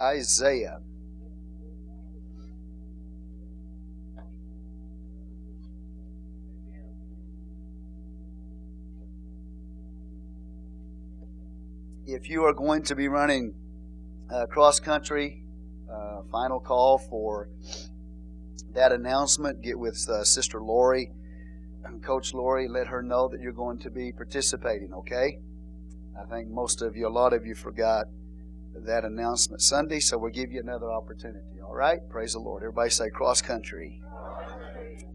Isaiah. If you are going to be running uh, cross country, uh, final call for that announcement. Get with uh, Sister Lori, Coach Lori. Let her know that you're going to be participating. Okay. I think most of you, a lot of you, forgot that announcement Sunday, so we'll give you another opportunity. All right? Praise the Lord. Everybody say cross country.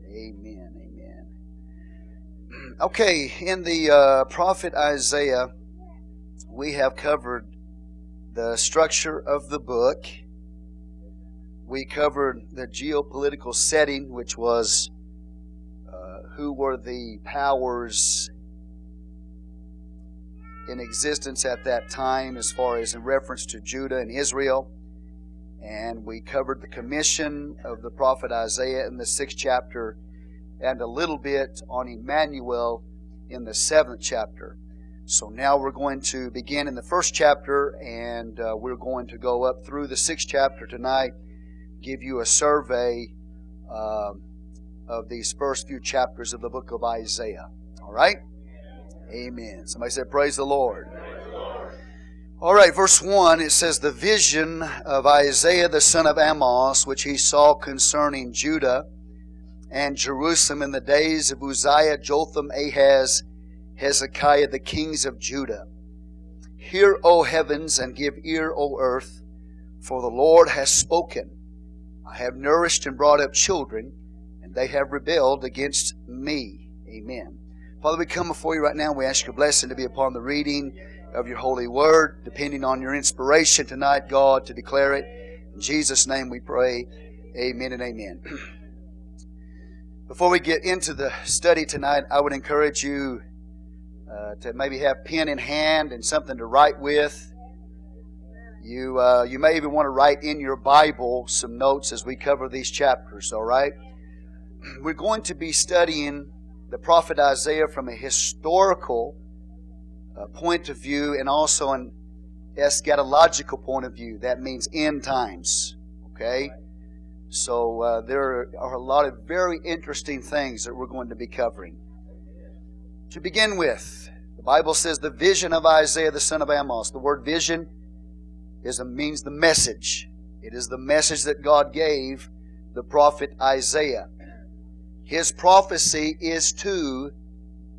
Amen. Amen. Okay, in the uh, prophet Isaiah, we have covered the structure of the book. We covered the geopolitical setting, which was uh, who were the powers in existence at that time, as far as in reference to Judah and Israel. And we covered the commission of the prophet Isaiah in the sixth chapter, and a little bit on Emmanuel in the seventh chapter. So now we're going to begin in the first chapter, and uh, we're going to go up through the sixth chapter tonight, give you a survey uh, of these first few chapters of the book of Isaiah. All right? Amen. Somebody said, Praise the Lord. All right, verse 1, it says, The vision of Isaiah the son of Amos, which he saw concerning Judah and Jerusalem in the days of Uzziah, Jotham, Ahaz, Hezekiah, the kings of Judah. Hear, O heavens, and give ear, O earth, for the Lord has spoken. I have nourished and brought up children, and they have rebelled against me. Amen. Father, we come before you right now. We ask your blessing to be upon the reading of your holy word, depending on your inspiration tonight, God, to declare it. In Jesus' name we pray. Amen and amen. Before we get into the study tonight, I would encourage you uh, to maybe have pen in hand and something to write with. You, uh, you may even want to write in your Bible some notes as we cover these chapters, all right? We're going to be studying the prophet Isaiah from a historical uh, point of view and also an eschatological point of view. That means end times. Okay? So uh, there are a lot of very interesting things that we're going to be covering. To begin with, the Bible says the vision of Isaiah the son of Amos. The word vision is a, means the message. It is the message that God gave the prophet Isaiah. His prophecy is to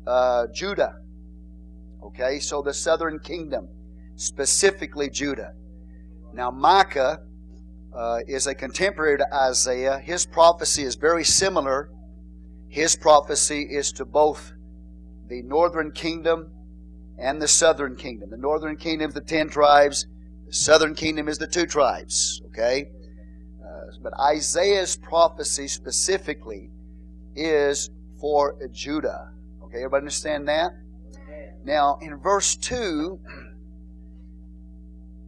uh, Judah. Okay, so the southern kingdom, specifically Judah. Now, Micah uh, is a contemporary to Isaiah. His prophecy is very similar. His prophecy is to both the northern kingdom and the southern kingdom. The northern kingdom is the ten tribes, the southern kingdom is the two tribes. Okay? Uh, but Isaiah's prophecy specifically is for Judah. Okay, everybody understand that? Now, in verse 2,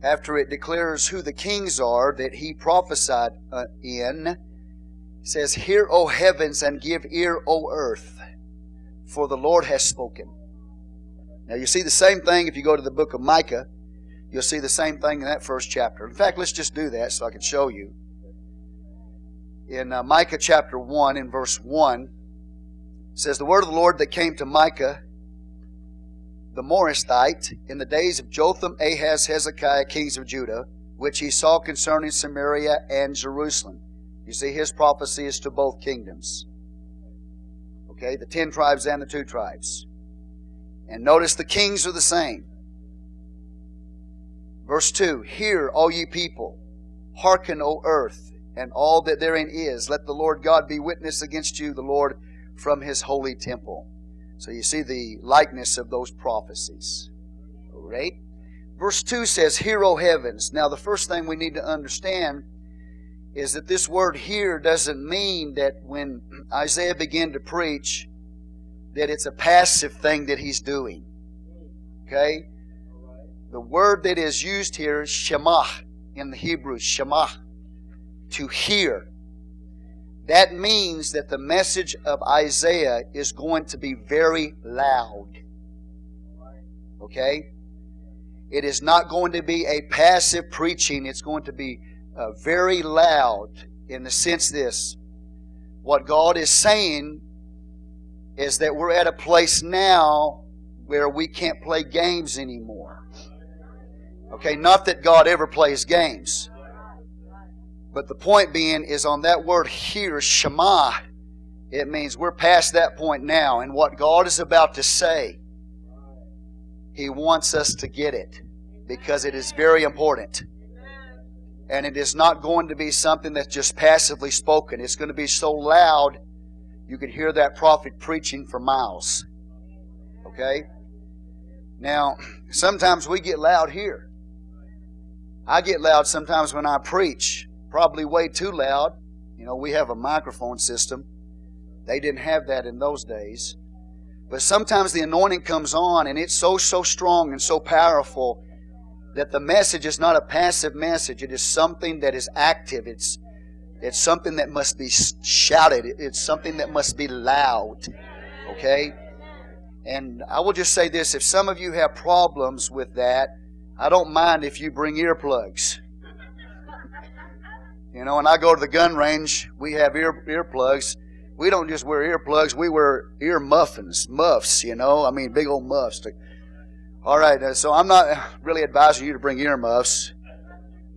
after it declares who the kings are that he prophesied uh, in, says, Hear, O heavens, and give ear, O earth, for the Lord has spoken. Now, you see the same thing if you go to the book of Micah. You'll see the same thing in that first chapter. In fact, let's just do that so I can show you in uh, Micah chapter 1 in verse 1 says the word of the Lord that came to Micah the Morasthite in the days of Jotham, Ahaz, Hezekiah, kings of Judah, which he saw concerning Samaria and Jerusalem. You see, his prophecy is to both kingdoms. Okay, the ten tribes and the two tribes. And notice the kings are the same. Verse 2 Hear, all ye people, hearken, O earth, and all that therein is. Let the Lord God be witness against you, the Lord from his holy temple. So you see the likeness of those prophecies. All right? Verse 2 says, Hear, O heavens. Now, the first thing we need to understand is that this word here doesn't mean that when Isaiah began to preach, that it's a passive thing that he's doing. Okay? The word that is used here is shema in the Hebrew, shema to hear. That means that the message of Isaiah is going to be very loud. Okay? It is not going to be a passive preaching. It's going to be uh, very loud in the sense this. What God is saying is that we're at a place now where we can't play games anymore. Okay, not that God ever plays games. But the point being is on that word here, Shema, it means we're past that point now. And what God is about to say, He wants us to get it because it is very important. And it is not going to be something that's just passively spoken. It's going to be so loud you can hear that prophet preaching for miles. Okay? Now, sometimes we get loud here. I get loud sometimes when I preach, probably way too loud. You know, we have a microphone system. They didn't have that in those days. But sometimes the anointing comes on and it's so, so strong and so powerful that the message is not a passive message. It is something that is active. It's, it's something that must be shouted. It's something that must be loud. Okay? And I will just say this if some of you have problems with that, I don't mind if you bring earplugs. You know, when I go to the gun range, we have ear earplugs. We don't just wear earplugs, we wear ear muffins, muffs, you know, I mean, big old muffs. To... All right, uh, so I'm not really advising you to bring ear muffs.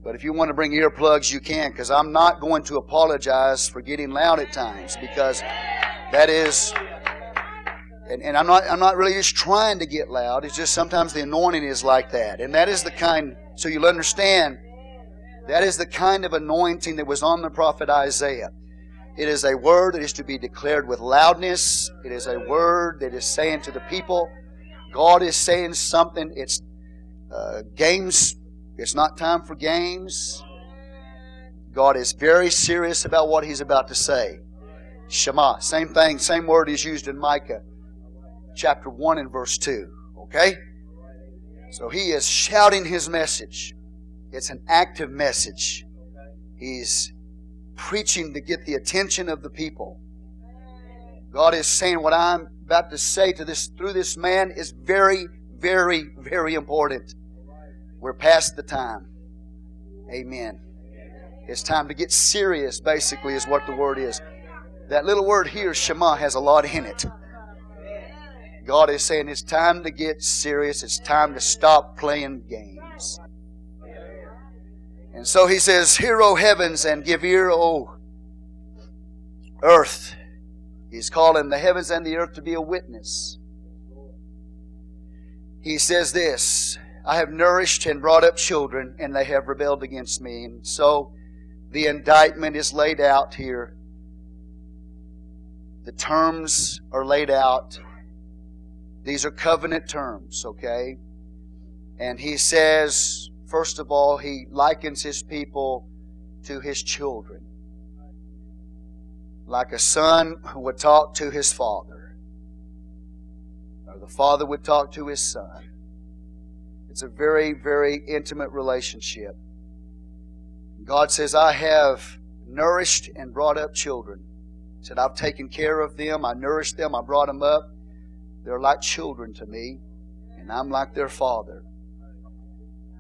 But if you want to bring earplugs, you can, because I'm not going to apologize for getting loud at times, because that is and, and I'm not I'm not really just trying to get loud. It's just sometimes the anointing is like that. And that is the kind so you'll understand that is the kind of anointing that was on the prophet Isaiah. It is a word that is to be declared with loudness. It is a word that is saying to the people, God is saying something. It's uh, games. It's not time for games. God is very serious about what He's about to say. Shema, same thing, same word is used in Micah chapter 1 and verse 2. Okay? So he is shouting his message. It's an active message. He's preaching to get the attention of the people. God is saying what I'm about to say to this through this man is very, very, very important. We're past the time. Amen. It's time to get serious, basically, is what the word is. That little word here, Shema, has a lot in it. God is saying it's time to get serious. It's time to stop playing games. And so he says, Hear, O heavens, and give ear, O earth. He's calling the heavens and the earth to be a witness. He says this I have nourished and brought up children, and they have rebelled against me. And so the indictment is laid out here. The terms are laid out. These are covenant terms, okay? And he says, first of all, he likens his people to his children. Like a son would talk to his father, or the father would talk to his son. It's a very, very intimate relationship. God says, I have nourished and brought up children. He said, I've taken care of them, I nourished them, I brought them up. They're like children to me, and I'm like their father.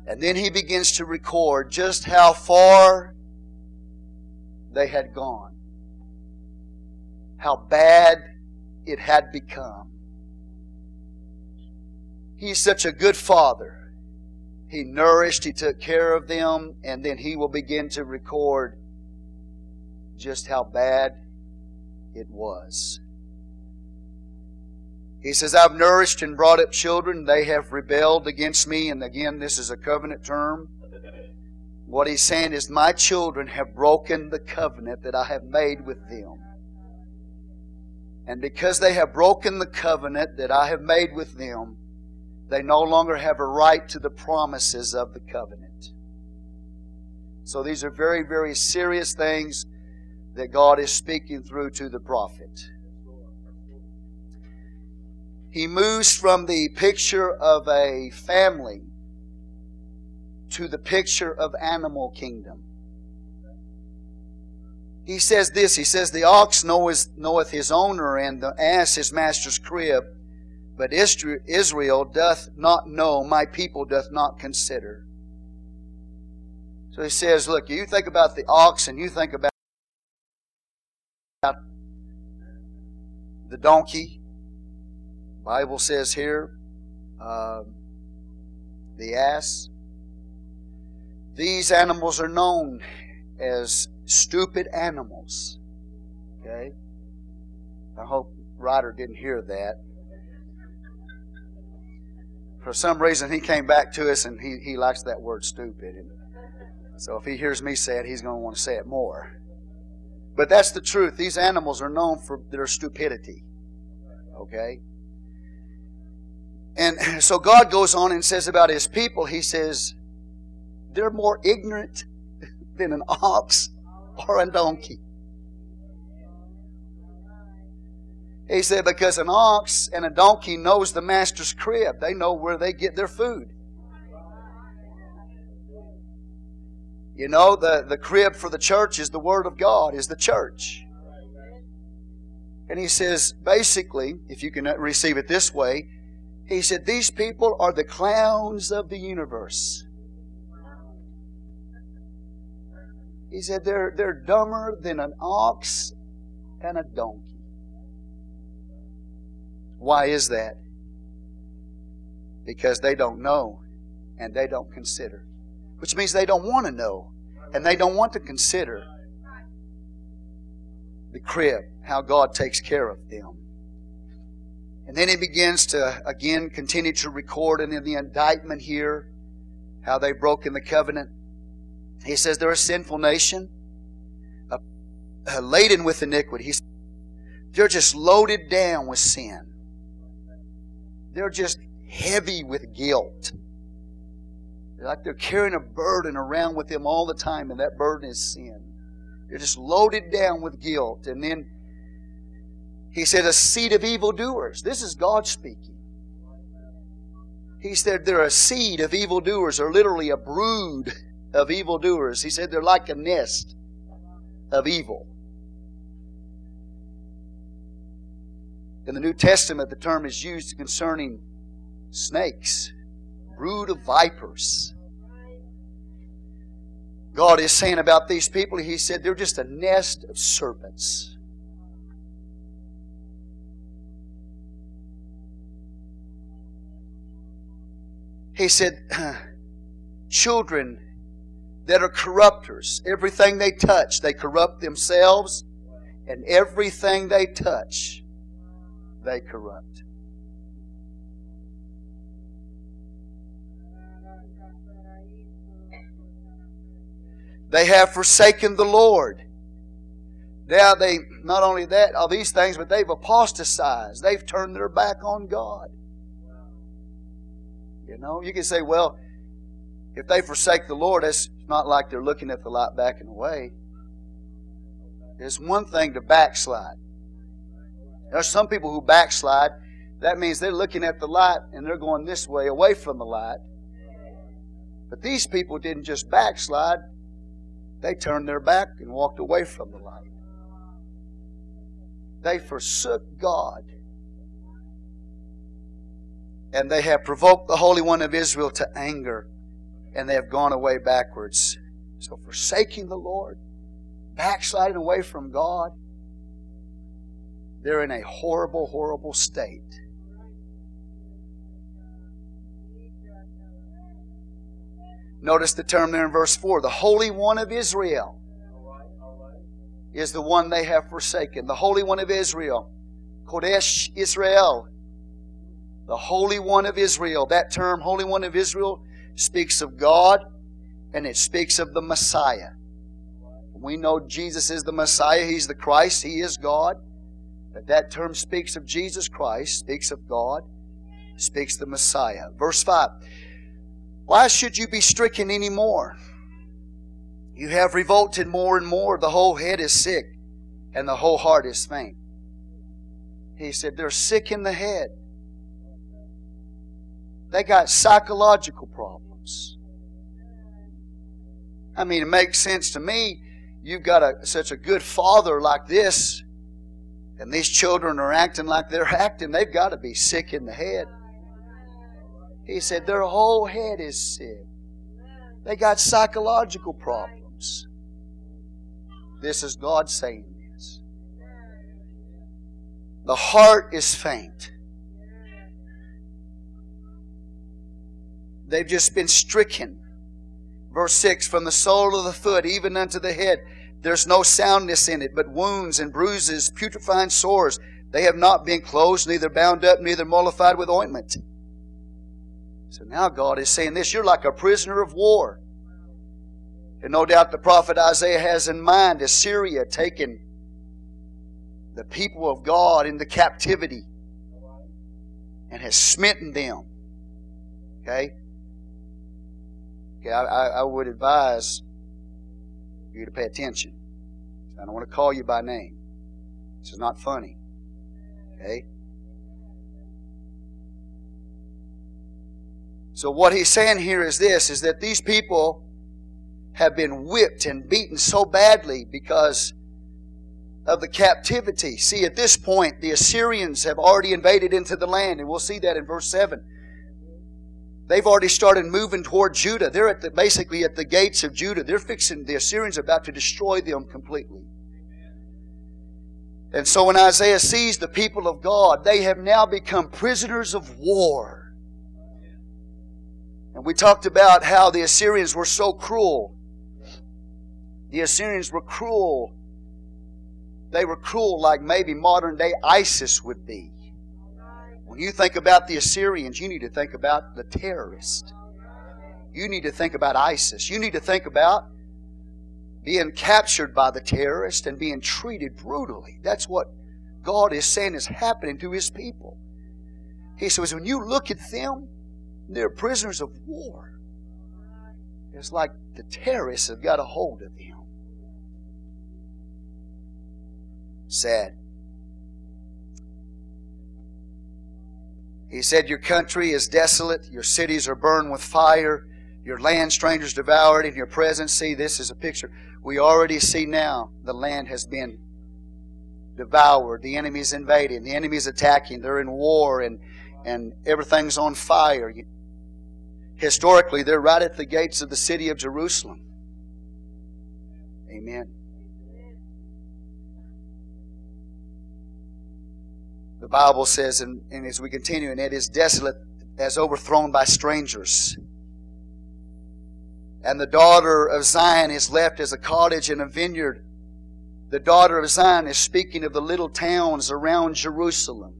And then he begins to record just how far they had gone, how bad it had become. He's such a good father. He nourished, he took care of them, and then he will begin to record just how bad it was. He says, I've nourished and brought up children. They have rebelled against me. And again, this is a covenant term. What he's saying is, My children have broken the covenant that I have made with them. And because they have broken the covenant that I have made with them, they no longer have a right to the promises of the covenant. So these are very, very serious things that God is speaking through to the prophet he moves from the picture of a family to the picture of animal kingdom. He says this, he says, The ox knoweth, knoweth his owner, and the ass his master's crib, but Israel doth not know, my people doth not consider. So he says, Look, you think about the ox and you think about the donkey. Bible says here, uh, the ass. These animals are known as stupid animals. Okay? I hope Ryder didn't hear that. For some reason, he came back to us and he, he likes that word stupid. And so if he hears me say it, he's going to want to say it more. But that's the truth. These animals are known for their stupidity. Okay? And so God goes on and says about his people, he says, they're more ignorant than an ox or a donkey. He said, because an ox and a donkey knows the master's crib. They know where they get their food. You know, the, the crib for the church is the Word of God, is the church. And he says, basically, if you can receive it this way, he said, These people are the clowns of the universe. He said, They're, they're dumber than an ox and a donkey. Why is that? Because they don't know and they don't consider. Which means they don't want to know and they don't want to consider the crib, how God takes care of them. And then he begins to again continue to record and in the indictment here how they've broken the covenant. He says they're a sinful nation, uh, uh, laden with iniquity. He's, they're just loaded down with sin. They're just heavy with guilt. They're like they're carrying a burden around with them all the time, and that burden is sin. They're just loaded down with guilt. And then he said, a seed of evildoers. This is God speaking. He said they're a seed of evildoers, or literally a brood of evildoers. He said they're like a nest of evil. In the New Testament, the term is used concerning snakes, brood of vipers. God is saying about these people, He said they're just a nest of serpents. He said, children that are corrupters, everything they touch, they corrupt themselves, and everything they touch they corrupt. They have forsaken the Lord. Now they not only that, all these things, but they've apostatized. They've turned their back on God. You know, you can say, well, if they forsake the Lord, it's not like they're looking at the light backing away. It's one thing to backslide. There's some people who backslide. That means they're looking at the light and they're going this way away from the light. But these people didn't just backslide, they turned their back and walked away from the light. They forsook God. And they have provoked the Holy One of Israel to anger, and they have gone away backwards. So, forsaking the Lord, backsliding away from God, they're in a horrible, horrible state. Notice the term there in verse 4 the Holy One of Israel is the one they have forsaken. The Holy One of Israel. Kodesh Israel. The Holy One of Israel. That term, Holy One of Israel, speaks of God and it speaks of the Messiah. We know Jesus is the Messiah. He's the Christ. He is God. But that term speaks of Jesus Christ, speaks of God, speaks the Messiah. Verse 5 Why should you be stricken any more? You have revolted more and more. The whole head is sick, and the whole heart is faint. He said, They're sick in the head. They got psychological problems. I mean, it makes sense to me. You've got a, such a good father like this and these children are acting like they're acting, they've got to be sick in the head. He said their whole head is sick. They got psychological problems. This is God saying this. The heart is faint. They've just been stricken. Verse 6 From the sole of the foot even unto the head, there's no soundness in it, but wounds and bruises, putrefying sores. They have not been closed, neither bound up, neither mollified with ointment. So now God is saying this you're like a prisoner of war. And no doubt the prophet Isaiah has in mind Assyria taking the people of God into captivity and has smitten them. Okay? Okay, I, I would advise you to pay attention. I don't want to call you by name. This is not funny. Okay? So what he's saying here is this is that these people have been whipped and beaten so badly because of the captivity. See, at this point, the Assyrians have already invaded into the land, and we'll see that in verse 7. They've already started moving toward Judah. They're at the, basically at the gates of Judah. They're fixing, the Assyrians about to destroy them completely. And so when Isaiah sees the people of God, they have now become prisoners of war. And we talked about how the Assyrians were so cruel. The Assyrians were cruel. They were cruel like maybe modern day ISIS would be. You think about the Assyrians, you need to think about the terrorist. You need to think about ISIS. You need to think about being captured by the terrorist and being treated brutally. That's what God is saying is happening to His people. He says, when you look at them, they're prisoners of war. It's like the terrorists have got a hold of them. Sad. He said, Your country is desolate, your cities are burned with fire, your land strangers devoured in your presence. See, this is a picture. We already see now the land has been devoured. The enemy's invading. The enemy's attacking. They're in war and, and everything's on fire. Historically, they're right at the gates of the city of Jerusalem. Amen. The Bible says, and, and as we continue, and it is desolate as overthrown by strangers. And the daughter of Zion is left as a cottage in a vineyard. The daughter of Zion is speaking of the little towns around Jerusalem.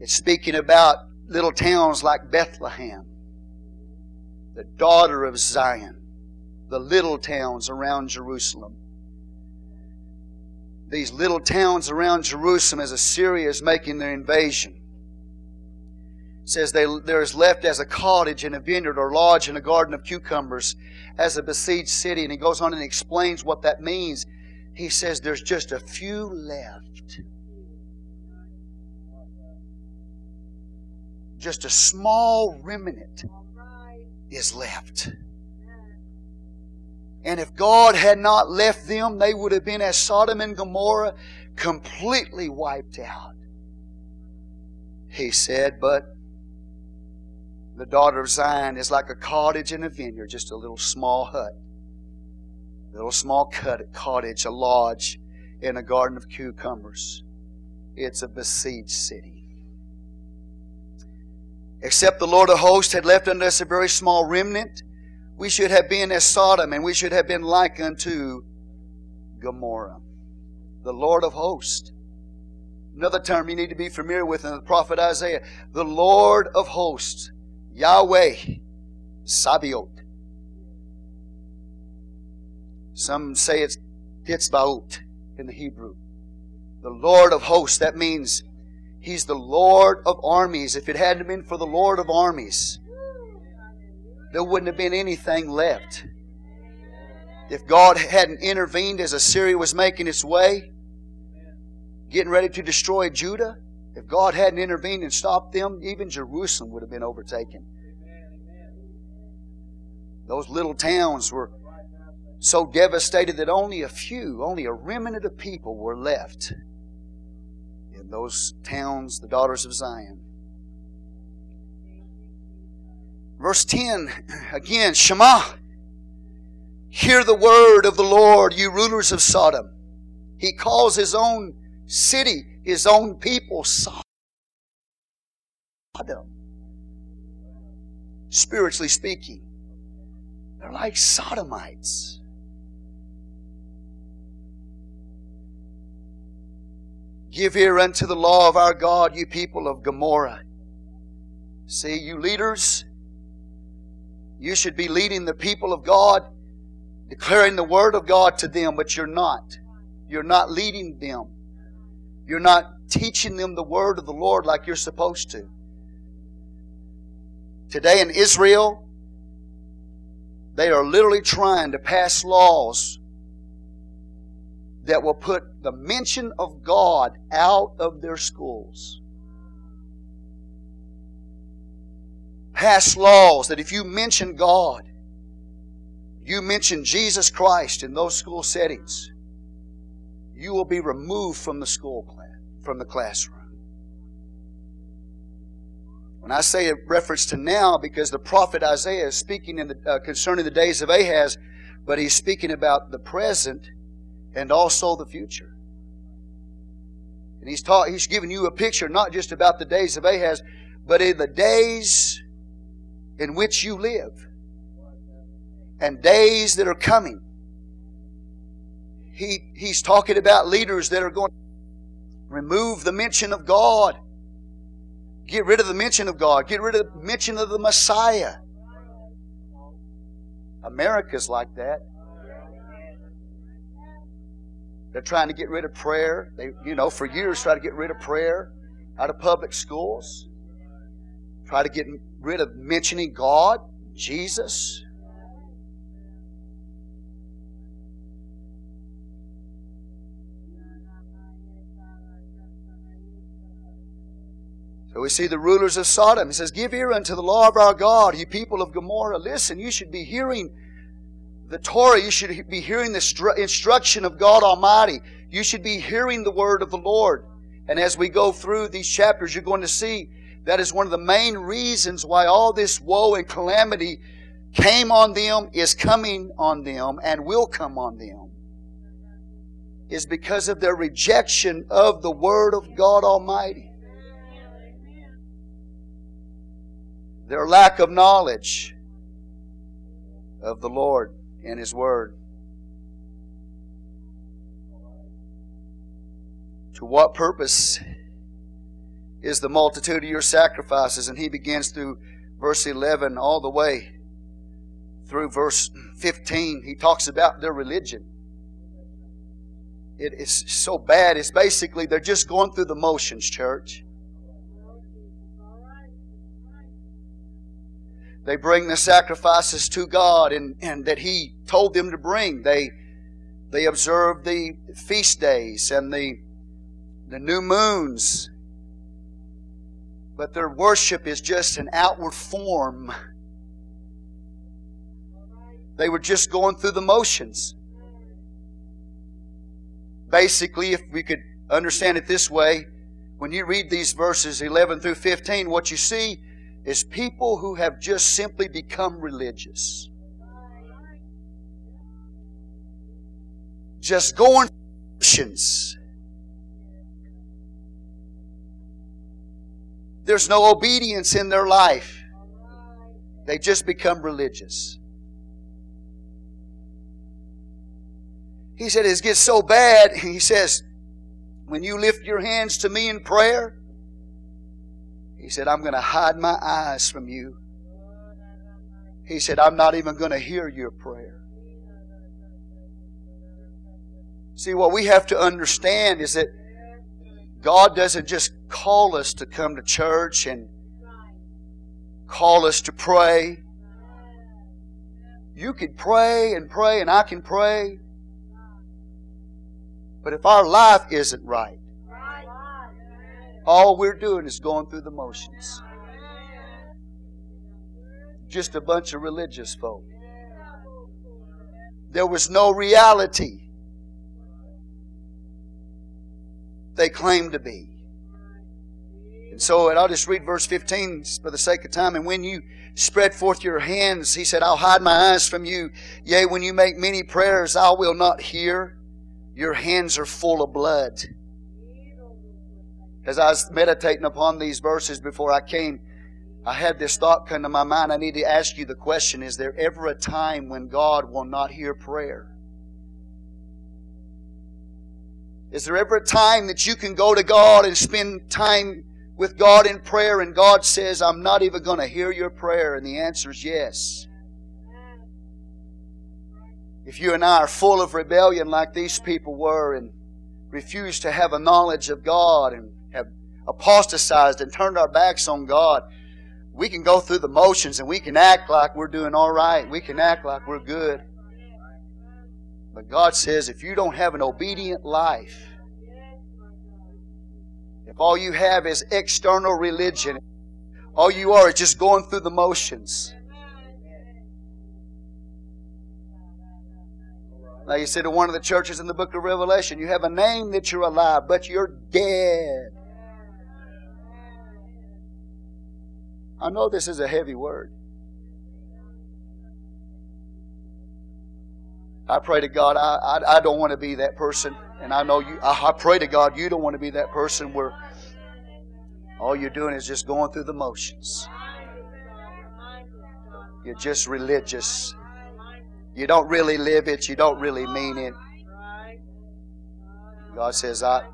It's speaking about little towns like Bethlehem. The daughter of Zion. The little towns around Jerusalem these little towns around Jerusalem as Assyria is making their invasion. It says they, there is left as a cottage in a vineyard or lodge in a garden of cucumbers as a besieged city. And he goes on and explains what that means. He says there's just a few left. Just a small remnant is left. And if God had not left them, they would have been as Sodom and Gomorrah, completely wiped out. He said, but the daughter of Zion is like a cottage in a vineyard, just a little small hut. A little small cottage, a lodge in a garden of cucumbers. It's a besieged city. Except the Lord of hosts had left unto us a very small remnant, we should have been as Sodom, and we should have been like unto Gomorrah. The Lord of hosts. Another term you need to be familiar with in the prophet Isaiah. The Lord of hosts. Yahweh. Sabaoth. Some say it's Titzbaot in the Hebrew. The Lord of hosts. That means He's the Lord of armies. If it hadn't been for the Lord of armies, there wouldn't have been anything left. If God hadn't intervened as Assyria was making its way, getting ready to destroy Judah, if God hadn't intervened and stopped them, even Jerusalem would have been overtaken. Those little towns were so devastated that only a few, only a remnant of people were left in those towns, the daughters of Zion. Verse 10 again, Shema, hear the word of the Lord, you rulers of Sodom. He calls his own city, his own people, Sodom. Spiritually speaking, they're like sodomites. Give ear unto the law of our God, you people of Gomorrah. See, you leaders, you should be leading the people of God, declaring the word of God to them, but you're not. You're not leading them. You're not teaching them the word of the Lord like you're supposed to. Today in Israel, they are literally trying to pass laws that will put the mention of God out of their schools. Pass laws that if you mention God, you mention Jesus Christ in those school settings, you will be removed from the school class, from the classroom. When I say a reference to now, because the prophet Isaiah is speaking in the, uh, concerning the days of Ahaz, but he's speaking about the present and also the future. And he's taught, he's given you a picture not just about the days of Ahaz, but in the days in which you live and days that are coming. He, he's talking about leaders that are going to remove the mention of God. Get rid of the mention of God. Get rid of the mention of the Messiah. America's like that. They're trying to get rid of prayer. They, you know, for years try to get rid of prayer out of public schools. Try to get rid of mentioning God, Jesus. So we see the rulers of Sodom. He says, Give ear unto the law of our God, you people of Gomorrah. Listen, you should be hearing the Torah. You should be hearing the instruction of God Almighty. You should be hearing the word of the Lord. And as we go through these chapters, you're going to see that is one of the main reasons why all this woe and calamity came on them, is coming on them, and will come on them. Is because of their rejection of the Word of God Almighty. their lack of knowledge of the Lord and His Word. To what purpose is the multitude of your sacrifices? And he begins through verse 11 all the way through verse 15. He talks about their religion. It is so bad. It's basically they're just going through the motions, church. They bring the sacrifices to God and, and that He told them to bring. They, they observe the feast days and the, the new moons. But their worship is just an outward form. They were just going through the motions. Basically, if we could understand it this way, when you read these verses 11 through 15, what you see is people who have just simply become religious. Just going through motions. There's no obedience in their life. They just become religious. He said it gets so bad, he says, when you lift your hands to me in prayer, he said, I'm going to hide my eyes from you. He said, I'm not even going to hear your prayer. See, what we have to understand is that God doesn't just call us to come to church and call us to pray. You can pray and pray, and I can pray. But if our life isn't right, all we're doing is going through the motions. Just a bunch of religious folk. there was no reality they claim to be. And so, I'll just read verse 15 for the sake of time. And when you spread forth your hands, he said, I'll hide my eyes from you. Yea, when you make many prayers, I will not hear. Your hands are full of blood. As I was meditating upon these verses before I came, I had this thought come to my mind. I need to ask you the question Is there ever a time when God will not hear prayer? Is there ever a time that you can go to God and spend time with God in prayer and God says, I'm not even going to hear your prayer? And the answer is yes. If you and I are full of rebellion like these people were and refuse to have a knowledge of God and have apostatized and turned our backs on God, we can go through the motions and we can act like we're doing all right. We can act like we're good. But God says if you don't have an obedient life, if all you have is external religion, all you are is just going through the motions. Now you say to one of the churches in the book of Revelation, you have a name that you're alive, but you're dead. I know this is a heavy word. I pray to God, I, I, I don't want to be that person. And I know you, I, I pray to God, you don't want to be that person where all you're doing is just going through the motions. You're just religious. You don't really live it. You don't really mean it. God says, I.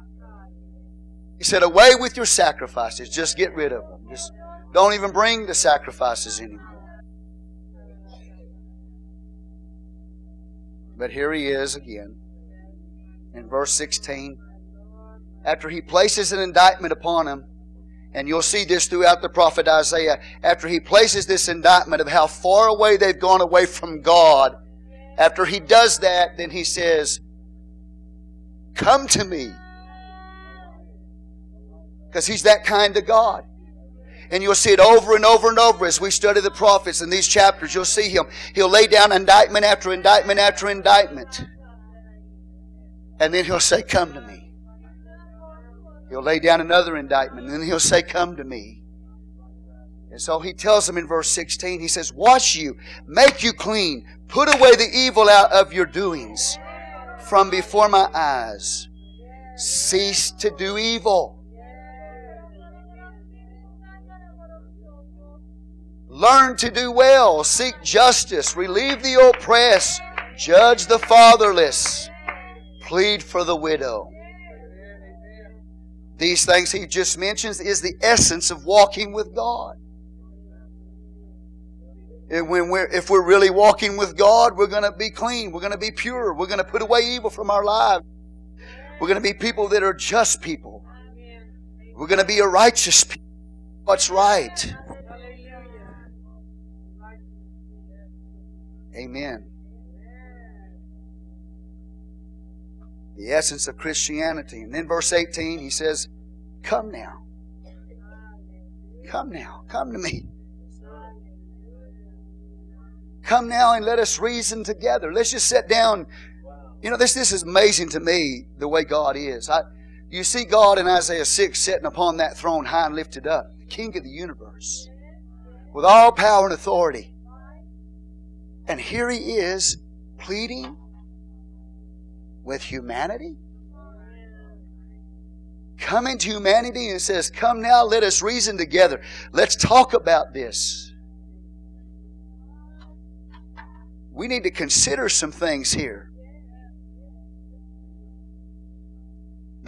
He said, away with your sacrifices. Just get rid of them. Just don't even bring the sacrifices anymore. But here he is again in verse 16. After he places an indictment upon him, and you'll see this throughout the prophet Isaiah, after he places this indictment of how far away they've gone away from God, after he does that, then he says, Come to me. Because he's that kind of God. And you'll see it over and over and over as we study the prophets in these chapters. You'll see him. He'll lay down indictment after indictment after indictment. And then he'll say, Come to me. He'll lay down another indictment. And then he'll say, Come to me. And so he tells them in verse 16, he says, Wash you, make you clean, put away the evil out of your doings from before my eyes. Cease to do evil. Learn to do well, seek justice, relieve the oppressed, judge the fatherless, plead for the widow. These things he just mentions is the essence of walking with God. And when we're, if we're really walking with God, we're going to be clean. We're going to be pure. We're going to put away evil from our lives. We're going to be people that are just people. We're going to be a righteous people. What's right? Amen. The essence of Christianity. And then verse 18, he says, Come now. Come now. Come to me. Come now and let us reason together. Let's just sit down. You know, this, this is amazing to me, the way God is. I, you see God in Isaiah 6 sitting upon that throne high and lifted up, the King of the universe, with all power and authority. And here he is pleading with humanity. Coming to humanity and says, Come now, let us reason together. Let's talk about this. We need to consider some things here.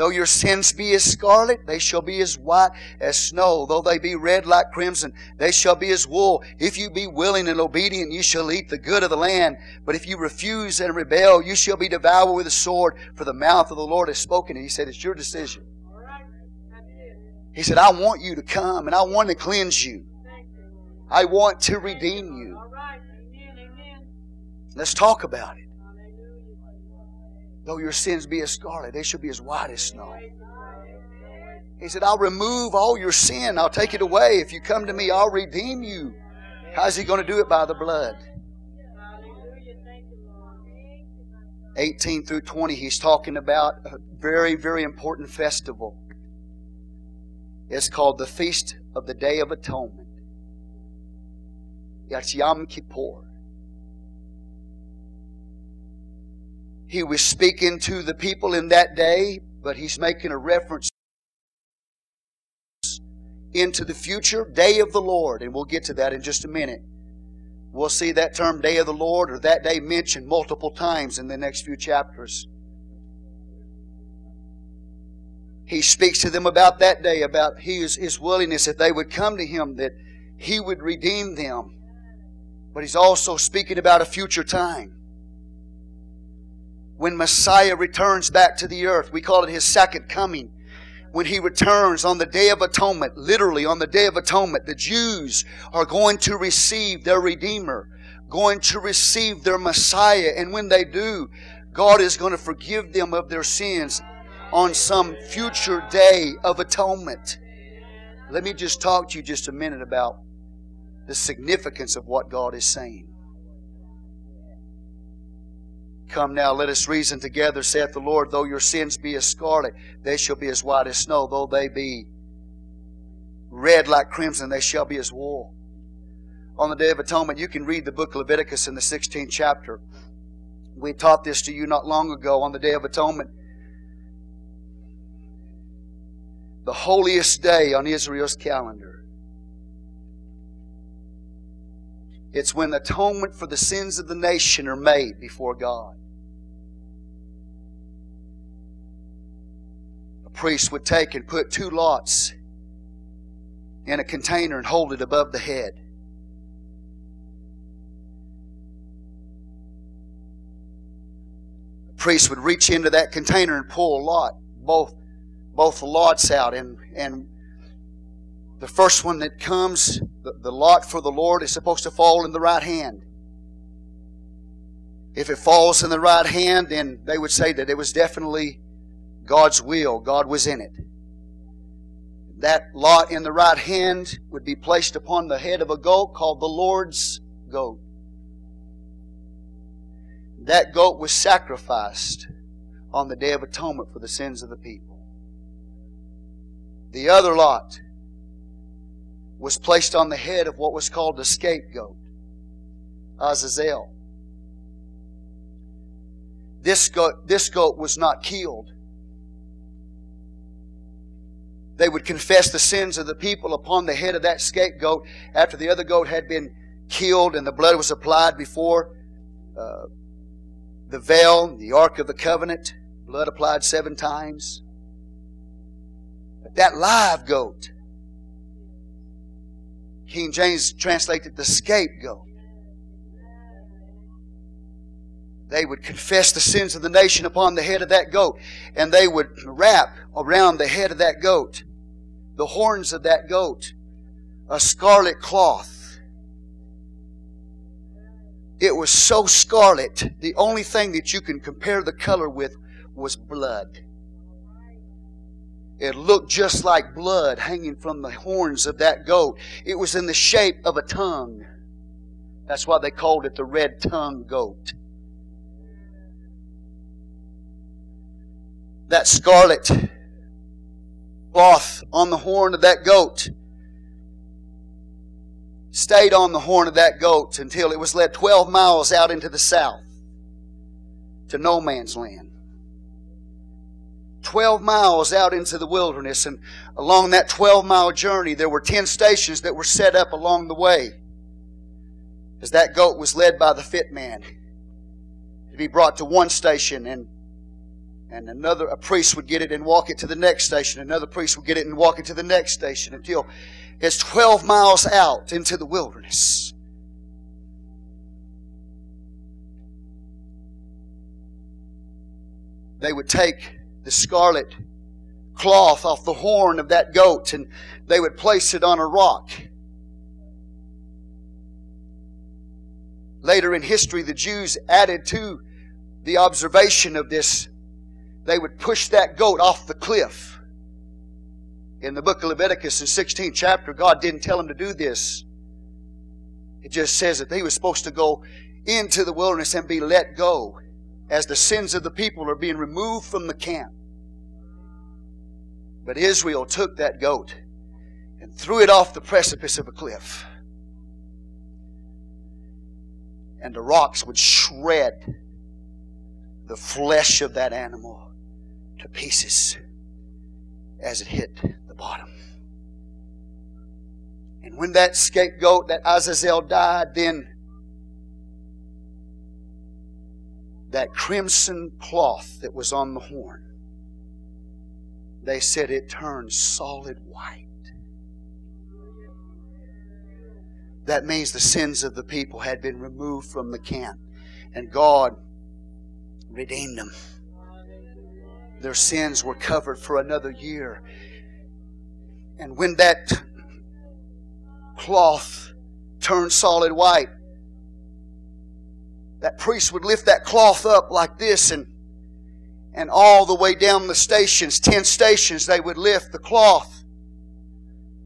Though your sins be as scarlet, they shall be as white as snow. Though they be red like crimson, they shall be as wool. If you be willing and obedient, you shall eat the good of the land. But if you refuse and rebel, you shall be devoured with a sword, for the mouth of the Lord has spoken. And he said, It's your decision. He said, I want you to come and I want to cleanse you. I want to redeem you. Let's talk about it. Though your sins be as scarlet, they shall be as white as snow. He said, I'll remove all your sin. I'll take it away. If you come to me, I'll redeem you. How's he going to do it? By the blood. 18 through 20, he's talking about a very, very important festival. It's called the Feast of the Day of Atonement. That's Yom Kippur. He was speaking to the people in that day, but he's making a reference into the future day of the Lord, and we'll get to that in just a minute. We'll see that term day of the Lord or that day mentioned multiple times in the next few chapters. He speaks to them about that day, about his, his willingness that they would come to him, that he would redeem them. But he's also speaking about a future time. When Messiah returns back to the earth, we call it his second coming when he returns on the Day of Atonement, literally on the Day of Atonement, the Jews are going to receive their Redeemer, going to receive their Messiah. And when they do, God is going to forgive them of their sins on some future day of atonement. Let me just talk to you just a minute about the significance of what God is saying. Come now, let us reason together, saith the Lord. Though your sins be as scarlet, they shall be as white as snow. Though they be red like crimson, they shall be as wool. On the Day of Atonement, you can read the book of Leviticus in the 16th chapter. We taught this to you not long ago on the Day of Atonement. The holiest day on Israel's calendar. It's when atonement for the sins of the nation are made before God. A priest would take and put two lots in a container and hold it above the head. The priest would reach into that container and pull a lot, both both lots out, and and the first one that comes, the, the lot for the Lord, is supposed to fall in the right hand. If it falls in the right hand, then they would say that it was definitely God's will, God was in it. That lot in the right hand would be placed upon the head of a goat called the Lord's goat. That goat was sacrificed on the Day of Atonement for the sins of the people. The other lot was placed on the head of what was called the scapegoat, Azazel. This goat, this goat was not killed. They would confess the sins of the people upon the head of that scapegoat after the other goat had been killed and the blood was applied before uh, the veil, the Ark of the Covenant, blood applied seven times. But that live goat, King James translated the scapegoat. They would confess the sins of the nation upon the head of that goat, and they would wrap around the head of that goat, the horns of that goat, a scarlet cloth. It was so scarlet, the only thing that you can compare the color with was blood. It looked just like blood hanging from the horns of that goat. It was in the shape of a tongue. That's why they called it the red tongue goat. that scarlet cloth on the horn of that goat stayed on the horn of that goat until it was led 12 miles out into the south to no man's land. 12 miles out into the wilderness, and along that 12 mile journey, there were 10 stations that were set up along the way. As that goat was led by the fit man to be brought to one station and and another a priest would get it and walk it to the next station another priest would get it and walk it to the next station until it's 12 miles out into the wilderness they would take the scarlet cloth off the horn of that goat and they would place it on a rock later in history the jews added to the observation of this they would push that goat off the cliff. In the book of Leviticus, in 16th chapter, God didn't tell him to do this. It just says that he was supposed to go into the wilderness and be let go as the sins of the people are being removed from the camp. But Israel took that goat and threw it off the precipice of a cliff. And the rocks would shred the flesh of that animal to pieces as it hit the bottom. And when that scapegoat, that Azazel died, then that crimson cloth that was on the horn, they said it turned solid white. That means the sins of the people had been removed from the camp. And God redeemed them. Their sins were covered for another year. And when that cloth turned solid white, that priest would lift that cloth up like this and and all the way down the stations, 10 stations, they would lift the cloth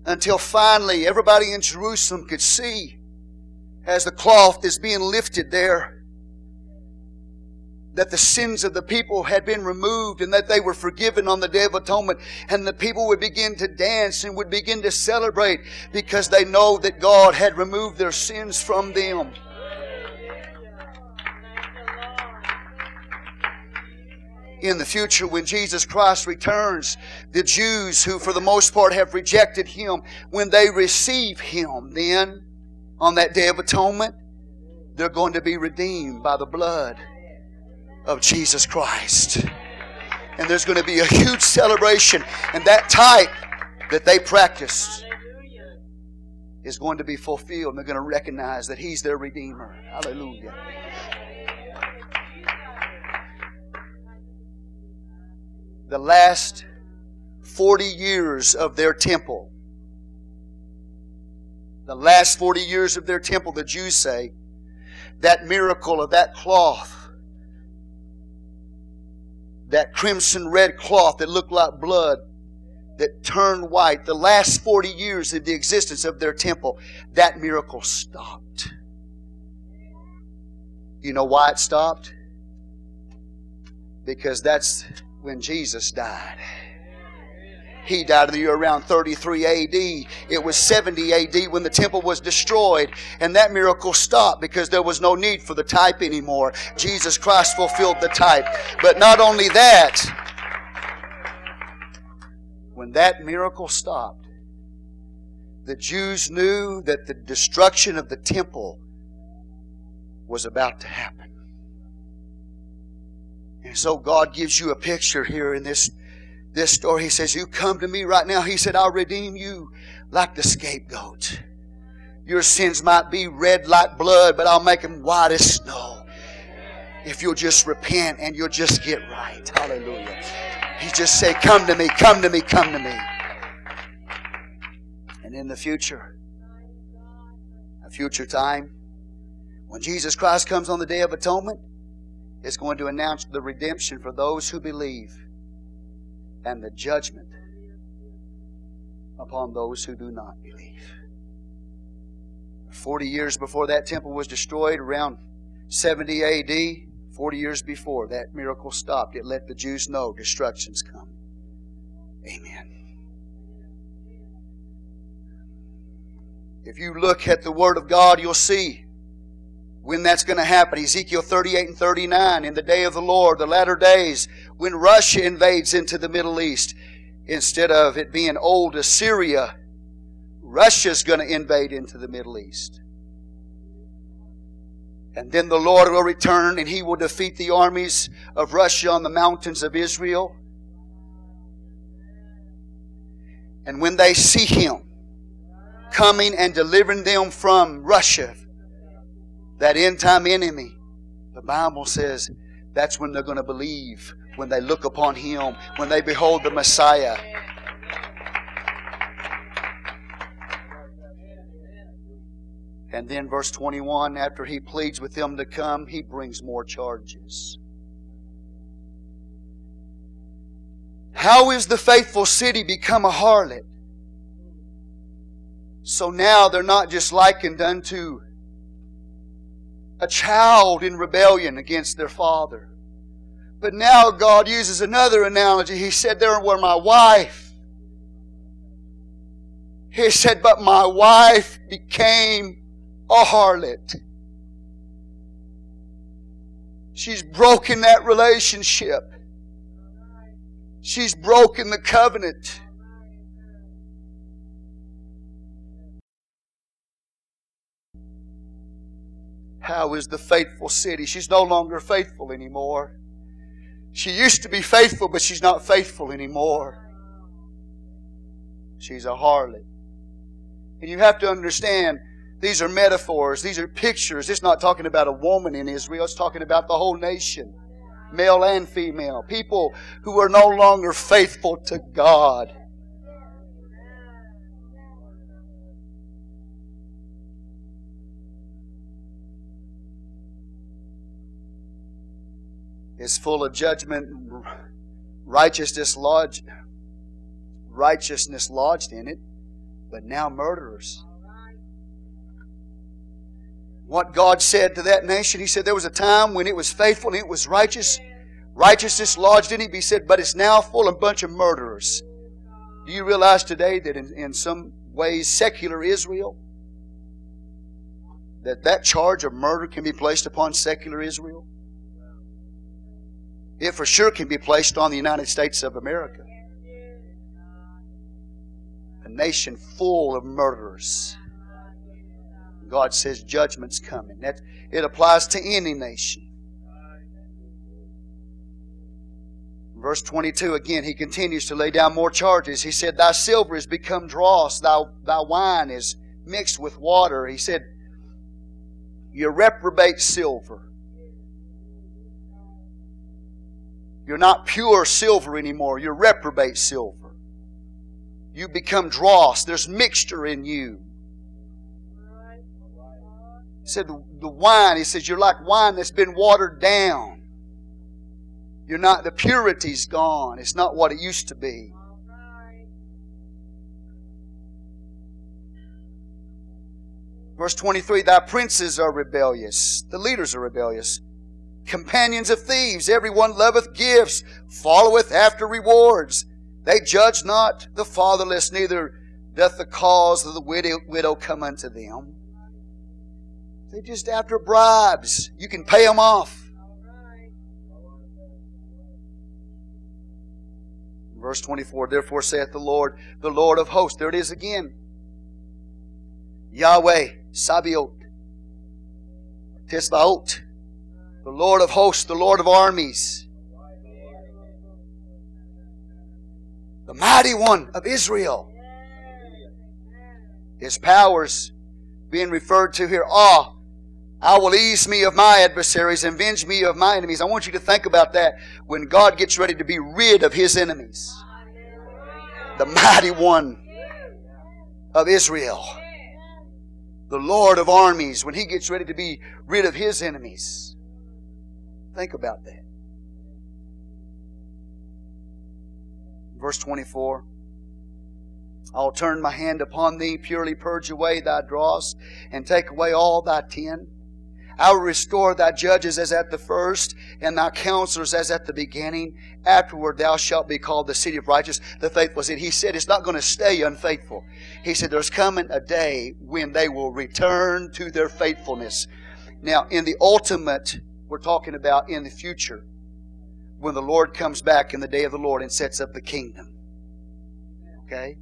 until finally everybody in Jerusalem could see as the cloth is being lifted there that the sins of the people had been removed and that they were forgiven on the Day of Atonement. And the people would begin to dance and would begin to celebrate because they know that God had removed their sins from them. In the future when Jesus Christ returns, the Jews who for the most part have rejected Him, when they receive Him, then on that day of atonement, they're going to be redeemed by the blood of Jesus Christ. And there's going to be a huge celebration. And that type that they practiced is going to be fulfilled. And they're going to recognize that He's their Redeemer. Hallelujah. The last 40 years of their temple, the last 40 years of their temple, the Jews say, that miracle of that cloth that crimson red cloth that looked like blood that turned white, the last 40 years of the existence of their temple, that miracle stopped. You know why it stopped? Because that's when Jesus died. He died in the year around 33 AD. It was 70 AD when the temple was destroyed, and that miracle stopped because there was no need for the type anymore. Jesus Christ fulfilled the type. But not only that, when that miracle stopped, the Jews knew that the destruction of the temple was about to happen. And so God gives you a picture here in this this story. He says, You come to me right now. He said, I'll redeem you like the scapegoat. Your sins might be red like blood, but I'll make them white as snow. If you'll just repent and you'll just get right. Hallelujah. He just say, Come to me, come to me, come to me. And in the future, a future time, when Jesus Christ comes on the Day of Atonement, it's going to announce the redemption for those who believe and the judgment upon those who do not believe. Forty years before that temple was destroyed, around 70 AD, 40 years before, that miracle stopped. It let the Jews know destruction's coming. Amen. If you look at the Word of God, you'll see when that's going to happen. Ezekiel 38 and 39, in the day of the Lord, the latter days, when Russia invades into the Middle East, instead of it being old Assyria, Russia's going to invade into the Middle East. And then the Lord will return and he will defeat the armies of Russia on the mountains of Israel. And when they see him coming and delivering them from Russia, that end time enemy, the Bible says that's when they're going to believe, when they look upon Him, when they behold the Messiah. And then, verse 21, after he pleads with them to come, he brings more charges. How is the faithful city become a harlot? So now they're not just likened unto a child in rebellion against their father. But now God uses another analogy. He said, There were my wife. He said, But my wife became a harlot. She's broken that relationship. She's broken the covenant. How is the faithful city? She's no longer faithful anymore. She used to be faithful, but she's not faithful anymore. She's a harlot. And you have to understand, these are metaphors, these are pictures. It's not talking about a woman in Israel, it's talking about the whole nation, male and female. People who are no longer faithful to God. Is full of judgment, righteousness lodged, righteousness lodged in it, but now murderers. What God said to that nation, He said there was a time when it was faithful and it was righteous, righteousness lodged in it. He said, but it's now full of a bunch of murderers. Do you realize today that in, in some ways secular Israel, that that charge of murder can be placed upon secular Israel? It for sure can be placed on the United States of America. A nation full of murderers. God says judgment's coming. That it applies to any nation. Verse 22 again, he continues to lay down more charges. He said, Thy silver is become dross, thy, thy wine is mixed with water. He said, You reprobate silver. You're not pure silver anymore. You're reprobate silver. You become dross. There's mixture in you. He said the wine, he says, you're like wine that's been watered down. You're not, the purity's gone. It's not what it used to be. Verse 23 Thy princes are rebellious, the leaders are rebellious companions of thieves. Everyone loveth gifts, followeth after rewards. They judge not the fatherless, neither doth the cause of the widow, come unto them. They're just after bribes. You can pay them off. Verse 24, therefore saith the Lord, the Lord of hosts. There it is again. Yahweh, Sabaoth, Tisbaot the Lord of hosts, the Lord of armies, the mighty one of Israel. His powers being referred to here. Ah, I will ease me of my adversaries and avenge me of my enemies. I want you to think about that when God gets ready to be rid of his enemies. The mighty one of Israel. The Lord of armies, when he gets ready to be rid of his enemies. Think about that. Verse 24 I'll turn my hand upon thee, purely purge away thy dross, and take away all thy tin. I will restore thy judges as at the first, and thy counselors as at the beginning. Afterward thou shalt be called the city of righteous, the faithful city. He said it's not going to stay unfaithful. He said there's coming a day when they will return to their faithfulness. Now, in the ultimate we're talking about in the future when the Lord comes back in the day of the Lord and sets up the kingdom. Okay?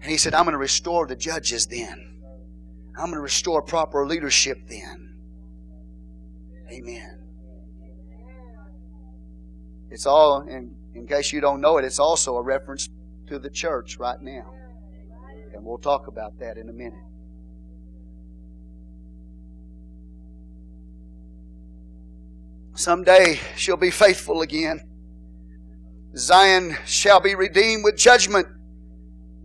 And he said, I'm going to restore the judges then. I'm going to restore proper leadership then. Amen. It's all, in, in case you don't know it, it's also a reference to the church right now. And we'll talk about that in a minute. Someday she'll be faithful again. Zion shall be redeemed with judgment,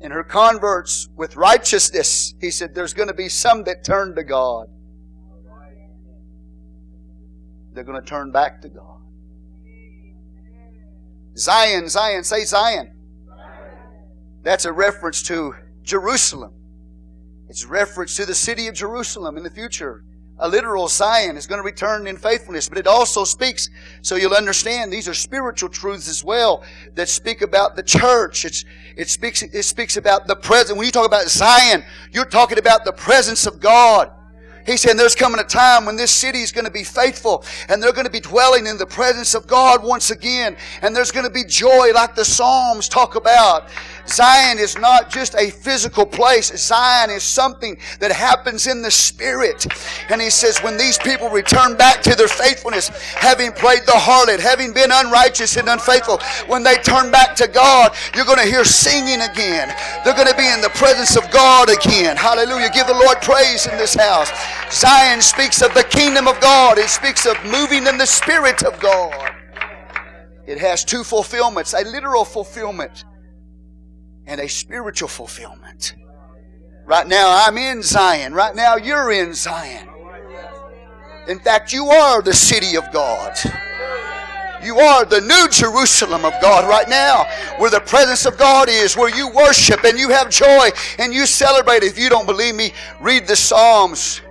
and her converts with righteousness. He said, There's going to be some that turn to God. They're going to turn back to God. Zion, Zion, say Zion. That's a reference to Jerusalem. It's a reference to the city of Jerusalem in the future a literal Zion is going to return in faithfulness, but it also speaks, so you'll understand, these are spiritual truths as well that speak about the church. It's, it speaks, it speaks about the presence. When you talk about Zion, you're talking about the presence of God. He's saying there's coming a time when this city is going to be faithful and they're going to be dwelling in the presence of God once again. And there's going to be joy like the Psalms talk about. Zion is not just a physical place. Zion is something that happens in the spirit. And he says, when these people return back to their faithfulness, having played the harlot, having been unrighteous and unfaithful, when they turn back to God, you're going to hear singing again. They're going to be in the presence of God again. Hallelujah. Give the Lord praise in this house. Zion speaks of the kingdom of God. It speaks of moving in the spirit of God. It has two fulfillments, a literal fulfillment and a spiritual fulfillment. Right now, I'm in Zion. Right now, you're in Zion. In fact, you are the city of God. You are the new Jerusalem of God right now, where the presence of God is, where you worship and you have joy and you celebrate. If you don't believe me, read the Psalms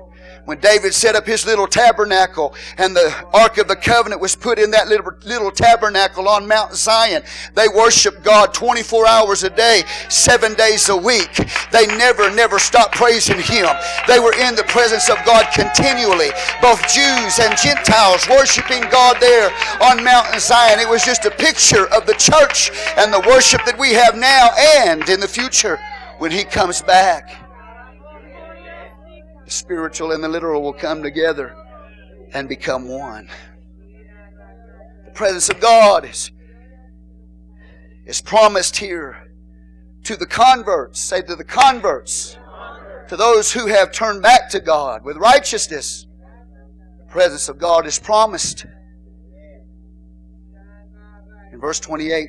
when David set up his little tabernacle and the Ark of the Covenant was put in that little, little tabernacle on Mount Zion, they worshiped God 24 hours a day, seven days a week. They never, never stopped praising Him. They were in the presence of God continually, both Jews and Gentiles worshiping God there on Mount Zion. It was just a picture of the church and the worship that we have now and in the future when He comes back. The spiritual and the literal will come together and become one. The presence of God is, is promised here to the converts. Say to the converts. To those who have turned back to God with righteousness. The presence of God is promised. In verse 28,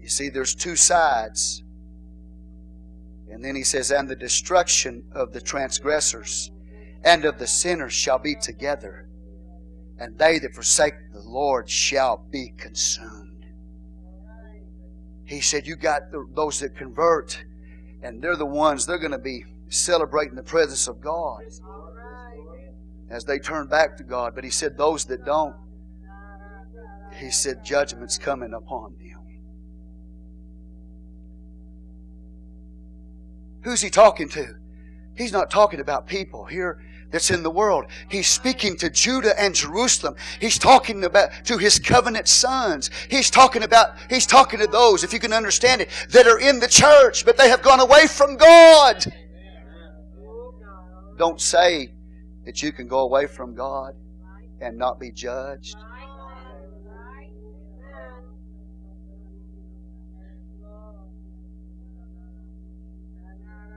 you see there's two sides and then he says, And the destruction of the transgressors and of the sinners shall be together, and they that forsake the Lord shall be consumed. He said, You got the, those that convert, and they're the ones, they're going to be celebrating the presence of God as they turn back to God. But he said, Those that don't, he said, judgment's coming upon them. Who's he talking to? He's not talking about people here that's in the world. He's speaking to Judah and Jerusalem. He's talking about to his covenant sons. He's talking about he's talking to those, if you can understand it, that are in the church, but they have gone away from God. Don't say that you can go away from God and not be judged.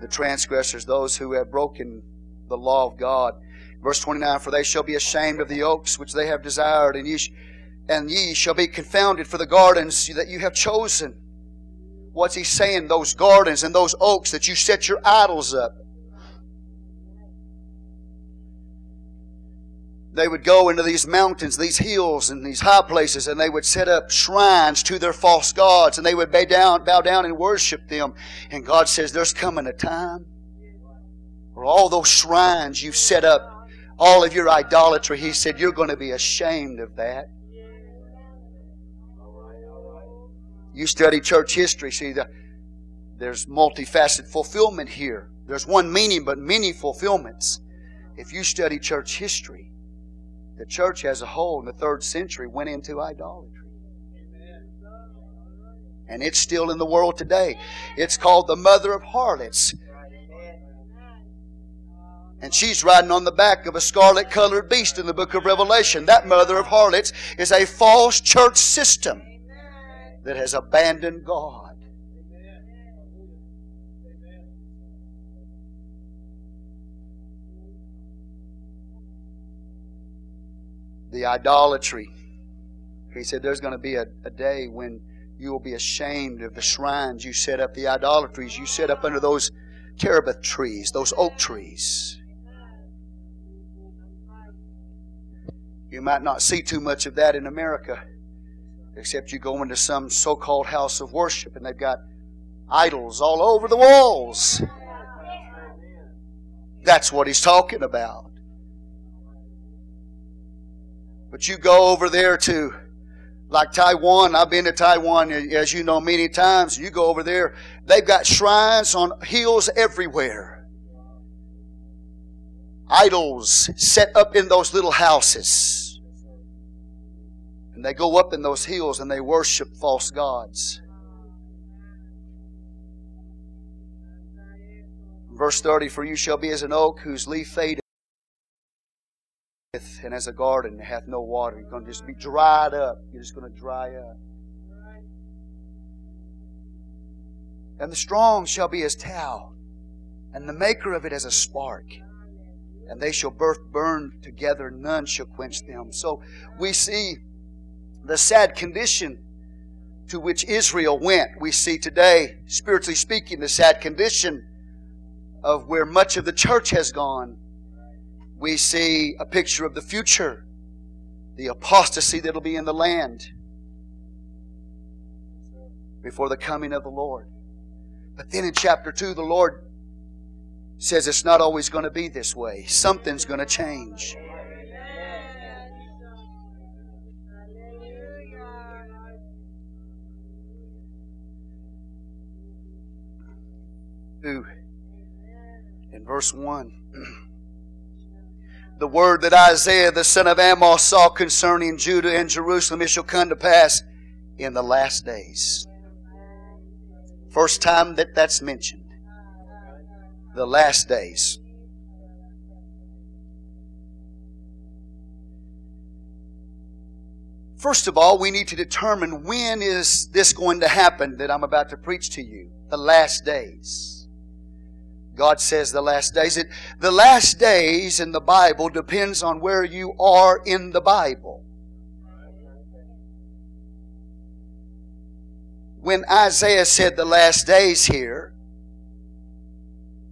The transgressors, those who have broken the law of God. Verse 29, For they shall be ashamed of the oaks which they have desired, and ye, sh- and ye shall be confounded for the gardens that you have chosen. What's he saying? Those gardens and those oaks that you set your idols up. They would go into these mountains, these hills, and these high places, and they would set up shrines to their false gods, and they would bow down, bow down and worship them. And God says, There's coming a time where all those shrines you've set up, all of your idolatry, He said, You're going to be ashamed of that. You study church history, see, the, there's multifaceted fulfillment here. There's one meaning, but many fulfillments. If you study church history, the church as a whole in the third century went into idolatry. And it's still in the world today. It's called the mother of harlots. And she's riding on the back of a scarlet colored beast in the book of Revelation. That mother of harlots is a false church system that has abandoned God. The idolatry. He said there's going to be a, a day when you will be ashamed of the shrines you set up, the idolatries you set up under those terebinth trees, those oak trees. You might not see too much of that in America, except you go into some so called house of worship and they've got idols all over the walls. That's what he's talking about. But you go over there to, like Taiwan, I've been to Taiwan, as you know, many times. You go over there, they've got shrines on hills everywhere. Idols set up in those little houses. And they go up in those hills and they worship false gods. Verse 30 For you shall be as an oak whose leaf fadeth, and as a garden that hath no water. You're going to just be dried up. You're just going to dry up. And the strong shall be as tow, and the maker of it as a spark. And they shall both burn together, none shall quench them. So we see the sad condition to which Israel went. We see today, spiritually speaking, the sad condition of where much of the church has gone, we see a picture of the future, the apostasy that'll be in the land before the coming of the Lord. But then in chapter 2, the Lord says it's not always going to be this way. Something's going to change. Ooh in verse 1. the word that Isaiah the son of Amos saw concerning Judah and Jerusalem, it shall come to pass in the last days. First time that that's mentioned. The last days. First of all, we need to determine when is this going to happen that I'm about to preach to you. The last days. God says the last days. It, the last days in the Bible depends on where you are in the Bible. When Isaiah said the last days here,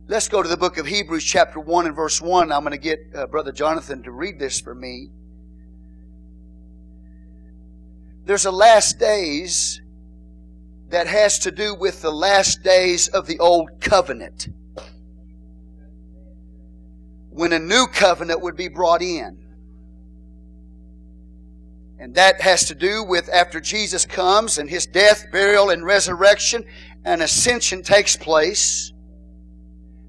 let's go to the book of Hebrews, chapter 1 and verse 1. I'm going to get uh, Brother Jonathan to read this for me. There's a last days that has to do with the last days of the old covenant when a new covenant would be brought in. And that has to do with after Jesus comes and his death, burial, and resurrection and ascension takes place.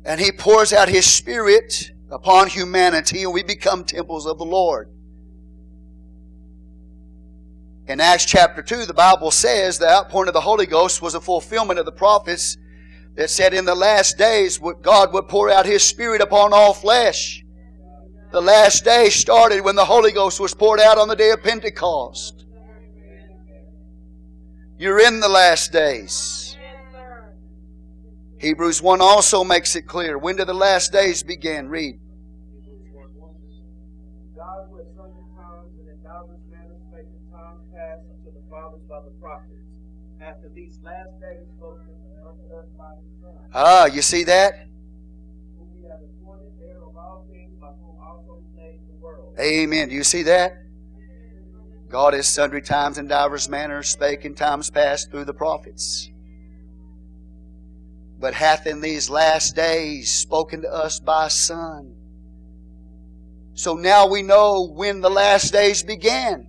And he pours out his spirit upon humanity and we become temples of the Lord. In Acts chapter 2, the Bible says the outpouring of the Holy Ghost was a fulfillment of the prophets that said in the last days God would pour out His Spirit upon all flesh. The last day started when the Holy Ghost was poured out on the day of Pentecost. You're in the last days. Hebrews 1 also makes it clear. When do the last days begin? Read. After these last days Ah, you see that? Amen. Do you see that? God is sundry times and divers manners spake in times past through the prophets. But hath in these last days spoken to us by Son. So now we know when the last days began.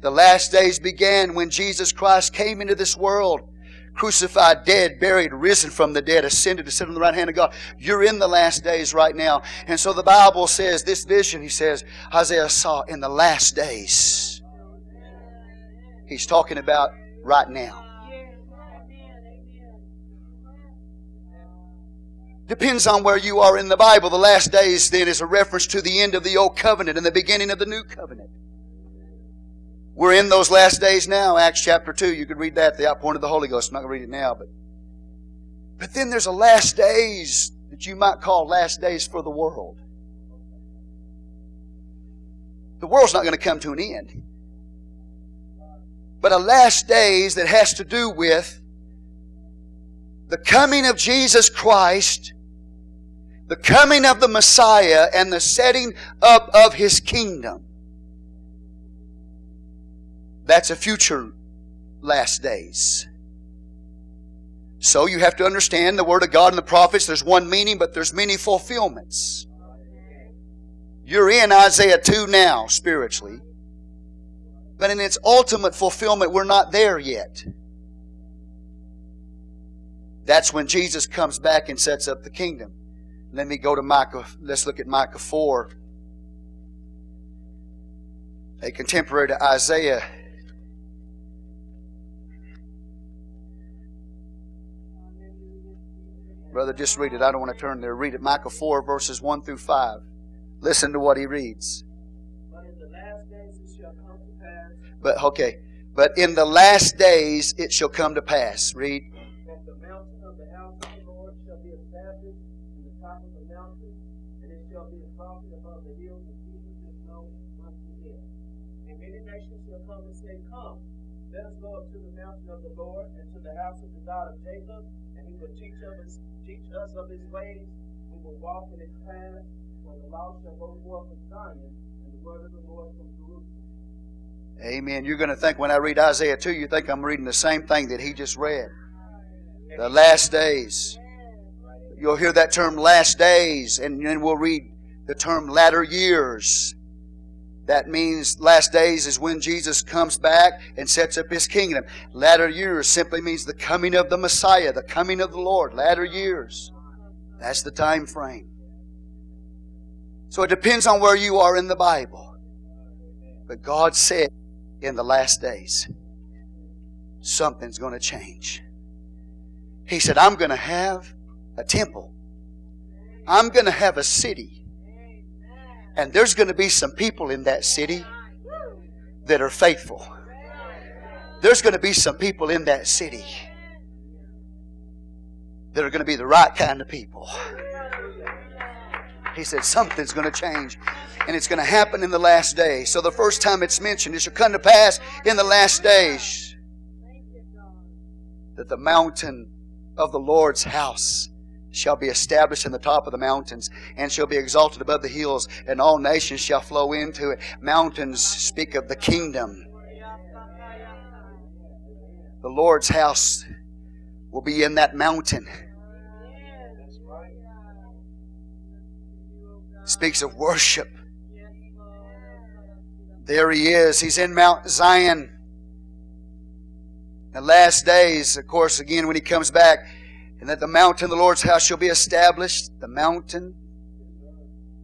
The last days began when Jesus Christ came into this world crucified, dead, buried, risen from the dead, ascended to sit on the right hand of God. You're in the last days right now. And so the Bible says, this vision, he says, Isaiah saw in the last days. He's talking about right now. Depends on where you are in the Bible. The last days then is a reference to the end of the old covenant and the beginning of the new covenant. We're in those last days now, Acts chapter 2. You could read that, the outpouring of the Holy Ghost. I'm not going to read it now, but. But then there's a last days that you might call last days for the world. The world's not going to come to an end. But a last days that has to do with the coming of Jesus Christ, the coming of the Messiah, and the setting up of His kingdom. That's a future last days. So you have to understand the Word of God and the prophets. There's one meaning, but there's many fulfillments. You're in Isaiah 2 now, spiritually. But in its ultimate fulfillment, we're not there yet. That's when Jesus comes back and sets up the kingdom. Let me go to Micah. Let's look at Micah 4. A contemporary to Isaiah. Brother, just read it. I don't want to turn there. Read it. Micah 4, verses 1 through 5. Listen to what he reads. But in the last days it shall come to pass. But, okay. But in the last days it shall come to pass. Read. That the mountain of the house of the Lord shall be established in the top of the mountain, and it shall be exalted above the hills, and people shall know unto it. And many nations shall come and say, Come, let us go up to the mountain of the Lord, and to the house of the God of Jacob, he will teach teach us of his ways. We will walk in his paths, for the law shall go forth from Zion, and the word of the Lord from Jerusalem. Amen. You're going to think when I read Isaiah 2, you think I'm reading the same thing that he just read. The last days. You'll hear that term last days, and then we'll read the term latter years. That means last days is when Jesus comes back and sets up his kingdom. Latter years simply means the coming of the Messiah, the coming of the Lord. Latter years. That's the time frame. So it depends on where you are in the Bible. But God said in the last days, something's going to change. He said, I'm going to have a temple. I'm going to have a city. And there's going to be some people in that city that are faithful. There's going to be some people in that city that are going to be the right kind of people. He said something's going to change and it's going to happen in the last days. So the first time it's mentioned, it shall come to pass in the last days that the mountain of the Lord's house shall be established in the top of the mountains and shall be exalted above the hills, and all nations shall flow into it. Mountains speak of the kingdom. The Lord's house will be in that mountain. Speaks of worship. There he is. He's in Mount Zion. The last days, of course, again, when he comes back, and that the mountain of the Lord's house shall be established. The mountain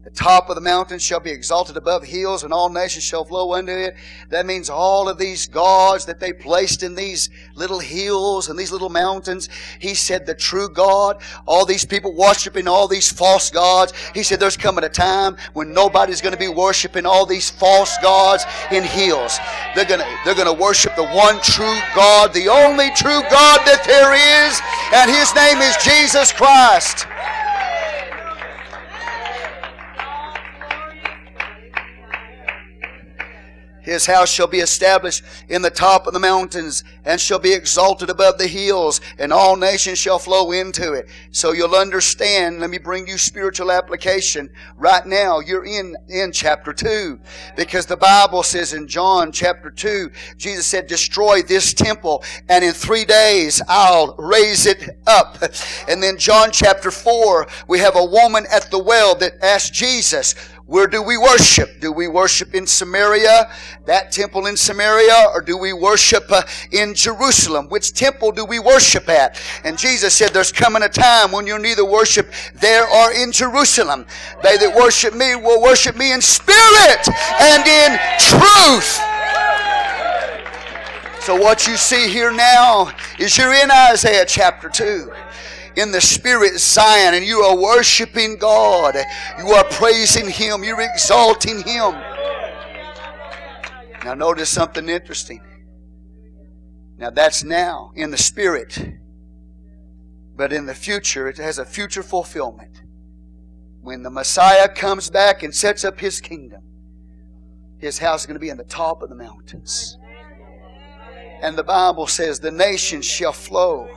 the top of the mountain shall be exalted above hills, and all nations shall flow unto it. That means all of these gods that they placed in these little hills and these little mountains. He said the true God, all these people worshiping all these false gods. He said there's coming a time when nobody's going to be worshiping all these false gods in hills. They're going to, they're going to worship the one true God, the only true God that there is, and His name is Jesus Christ. His house shall be established in the top of the mountains and shall be exalted above the hills and all nations shall flow into it. So you'll understand. Let me bring you spiritual application. Right now, you're in, in chapter 2 because the Bible says in John chapter 2, Jesus said, destroy this temple and in three days I'll raise it up. And then John chapter 4, we have a woman at the well that asked Jesus, where do we worship? Do we worship in Samaria, that temple in Samaria, or do we worship uh, in Jerusalem? Which temple do we worship at? And Jesus said, There's coming a time when you'll neither worship there or in Jerusalem. They that worship me will worship me in spirit and in truth. So, what you see here now is you're in Isaiah chapter 2 in the spirit Zion and you are worshiping God. You are praising Him. You're exalting Him. Now notice something interesting. Now that's now in the spirit. But in the future, it has a future fulfillment. When the Messiah comes back and sets up His kingdom, His house is going to be in the top of the mountains. And the Bible says the nations shall flow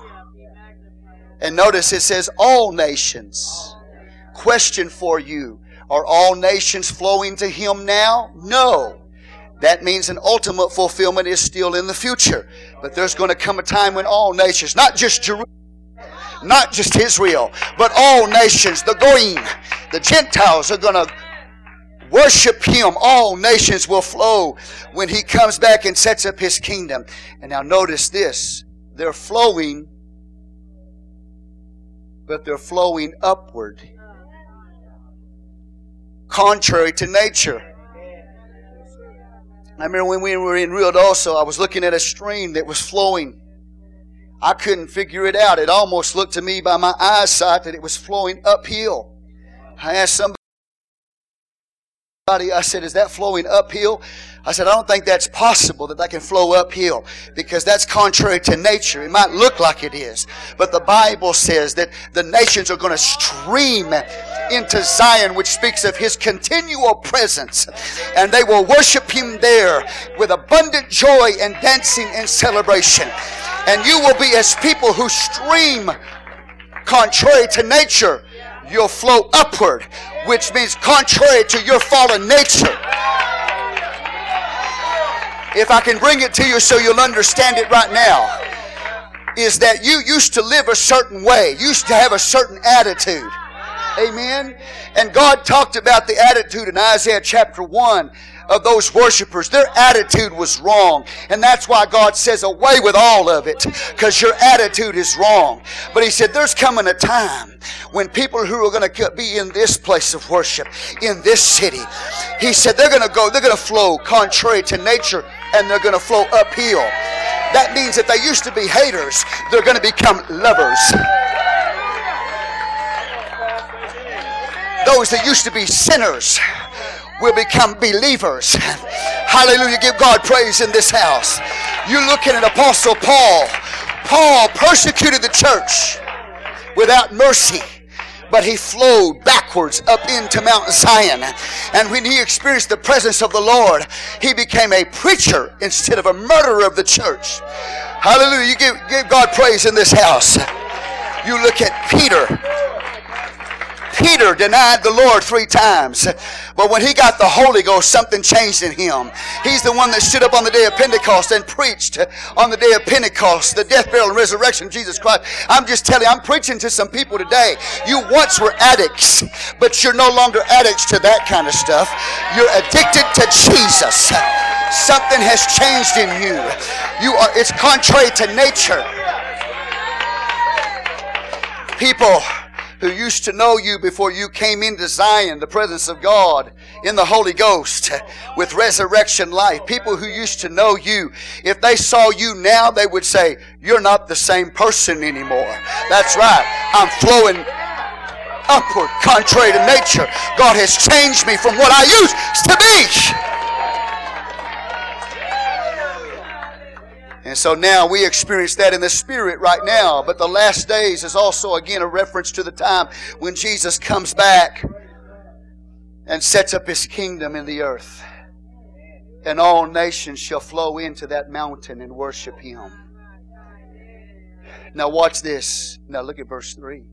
and notice it says all nations. Question for you. Are all nations flowing to Him now? No. That means an ultimate fulfillment is still in the future. But there's going to come a time when all nations, not just Jerusalem, Not just Israel, but all nations, the Goyim, the Gentiles are going to worship him. All nations will flow when he comes back and sets up his kingdom. And now notice this. They're flowing, but they're flowing upward. Contrary to nature. I remember when we were in Rio Doso, I was looking at a stream that was flowing. I couldn't figure it out. It almost looked to me by my eyesight that it was flowing uphill. I asked somebody, I said, is that flowing uphill? I said, I don't think that's possible that that can flow uphill because that's contrary to nature. It might look like it is, but the Bible says that the nations are going to stream into Zion, which speaks of His continual presence, and they will worship Him there with abundant joy and dancing and celebration. And you will be as people who stream contrary to nature. You'll flow upward, which means contrary to your fallen nature. If I can bring it to you so you'll understand it right now, is that you used to live a certain way, used to have a certain attitude. Amen. And God talked about the attitude in Isaiah chapter 1 of those worshipers. Their attitude was wrong. And that's why God says, away with all of it, because your attitude is wrong. But He said, there's coming a time when people who are going to be in this place of worship, in this city, He said, they're going to go, they're going to flow contrary to nature, and they're going to flow uphill. That means that they used to be haters, they're going to become lovers. Those that used to be sinners will become believers. Hallelujah. Give God praise in this house. You look at an apostle Paul. Paul persecuted the church without mercy but he flowed backwards up into Mount Zion. And when he experienced the presence of the Lord, he became a preacher instead of a murderer of the church. Hallelujah. You give, give God praise in this house. You look at Peter. Peter denied the Lord three times. But when he got the Holy Ghost, something changed in him. He's the one that stood up on the day of Pentecost and preached on the day of Pentecost, the death, burial, and resurrection of Jesus Christ. I'm just telling you, I'm preaching to some people today. You once were addicts, but you're no longer addicts to that kind of stuff. You're addicted to Jesus. Something has changed in you. You are, it's contrary to nature. People who used to know you before you came into Zion, the presence of God in the Holy Ghost with resurrection life. People who used to know you, if they saw you now, they would say, You're not the same person anymore. That's right. I'm flowing upward, contrary to nature. God has changed me from what I used to be. And so now we experience that in the Spirit right now. But the last days is also again a reference to the time when Jesus comes back and sets up his kingdom in the earth. And all nations shall flow into that mountain and worship him. Now watch this. Now look at verse 3.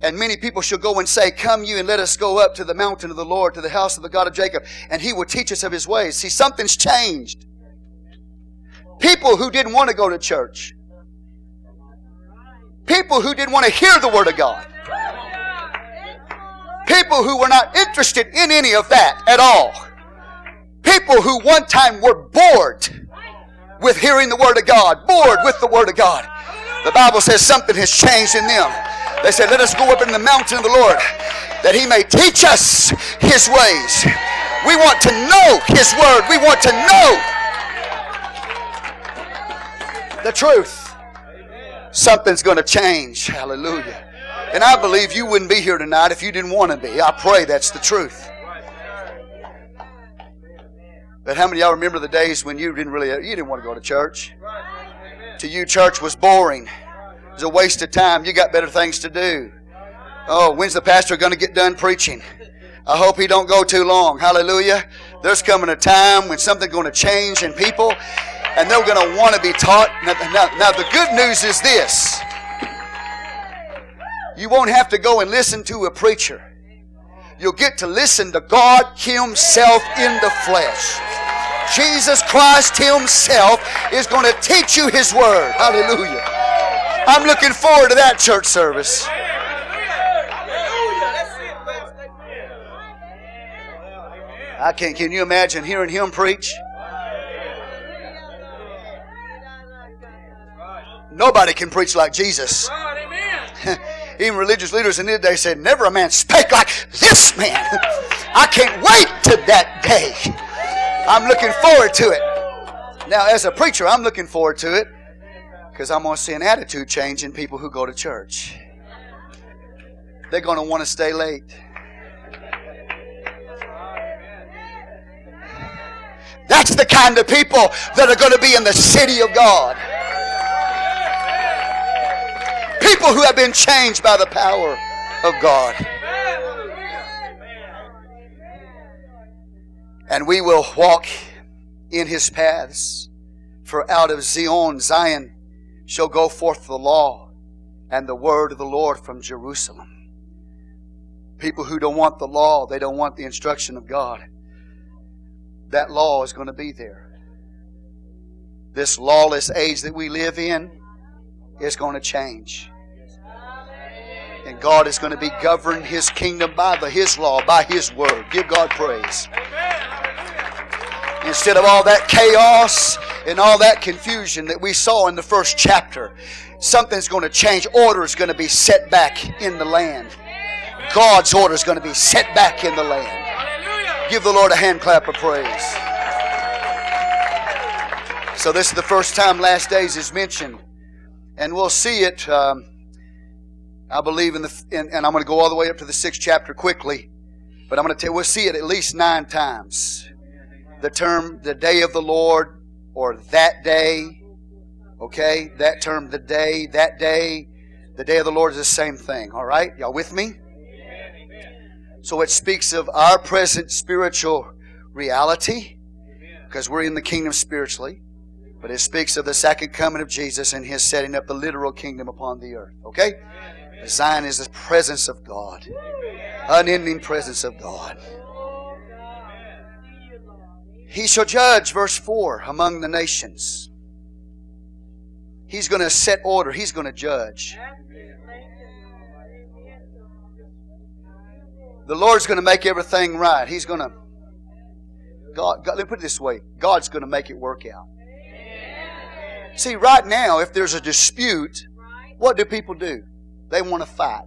And many people shall go and say, Come you and let us go up to the mountain of the Lord, to the house of the God of Jacob, and he will teach us of his ways. See, something's changed. People who didn't want to go to church. People who didn't want to hear the Word of God. People who were not interested in any of that at all. People who one time were bored with hearing the Word of God, bored with the Word of God. The Bible says something has changed in them. They said, Let us go up in the mountain of the Lord that He may teach us His ways. We want to know His Word. We want to know the truth. Something's going to change. Hallelujah. And I believe you wouldn't be here tonight if you didn't want to be. I pray that's the truth. But how many of y'all remember the days when you didn't really you didn't want to go to church? To you church was boring. It was a waste of time. You got better things to do. Oh, when's the pastor going to get done preaching? I hope he don't go too long. Hallelujah. There's coming a time when something's going to change in people and they're going to want to be taught. Now, now, now, the good news is this you won't have to go and listen to a preacher. You'll get to listen to God Himself in the flesh. Jesus Christ Himself is going to teach you His Word. Hallelujah. I'm looking forward to that church service. I can't. can you imagine hearing him preach? Nobody can preach like Jesus. Even religious leaders in the day said, Never a man spake like this man. I can't wait to that day. I'm looking forward to it. Now, as a preacher, I'm looking forward to it because I'm going to see an attitude change in people who go to church. They're going to want to stay late. That's the kind of people that are going to be in the city of God. People who have been changed by the power of God. And we will walk in his paths. For out of Zion, Zion shall go forth the law and the word of the Lord from Jerusalem. People who don't want the law, they don't want the instruction of God. That law is going to be there. This lawless age that we live in is going to change. And God is going to be governed His kingdom by the His law, by His word. Give God praise. Instead of all that chaos and all that confusion that we saw in the first chapter, something's going to change. Order is going to be set back in the land. God's order is going to be set back in the land. Give the Lord a hand clap of praise. So, this is the first time last days is mentioned. And we'll see it. Um, I believe in the, in, and I'm going to go all the way up to the sixth chapter quickly, but I'm going to tell, we'll see it at least nine times. The term, the day of the Lord, or that day, okay? That term, the day, that day, the day of the Lord is the same thing, all right? Y'all with me? So it speaks of our present spiritual reality, because we're in the kingdom spiritually. But it speaks of the second coming of Jesus and His setting up the literal kingdom upon the earth. Okay? Zion is the presence of God, unending presence of God. He shall judge, verse 4, among the nations. He's going to set order, He's going to judge. The Lord's going to make everything right. He's going to. God, God, let me put it this way God's going to make it work out. See, right now, if there's a dispute, what do people do? They want to fight.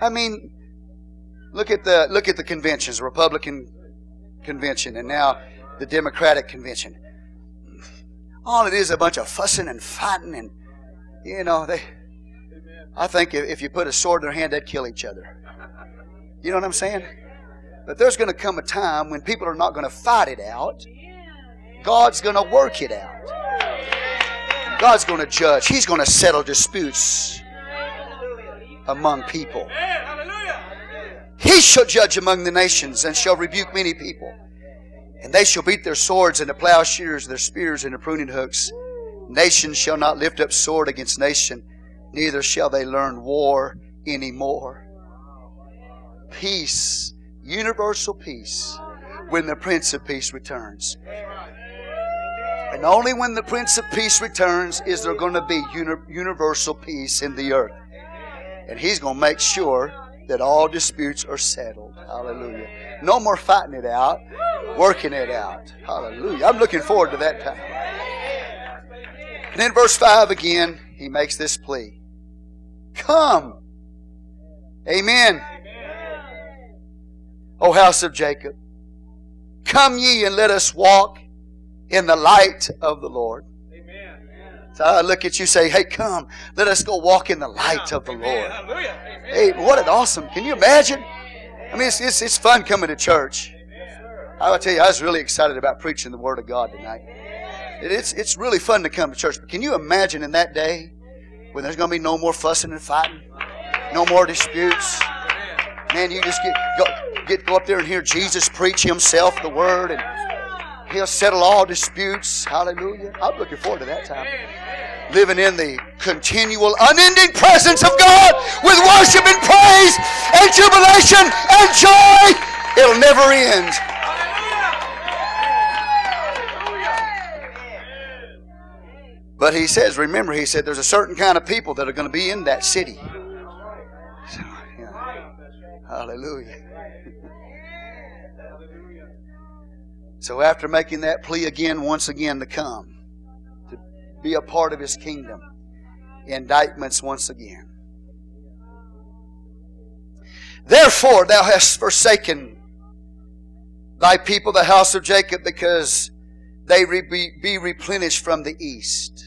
I mean, look at the look at the conventions, Republican convention, and now the Democratic convention. All it is a bunch of fussing and fighting, and you know they. I think if you put a sword in their hand, they'd kill each other. You know what I'm saying? But there's going to come a time when people are not going to fight it out. God's going to work it out. God's going to judge. He's going to settle disputes among people. He shall judge among the nations and shall rebuke many people. And they shall beat their swords into plowshares, their spears into pruning hooks. Nation shall not lift up sword against nation, neither shall they learn war anymore. Peace, universal peace, when the Prince of Peace returns. And only when the Prince of Peace returns is there going to be uni- universal peace in the earth. And He's going to make sure that all disputes are settled. Hallelujah. No more fighting it out, working it out. Hallelujah. I'm looking forward to that time. And then verse 5 again, he makes this plea Come. Amen. O house of Jacob, come ye and let us walk in the light of the Lord. So I look at you say, hey, come, let us go walk in the light of the Lord. Hey, what an awesome, can you imagine? I mean, it's, it's, it's fun coming to church. I will tell you, I was really excited about preaching the Word of God tonight. It, it's, it's really fun to come to church. But can you imagine in that day when there's going to be no more fussing and fighting, no more disputes? Man, you just get go, get go up there and hear Jesus preach Himself the Word, and He'll settle all disputes. Hallelujah! I'm looking forward to that time living in the continual, unending presence of God with worship and praise and jubilation and joy. It'll never end. But he says, remember, he said there's a certain kind of people that are going to be in that city. So, yeah. Hallelujah. So after making that plea again, once again to come, to be a part of his kingdom, indictments once again. Therefore, thou hast forsaken thy people, the house of Jacob, because they be, be replenished from the east.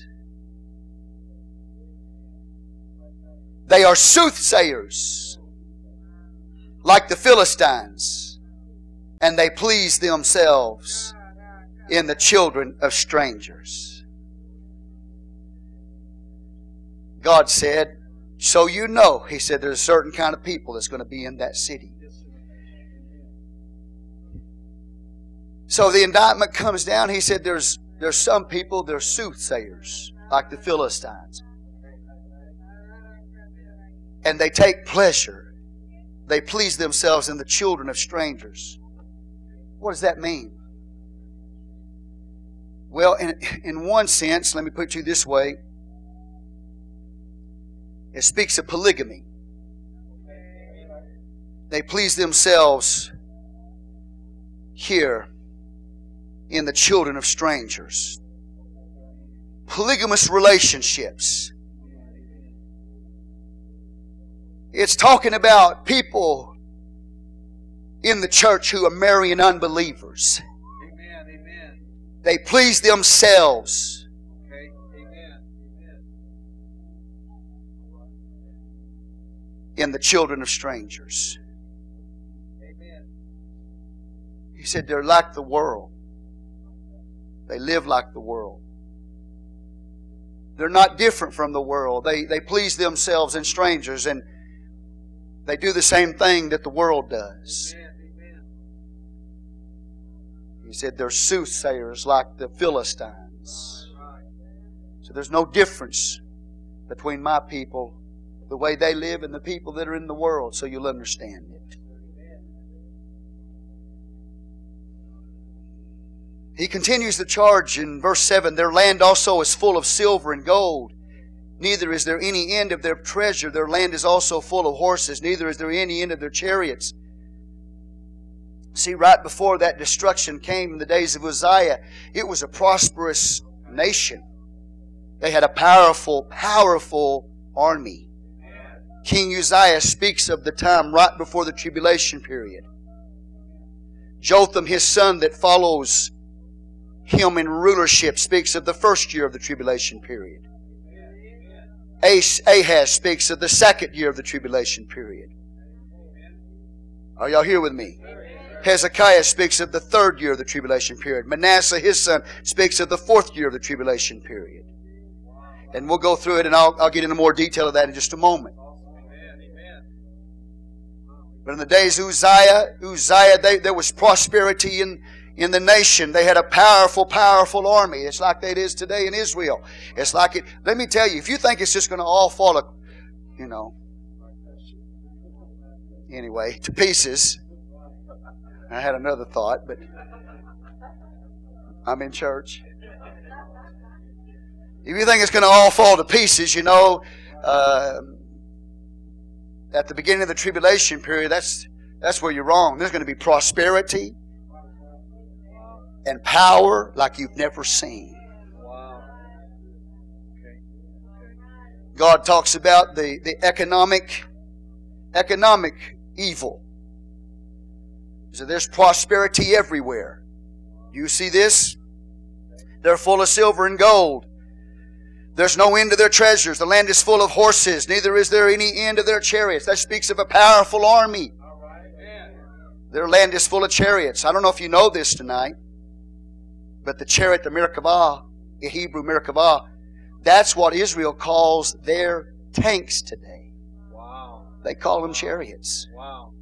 They are soothsayers, like the Philistines, and they please themselves in the children of strangers. God said, So you know, He said, there's a certain kind of people that's going to be in that city. So the indictment comes down. He said, There's, there's some people, they're soothsayers, like the Philistines and they take pleasure. They please themselves in the children of strangers. What does that mean? Well, in, in one sense, let me put you this way it speaks of polygamy. They please themselves here in the children of strangers. Polygamous relationships It's talking about people in the church who are marrying unbelievers. Amen. Amen. They please themselves. Okay. Amen. Amen. In the children of strangers. Amen. He said they're like the world. They live like the world. They're not different from the world. They, they please themselves and strangers. And they do the same thing that the world does. He said they're soothsayers like the Philistines. So there's no difference between my people, the way they live, and the people that are in the world, so you'll understand it. He continues the charge in verse 7 Their land also is full of silver and gold Neither is there any end of their treasure. Their land is also full of horses. Neither is there any end of their chariots. See, right before that destruction came in the days of Uzziah, it was a prosperous nation. They had a powerful, powerful army. King Uzziah speaks of the time right before the tribulation period. Jotham, his son that follows him in rulership, speaks of the first year of the tribulation period. Ahaz speaks of the second year of the tribulation period. Are y'all here with me? Hezekiah speaks of the third year of the tribulation period. Manasseh, his son, speaks of the fourth year of the tribulation period. And we'll go through it and I'll, I'll get into more detail of that in just a moment. But in the days of Uzziah, Uzziah, they, there was prosperity in, in the nation. They had a powerful, powerful army. It's like that is today in Israel. It's like it. Let me tell you, if you think it's just going to all fall, you know, anyway, to pieces. I had another thought, but I'm in church. If you think it's going to all fall to pieces, you know, uh, at the beginning of the tribulation period, that's that's where you're wrong. There's going to be prosperity and power like you've never seen. God talks about the, the economic economic evil. So there's prosperity everywhere. Do you see this? They're full of silver and gold. There's no end to their treasures. The land is full of horses. Neither is there any end of their chariots. That speaks of a powerful army. Their land is full of chariots. I don't know if you know this tonight. But the chariot, the Merkavah, the Hebrew Merkavah, that's what Israel calls their tanks today. Wow. They call them chariots. Wow.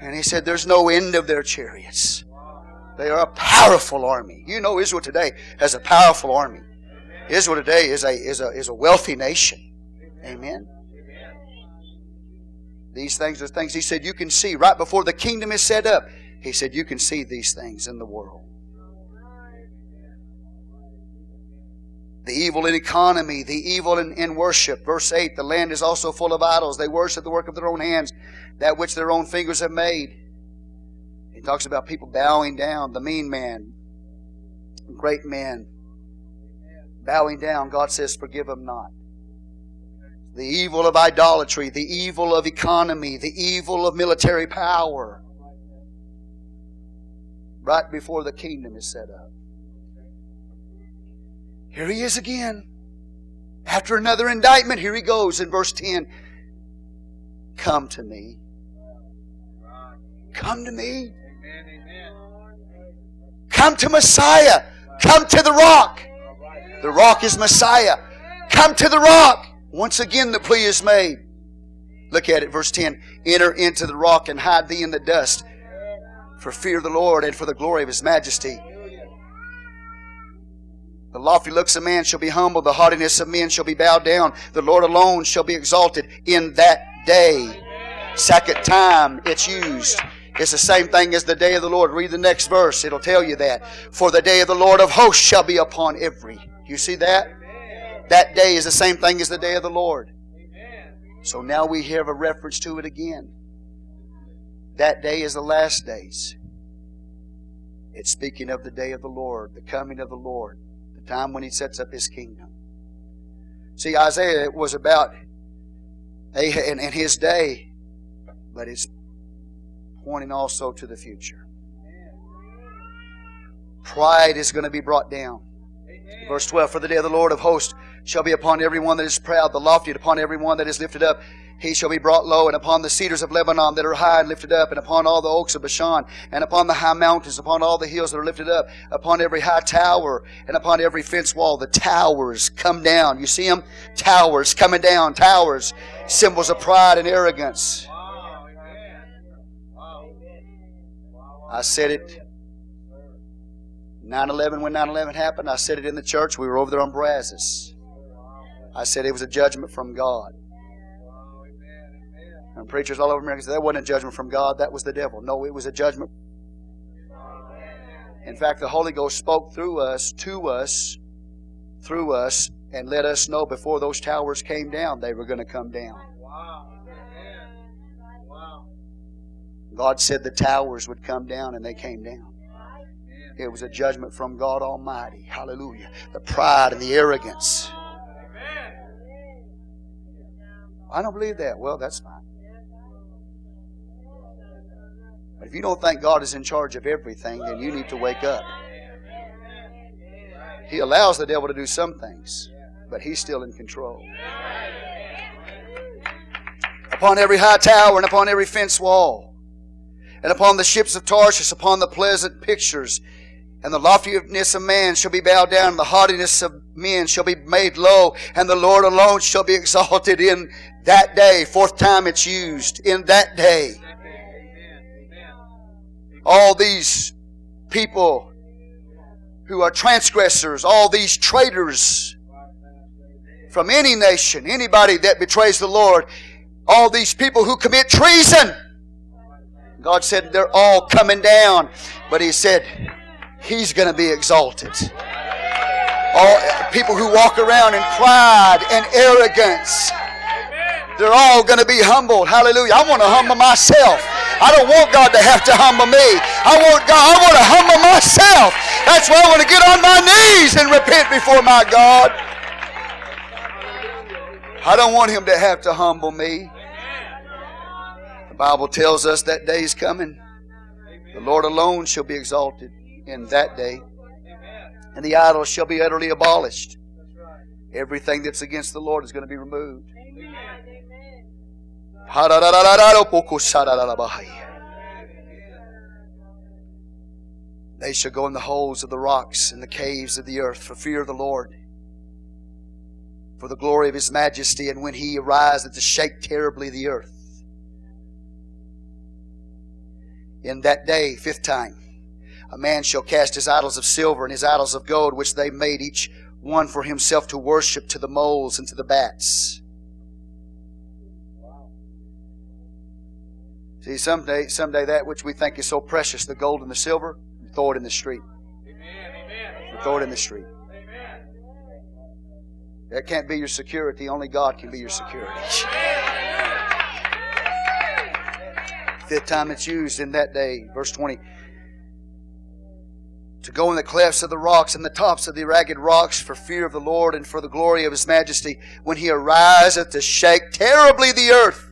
And he said, There's no end of their chariots. They are a powerful army. You know, Israel today has a powerful army. Israel today is a, is, a, is a wealthy nation. Amen. These things are things he said you can see right before the kingdom is set up. He said you can see these things in the world. The evil in economy, the evil in, in worship. Verse 8, the land is also full of idols. They worship the work of their own hands, that which their own fingers have made. He talks about people bowing down, the mean man, great man, bowing down. God says, forgive them not. The evil of idolatry, the evil of economy, the evil of military power. Right before the kingdom is set up. Here he is again. After another indictment, here he goes in verse 10. Come to me. Come to me. Come to Messiah. Come to the rock. The rock is Messiah. Come to the rock. Once again, the plea is made. Look at it, verse 10. Enter into the rock and hide thee in the dust for fear of the Lord and for the glory of his majesty. The lofty looks of man shall be humbled, the haughtiness of men shall be bowed down. The Lord alone shall be exalted in that day. Second time it's used. It's the same thing as the day of the Lord. Read the next verse. It'll tell you that. For the day of the Lord of hosts shall be upon every. You see that? That day is the same thing as the day of the Lord. So now we have a reference to it again. That day is the last days. It's speaking of the day of the Lord, the coming of the Lord time when he sets up his kingdom. See, Isaiah was about and his day, but it's pointing also to the future. Pride is going to be brought down. Verse 12 For the day of the Lord of hosts shall be upon everyone that is proud, the lofty upon everyone that is lifted up. He shall be brought low, and upon the cedars of Lebanon that are high and lifted up, and upon all the oaks of Bashan, and upon the high mountains, upon all the hills that are lifted up, upon every high tower, and upon every fence wall, the towers come down. You see them? Towers coming down, towers, symbols of pride and arrogance. I said it 9 11, when 9 11 happened, I said it in the church. We were over there on Brazos. I said it was a judgment from God. And preachers all over America said that wasn't a judgment from God, that was the devil. No, it was a judgment. In fact, the Holy Ghost spoke through us, to us, through us, and let us know before those towers came down, they were going to come down. God said the towers would come down, and they came down. It was a judgment from God Almighty. Hallelujah. The pride and the arrogance. I don't believe that. Well, that's fine. But if you don't think God is in charge of everything, then you need to wake up. He allows the devil to do some things, but he's still in control. Upon every high tower and upon every fence wall, and upon the ships of Tarshish, upon the pleasant pictures, and the loftiness of man shall be bowed down, and the haughtiness of men shall be made low, and the Lord alone shall be exalted in that day. Fourth time it's used, in that day all these people who are transgressors, all these traitors from any nation, anybody that betrays the Lord, all these people who commit treason. God said they're all coming down, but He said He's going to be exalted. All people who walk around in pride and arrogance, they're all going to be humbled. Hallelujah. I want to humble myself. I don't want God to have to humble me. I want God, I want to humble myself. That's why I want to get on my knees and repent before my God. I don't want him to have to humble me. The Bible tells us that day is coming. The Lord alone shall be exalted in that day. And the idols shall be utterly abolished. Everything that's against the Lord is going to be removed. They shall go in the holes of the rocks and the caves of the earth for fear of the Lord, for the glory of His majesty, and when He ariseth to shake terribly the earth. In that day, fifth time, a man shall cast his idols of silver and his idols of gold, which they made each one for himself to worship to the moles and to the bats. See, someday, someday that which we think is so precious, the gold and the silver, throw it in the street. Amen. throw it in the street. That can't be your security. Only God can be your security. Fifth time it's used in that day. Verse 20. To go in the clefts of the rocks and the tops of the ragged rocks for fear of the Lord and for the glory of His majesty when He ariseth to shake terribly the earth.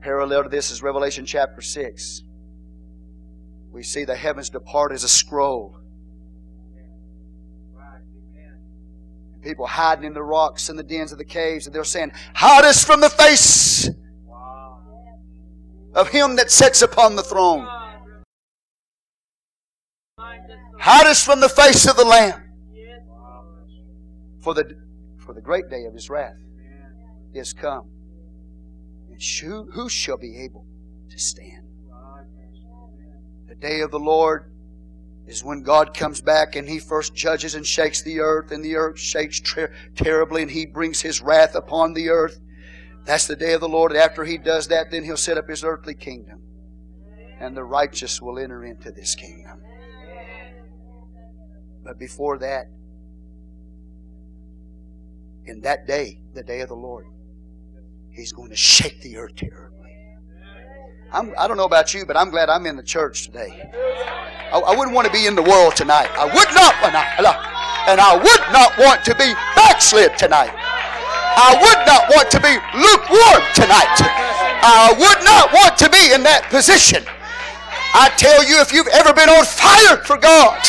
Parallel to this is Revelation chapter 6. We see the heavens depart as a scroll. People hiding in the rocks and the dens of the caves, and they're saying, Hide us from the face of him that sits upon the throne. Hide us from the face of the Lamb. For the, for the great day of his wrath is come. And who, who shall be able to stand? The day of the Lord is when God comes back and He first judges and shakes the earth, and the earth shakes ter- terribly, and He brings His wrath upon the earth. That's the day of the Lord. After He does that, then He'll set up His earthly kingdom. And the righteous will enter into this kingdom. But before that, in that day, the day of the Lord, He's going to shake the earth terribly. I'm, I do not know about you, but I'm glad I'm in the church today. I, I wouldn't want to be in the world tonight. I would not, and I would not want to be backslid tonight. I would not want to be lukewarm tonight. I would not want to be in that position. I tell you, if you've ever been on fire for God,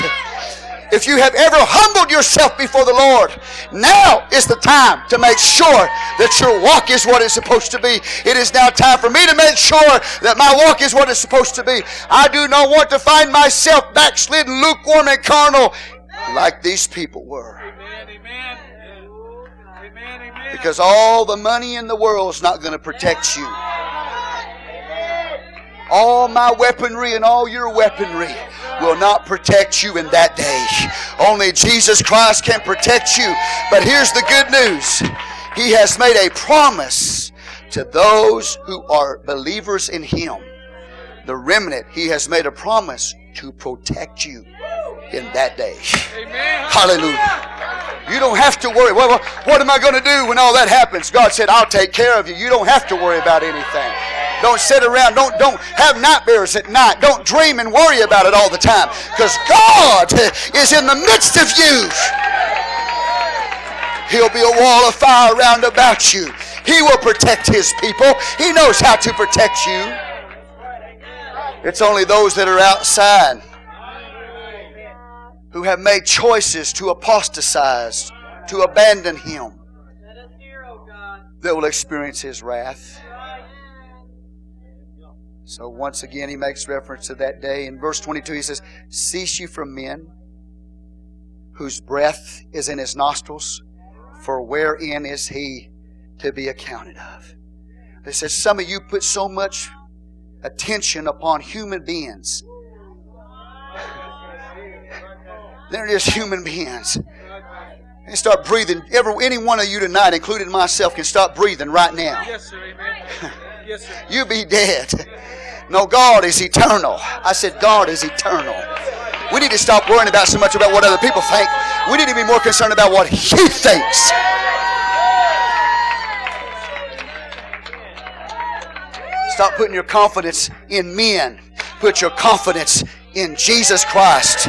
if you have ever humbled yourself before the Lord, now is the time to make sure that your walk is what it's supposed to be. It is now time for me to make sure that my walk is what it's supposed to be. I do not want to find myself backslidden, lukewarm, and carnal like these people were. Because all the money in the world is not going to protect you. All my weaponry and all your weaponry will not protect you in that day. Only Jesus Christ can protect you. But here's the good news He has made a promise to those who are believers in Him. The remnant, He has made a promise to protect you in that day. Amen. Hallelujah. You don't have to worry. Well, what am I going to do when all that happens? God said, I'll take care of you. You don't have to worry about anything. Don't sit around. Don't, don't have nightmares at night. Don't dream and worry about it all the time. Because God is in the midst of you. He'll be a wall of fire round about you. He will protect His people. He knows how to protect you. It's only those that are outside who have made choices to apostatize, to abandon Him, that will experience His wrath. So once again, he makes reference to that day. In verse 22, he says, Cease you from men whose breath is in his nostrils, for wherein is he to be accounted of? They says, Some of you put so much attention upon human beings. They're just human beings. And start breathing. Every, any one of you tonight, including myself, can start breathing right now. Yes, sir. Amen. You be dead. No, God is eternal. I said, God is eternal. We need to stop worrying about so much about what other people think. We need to be more concerned about what He thinks. Stop putting your confidence in men. Put your confidence in Jesus Christ.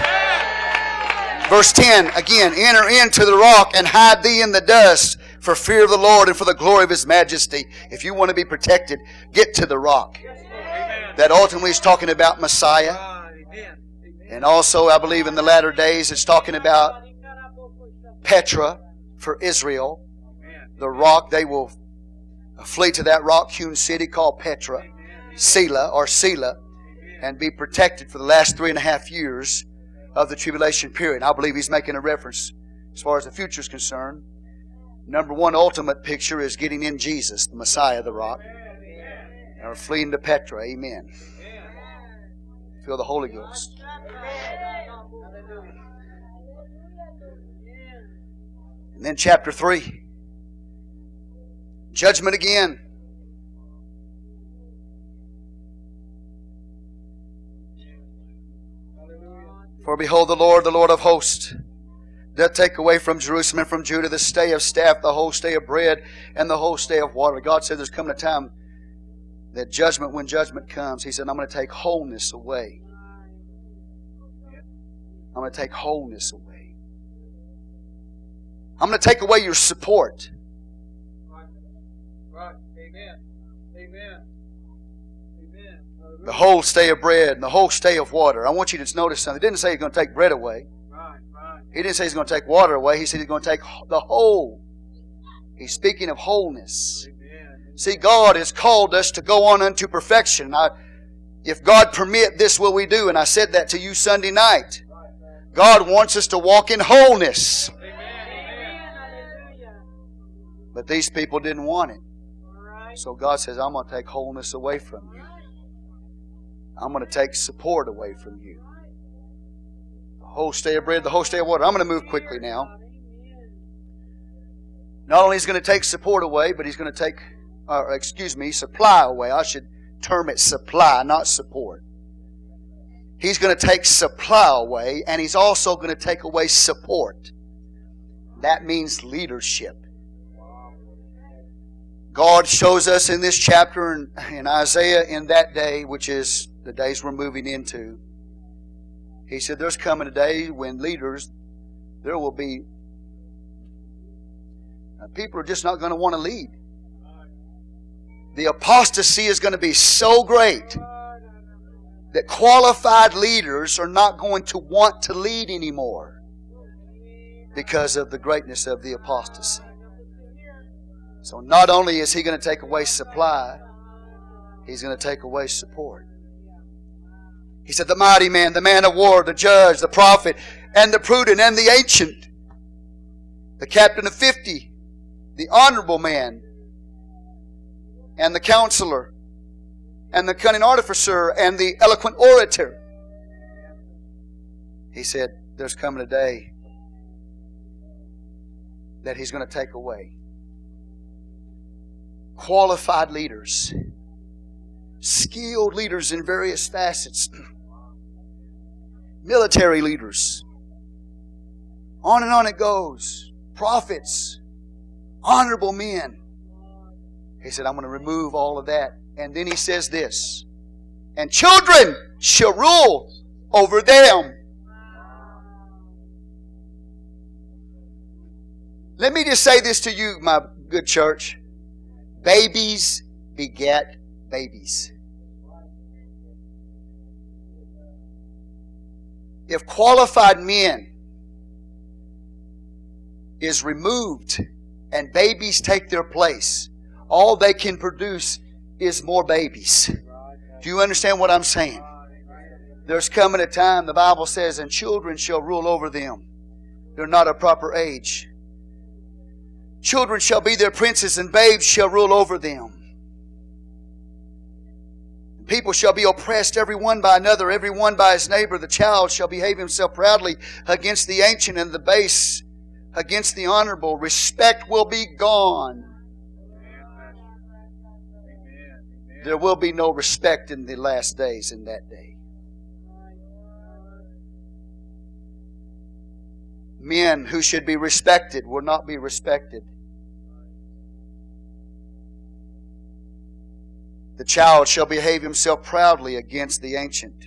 Verse 10 again, enter into the rock and hide thee in the dust for fear of the Lord and for the glory of His majesty. If you want to be protected, get to the rock that ultimately is talking about Messiah. And also, I believe in the latter days, it's talking about Petra for Israel. The rock, they will flee to that rock hewn city called Petra, Selah or Selah, and be protected for the last three and a half years of the tribulation period. I believe he's making a reference as far as the future is concerned. Number one ultimate picture is getting in Jesus, the Messiah, the rock or fleeing to Petra. Amen. Feel the Holy Ghost. And then chapter 3. Judgment again. For behold, the Lord, the Lord of hosts, Doth take away from Jerusalem and from Judah the stay of staff, the whole stay of bread, and the whole stay of water. God said there's coming a time that judgment, when judgment comes, He said, I'm going to take wholeness away. I'm going to take wholeness away. I'm going to take away your support. Right. Amen. Amen. Amen. The whole stay of bread and the whole stay of water. I want you to notice something. He didn't say He's going to take bread away. He didn't say He's going to take water away. He said He's going to take the whole. He's speaking of wholeness. Amen. See, God has called us to go on unto perfection. I, if God permit, this will we do. And I said that to you Sunday night. God wants us to walk in wholeness. Amen. But these people didn't want it. So God says, I'm going to take wholeness away from you. I'm going to take support away from you. Whole stay of bread, the whole stay of water. I'm going to move quickly now. Not only is going to take support away, but he's going to take, uh, excuse me, supply away. I should term it supply, not support. He's going to take supply away, and he's also going to take away support. That means leadership. God shows us in this chapter in, in Isaiah in that day, which is the days we're moving into. He said, There's coming a day when leaders, there will be, uh, people are just not going to want to lead. The apostasy is going to be so great that qualified leaders are not going to want to lead anymore because of the greatness of the apostasy. So not only is he going to take away supply, he's going to take away support. He said, The mighty man, the man of war, the judge, the prophet, and the prudent, and the ancient, the captain of fifty, the honorable man, and the counselor, and the cunning artificer, and the eloquent orator. He said, There's coming a day that he's going to take away qualified leaders, skilled leaders in various facets, military leaders. On and on it goes. Prophets, honorable men. He said, I'm going to remove all of that. And then he says this And children shall rule over them. Let me just say this to you, my good church. Babies beget babies. If qualified men is removed and babies take their place, all they can produce is more babies. Do you understand what I'm saying? There's coming a time, the Bible says, and children shall rule over them. They're not a proper age. Children shall be their princes, and babes shall rule over them. People shall be oppressed every one by another, every one by his neighbor. The child shall behave himself proudly against the ancient and the base against the honorable. Respect will be gone. There will be no respect in the last days in that day. Men who should be respected will not be respected. The child shall behave himself proudly against the ancient,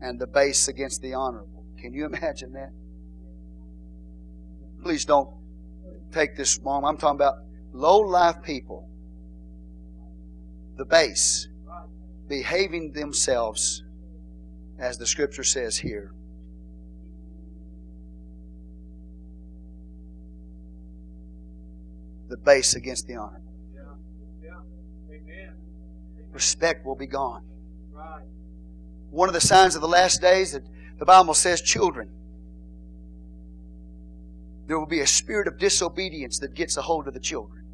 and the base against the honorable. Can you imagine that? Please don't take this wrong. I'm talking about low life people, the base, behaving themselves as the scripture says here. The base against the honorable. Respect will be gone. One of the signs of the last days that the Bible says, children, there will be a spirit of disobedience that gets a hold of the children.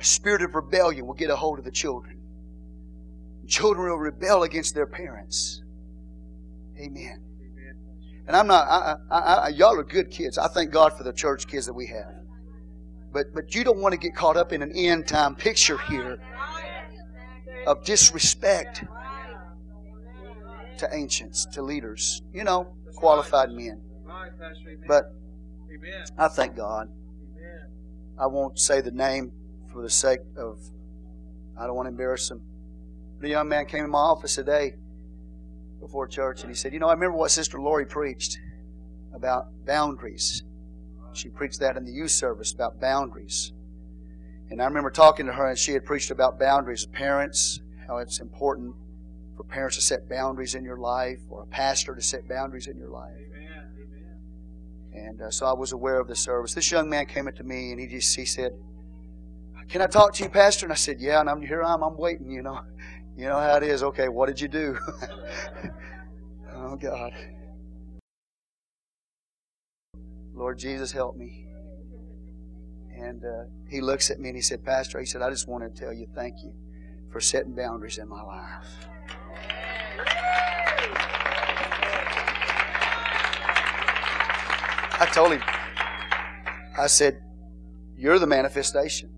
A spirit of rebellion will get a hold of the children. Children will rebel against their parents. Amen. And I'm not, I, I, I, y'all are good kids. I thank God for the church kids that we have. But, but you don't want to get caught up in an end time picture here of disrespect to ancients, to leaders, you know, qualified men. But. I thank God. I won't say the name for the sake of, I don't want to embarrass him. But a young man came in my office today before church and he said, You know, I remember what Sister Lori preached about boundaries. She preached that in the youth service about boundaries. And I remember talking to her and she had preached about boundaries of parents, how it's important for parents to set boundaries in your life or a pastor to set boundaries in your life. Amen. Amen. And uh, so I was aware of the service. This young man came up to me and he just he said, "Can I talk to you, Pastor?" And I said, "Yeah." And I'm here. I'm I'm waiting. You know, you know how it is. Okay, what did you do? oh God, Lord Jesus, help me. And uh, he looks at me and he said, "Pastor," he said, "I just want to tell you thank you for setting boundaries in my life." I told him, I said, You're the manifestation.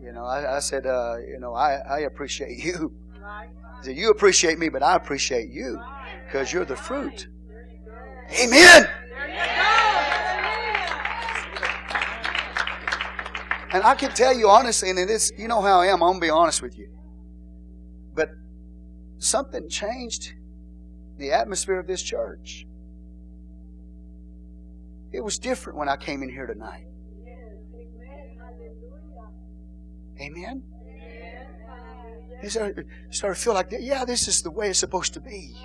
You know, I, I said, uh, You know, I, I appreciate you. Right? Said, You appreciate me, but I appreciate you because you're the fruit. Amen. And I can tell you honestly, and it is, you know how I am, I'm to be honest with you. But something changed the atmosphere of this church. It was different when I came in here tonight. Amen. You started, started to feel like, yeah, this is the way it's supposed to be.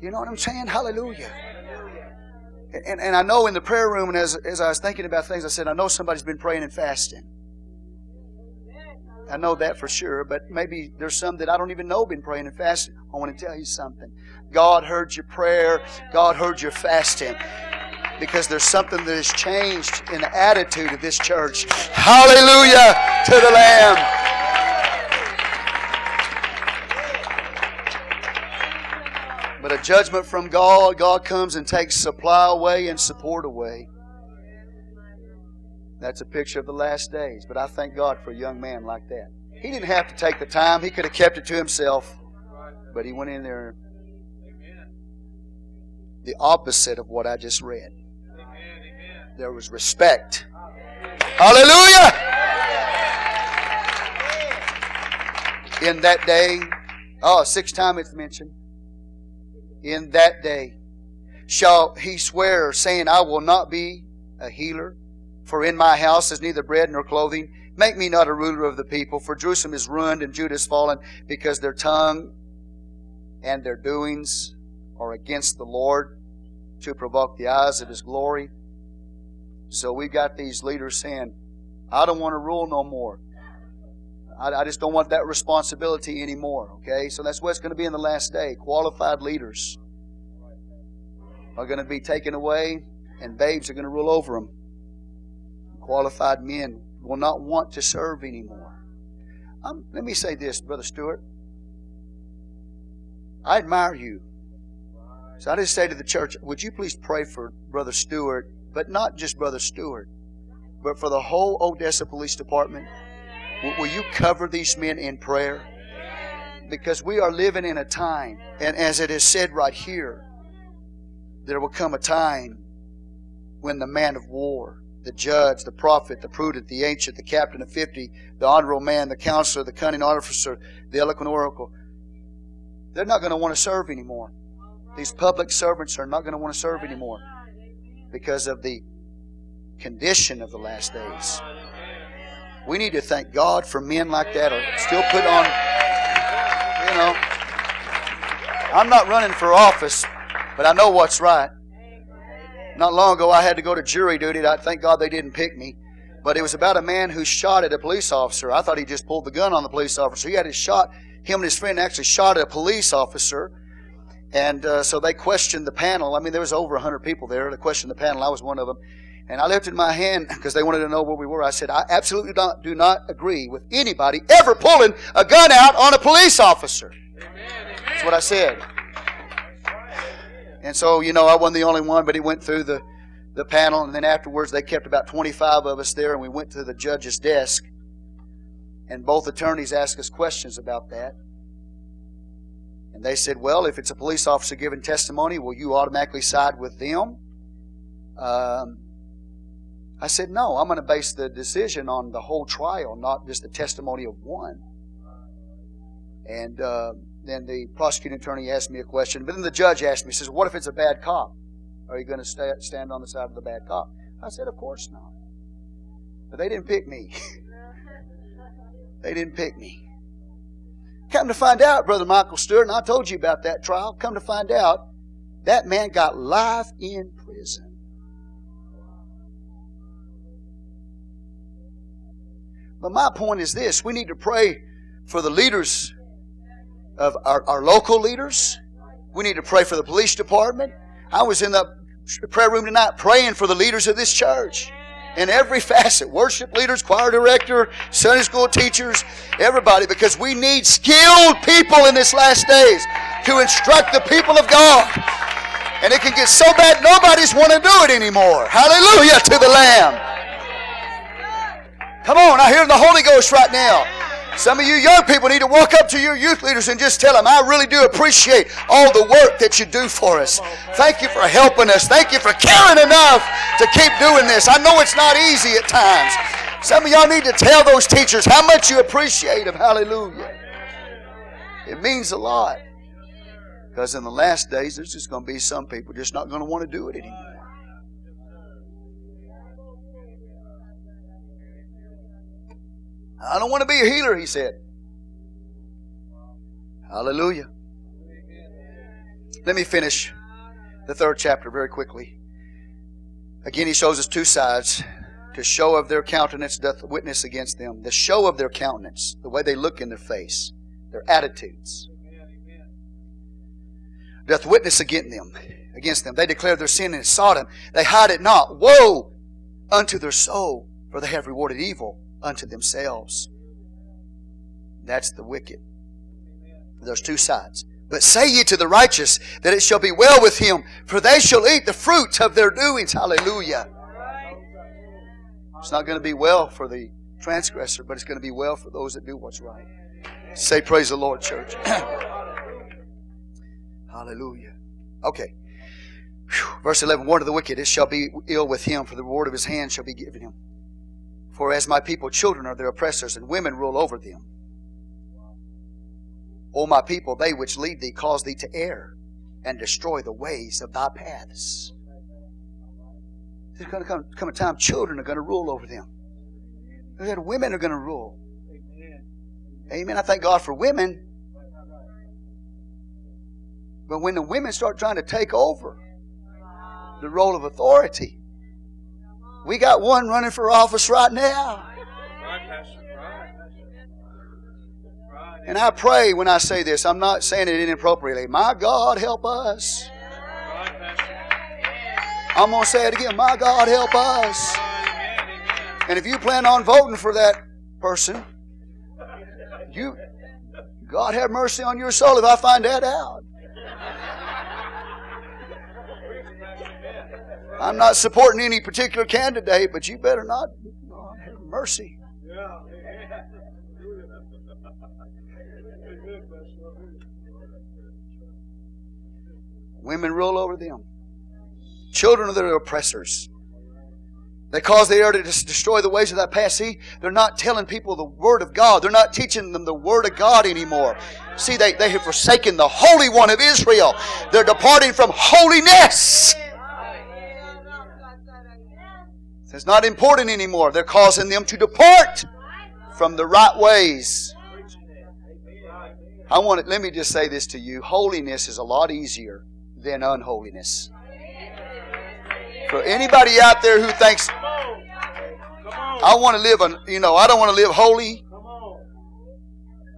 You know what I'm saying? Hallelujah. And, and I know in the prayer room, and as, as I was thinking about things, I said, I know somebody's been praying and fasting. I know that for sure, but maybe there's some that I don't even know been praying and fasting. I want to tell you something. God heard your prayer. God heard your fasting. Because there's something that has changed in the attitude of this church. Hallelujah to the Lamb. Judgment from God, God comes and takes supply away and support away. That's a picture of the last days. But I thank God for a young man like that. He didn't have to take the time, he could have kept it to himself. But he went in there the opposite of what I just read. There was respect. Hallelujah! In that day, oh, six times it's mentioned. In that day shall he swear, saying, I will not be a healer, for in my house is neither bread nor clothing. Make me not a ruler of the people, for Jerusalem is ruined and Judah is fallen, because their tongue and their doings are against the Lord to provoke the eyes of his glory. So we've got these leaders saying, I don't want to rule no more. I, I just don't want that responsibility anymore. Okay? So that's what's going to be in the last day. Qualified leaders are going to be taken away, and babes are going to rule over them. Qualified men will not want to serve anymore. Um, let me say this, Brother Stewart. I admire you. So I just say to the church, would you please pray for Brother Stewart, but not just Brother Stewart, but for the whole Odessa Police Department? Will, you cover these men in prayer? Because we are living in a time, and as it is said right here, there will come a time when the man of war, the judge, the prophet, the prudent, the ancient, the captain of fifty, the honorable man, the counselor, the cunning artificer, the eloquent oracle, they're not going to want to serve anymore. These public servants are not going to want to serve anymore because of the condition of the last days. We need to thank God for men like that are still put on, you know. I'm not running for office, but I know what's right. Not long ago, I had to go to jury duty. I thank God they didn't pick me. But it was about a man who shot at a police officer. I thought he just pulled the gun on the police officer. He had his shot. Him and his friend actually shot at a police officer. And uh, so they questioned the panel. I mean, there was over 100 people there. They questioned the panel. I was one of them. And I lifted my hand because they wanted to know where we were. I said, I absolutely not, do not agree with anybody ever pulling a gun out on a police officer. That's what I said. And so, you know, I wasn't the only one, but he went through the, the panel. And then afterwards, they kept about 25 of us there, and we went to the judge's desk. And both attorneys asked us questions about that. And they said, Well, if it's a police officer giving testimony, will you automatically side with them? Um, I said, No, I'm going to base the decision on the whole trial, not just the testimony of one. And uh, then the prosecuting attorney asked me a question. But then the judge asked me, says, What if it's a bad cop? Are you going to stay, stand on the side of the bad cop? I said, Of course not. But they didn't pick me. they didn't pick me. Come to find out, Brother Michael Stewart, and I told you about that trial. Come to find out, that man got life in prison. But my point is this we need to pray for the leaders of our, our local leaders. We need to pray for the police department. I was in the prayer room tonight praying for the leaders of this church in every facet worship leaders, choir director, Sunday school teachers, everybody because we need skilled people in this last days to instruct the people of God. And it can get so bad nobody's want to do it anymore. Hallelujah to the Lamb. Come on, I hear the Holy Ghost right now. Some of you young people need to walk up to your youth leaders and just tell them, I really do appreciate all the work that you do for us. Thank you for helping us. Thank you for caring enough to keep doing this. I know it's not easy at times. Some of y'all need to tell those teachers how much you appreciate them. Hallelujah. It means a lot. Because in the last days, there's just going to be some people just not going to want to do it anymore. I don't want to be a healer, he said. Hallelujah. Let me finish the third chapter very quickly. Again, he shows us two sides. To show of their countenance doth witness against them. The show of their countenance, the way they look in their face, their attitudes, doth witness against them. Against them, they declare their sin in Sodom. They hide it not. Woe unto their soul, for they have rewarded evil unto themselves. That's the wicked. There's two sides. But say ye to the righteous that it shall be well with him, for they shall eat the fruit of their doings. Hallelujah. It's not going to be well for the transgressor, but it's going to be well for those that do what's right. Say, Praise the Lord, church. Hallelujah. Okay. Whew. Verse 11 Warn of the wicked, it shall be ill with him, for the reward of his hand shall be given him. For as my people, children are their oppressors, and women rule over them. O my people, they which lead thee cause thee to err and destroy the ways of thy paths. There's going to come, come a time children are going to rule over them. That women are going to rule. Amen. I thank God for women. But when the women start trying to take over the role of authority, we got one running for office right now. And I pray when I say this, I'm not saying it inappropriately. My God, help us. I'm going to say it again. My God, help us. And if you plan on voting for that person, you, God have mercy on your soul if I find that out. I'm not supporting any particular candidate, but you better not. Have mercy. Women rule over them. Children are their oppressors. They cause the air to destroy the ways of that past. See, they're not telling people the Word of God. They're not teaching them the Word of God anymore. See, they, they have forsaken the Holy One of Israel. They're departing from holiness. It's not important anymore. They're causing them to depart from the right ways. I want to, let me just say this to you. Holiness is a lot easier than unholiness. For anybody out there who thinks, I want to live, a, you know, I don't want to live holy.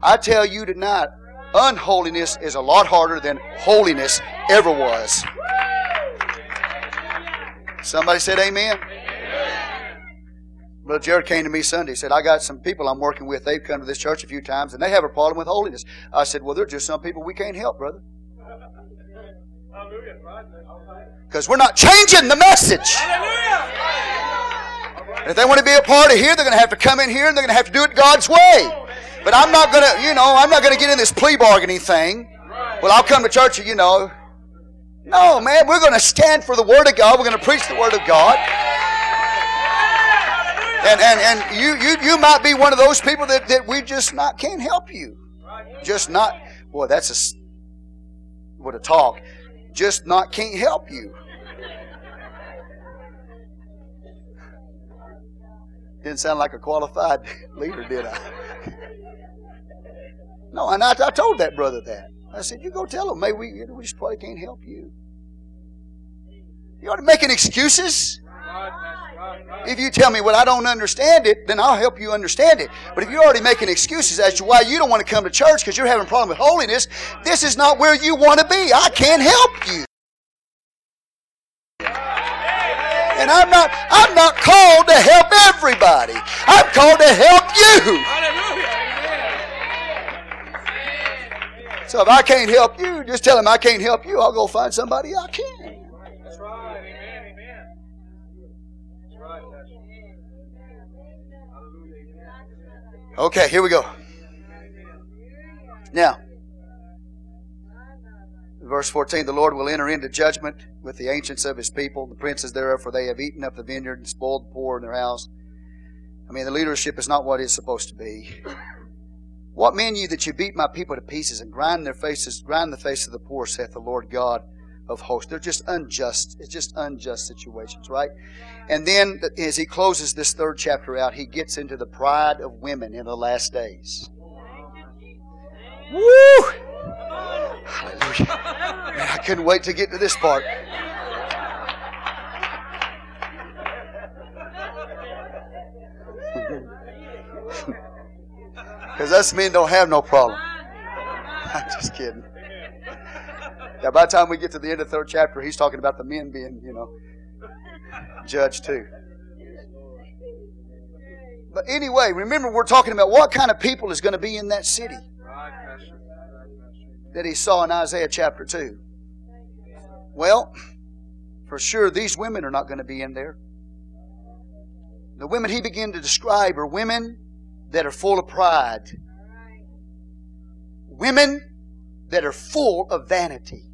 I tell you tonight, unholiness is a lot harder than holiness ever was. Somebody said amen. Brother Jared came to me Sunday. He said, I got some people I'm working with. They've come to this church a few times and they have a problem with holiness. I said, Well, they're just some people we can't help, brother. Because we're not changing the message. And if they want to be a part of here, they're going to have to come in here and they're going to have to do it God's way. But I'm not going to, you know, I'm not going to get in this plea bargaining thing. Well, I'll come to church, you know. No, man, we're going to stand for the Word of God. We're going to preach the Word of God. And, and, and you, you, you might be one of those people that, that we just not can't help you. Just not, boy, that's a, what a talk. Just not can't help you. Didn't sound like a qualified leader, did I? No, and I, I told that brother that. I said, "You go tell him. Maybe we, we just probably can't help you. You ought to making excuses. If you tell me, well, I don't understand it, then I'll help you understand it. But if you're already making excuses as to why you don't want to come to church because you're having a problem with holiness, this is not where you want to be. I can't help you. And I'm not I'm not called to help everybody. I'm called to help you. So if I can't help you, just tell him I can't help you. I'll go find somebody I can. That's right. Amen. Amen. That's right. Hallelujah. Okay, here we go. Now, verse 14 the Lord will enter into judgment with the ancients of his people, the princes thereof, for they have eaten up the vineyard and spoiled the poor in their house. I mean, the leadership is not what it's supposed to be. What mean ye that you beat my people to pieces and grind their faces, grind the face of the poor, saith the Lord God of hosts. They're just unjust. It's just unjust situations, right? And then as he closes this third chapter out, he gets into the pride of women in the last days. Woo! Hallelujah. Man, I couldn't wait to get to this part. Because us men don't have no problem. I'm just kidding. Yeah, by the time we get to the end of the third chapter, he's talking about the men being, you know, judged too. But anyway, remember we're talking about what kind of people is going to be in that city that he saw in Isaiah chapter 2. Well, for sure, these women are not going to be in there. The women he began to describe are women that are full of pride, women that are full of vanity.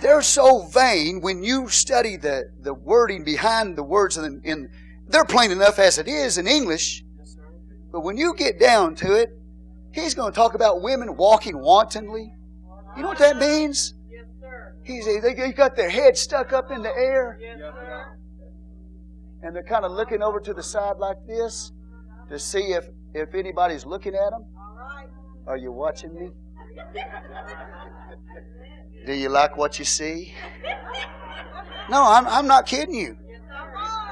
They're so vain when you study the, the wording behind the words in, in they're plain enough as it is in English. But when you get down to it, he's going to talk about women walking wantonly. You know what that means? Yes, sir. He's they they got their head stuck up in the air Yes, sir. and they're kind of looking over to the side like this to see if if anybody's looking at them. All right. Are you watching me? Do you like what you see? No, I'm, I'm not kidding you.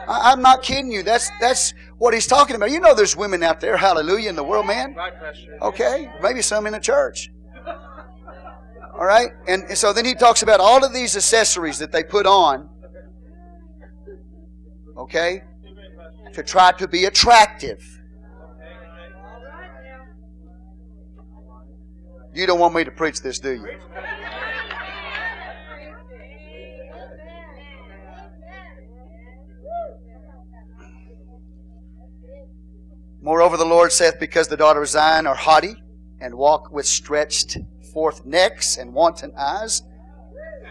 I, I'm not kidding you. That's that's what he's talking about. You know, there's women out there, hallelujah, in the world, man. Okay, maybe some in the church. All right, and so then he talks about all of these accessories that they put on. Okay, to try to be attractive. You don't want me to preach this, do you? Moreover, the Lord saith, Because the daughter of Zion are haughty, and walk with stretched forth necks and wanton eyes.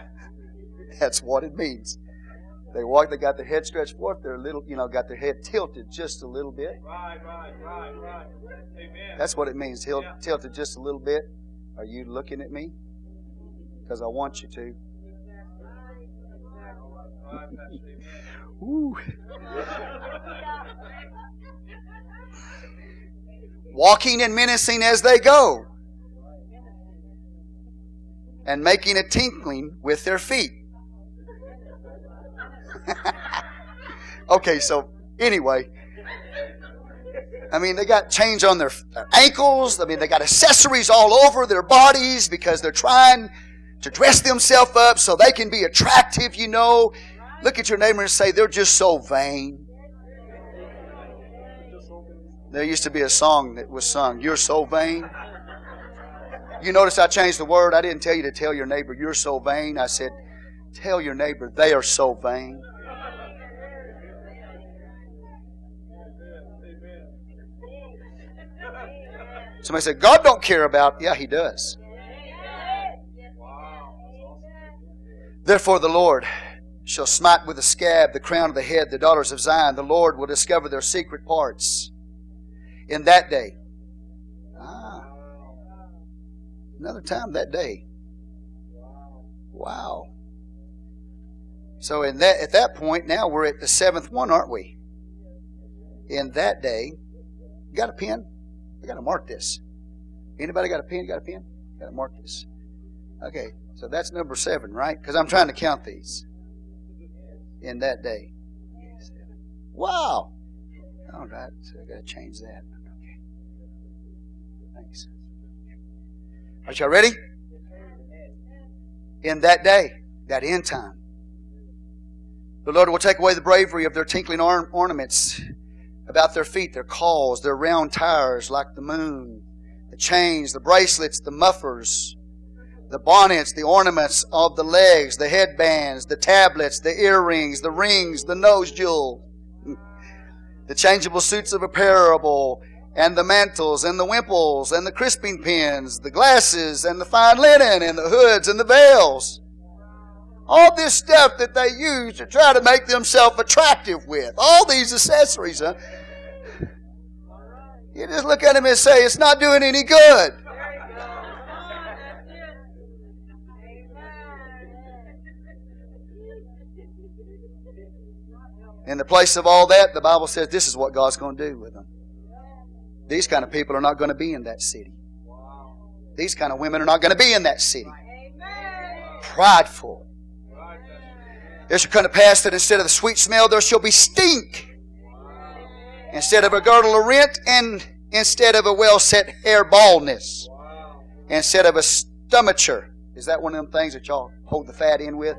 That's what it means. They walk, they got their head stretched forth, they're a little, you know, got their head tilted just a little bit. Right, right, right, right. Amen. That's what it means, til- tilted just a little bit. Are you looking at me? Because I want you to. Right, Pastor. Amen. Ooh. Walking and menacing as they go, and making a tinkling with their feet. okay, so anyway, I mean, they got chains on their, their ankles. I mean, they got accessories all over their bodies because they're trying to dress themselves up so they can be attractive, you know. Look at your neighbor and say, they're just so vain. There used to be a song that was sung, You're so vain. You notice I changed the word. I didn't tell you to tell your neighbor, You're so vain. I said, Tell your neighbor, they are so vain. Somebody said, God don't care about. Yeah, he does. Therefore, the Lord shall smite with a scab the crown of the head, the daughters of Zion. The Lord will discover their secret parts in that day. Ah, another time that day. Wow. So in that at that point, now we're at the seventh one, aren't we? In that day, got a pen? I got to mark this. Anybody got a pen? Got a pen? Got to mark this. Okay, so that's number seven, right? Because I'm trying to count these. In that day. Wow. All right, so I got to change that. Thanks. Are y'all ready? In that day, that end time, the Lord will take away the bravery of their tinkling ornaments about their feet, their cauls, their round tires like the moon, the chains, the bracelets, the muffers, the bonnets, the ornaments of the legs, the headbands, the tablets, the earrings, the rings, the nose jewel, the changeable suits of apparel, and the mantles, and the wimples, and the crisping pins, the glasses, and the fine linen, and the hoods, and the veils. All this stuff that they use to try to make themselves attractive with. All these accessories. Huh? You just look at them and say, it's not doing any good. In the place of all that, the Bible says this is what God's going to do with them. These kind of people are not going to be in that city. These kind of women are not going to be in that city. Prideful. It shall come to pass that instead of the sweet smell, there shall be stink. Instead of a girdle of rent, and instead of a well set hair baldness. Instead of a stomacher. Is that one of them things that y'all hold the fat in with?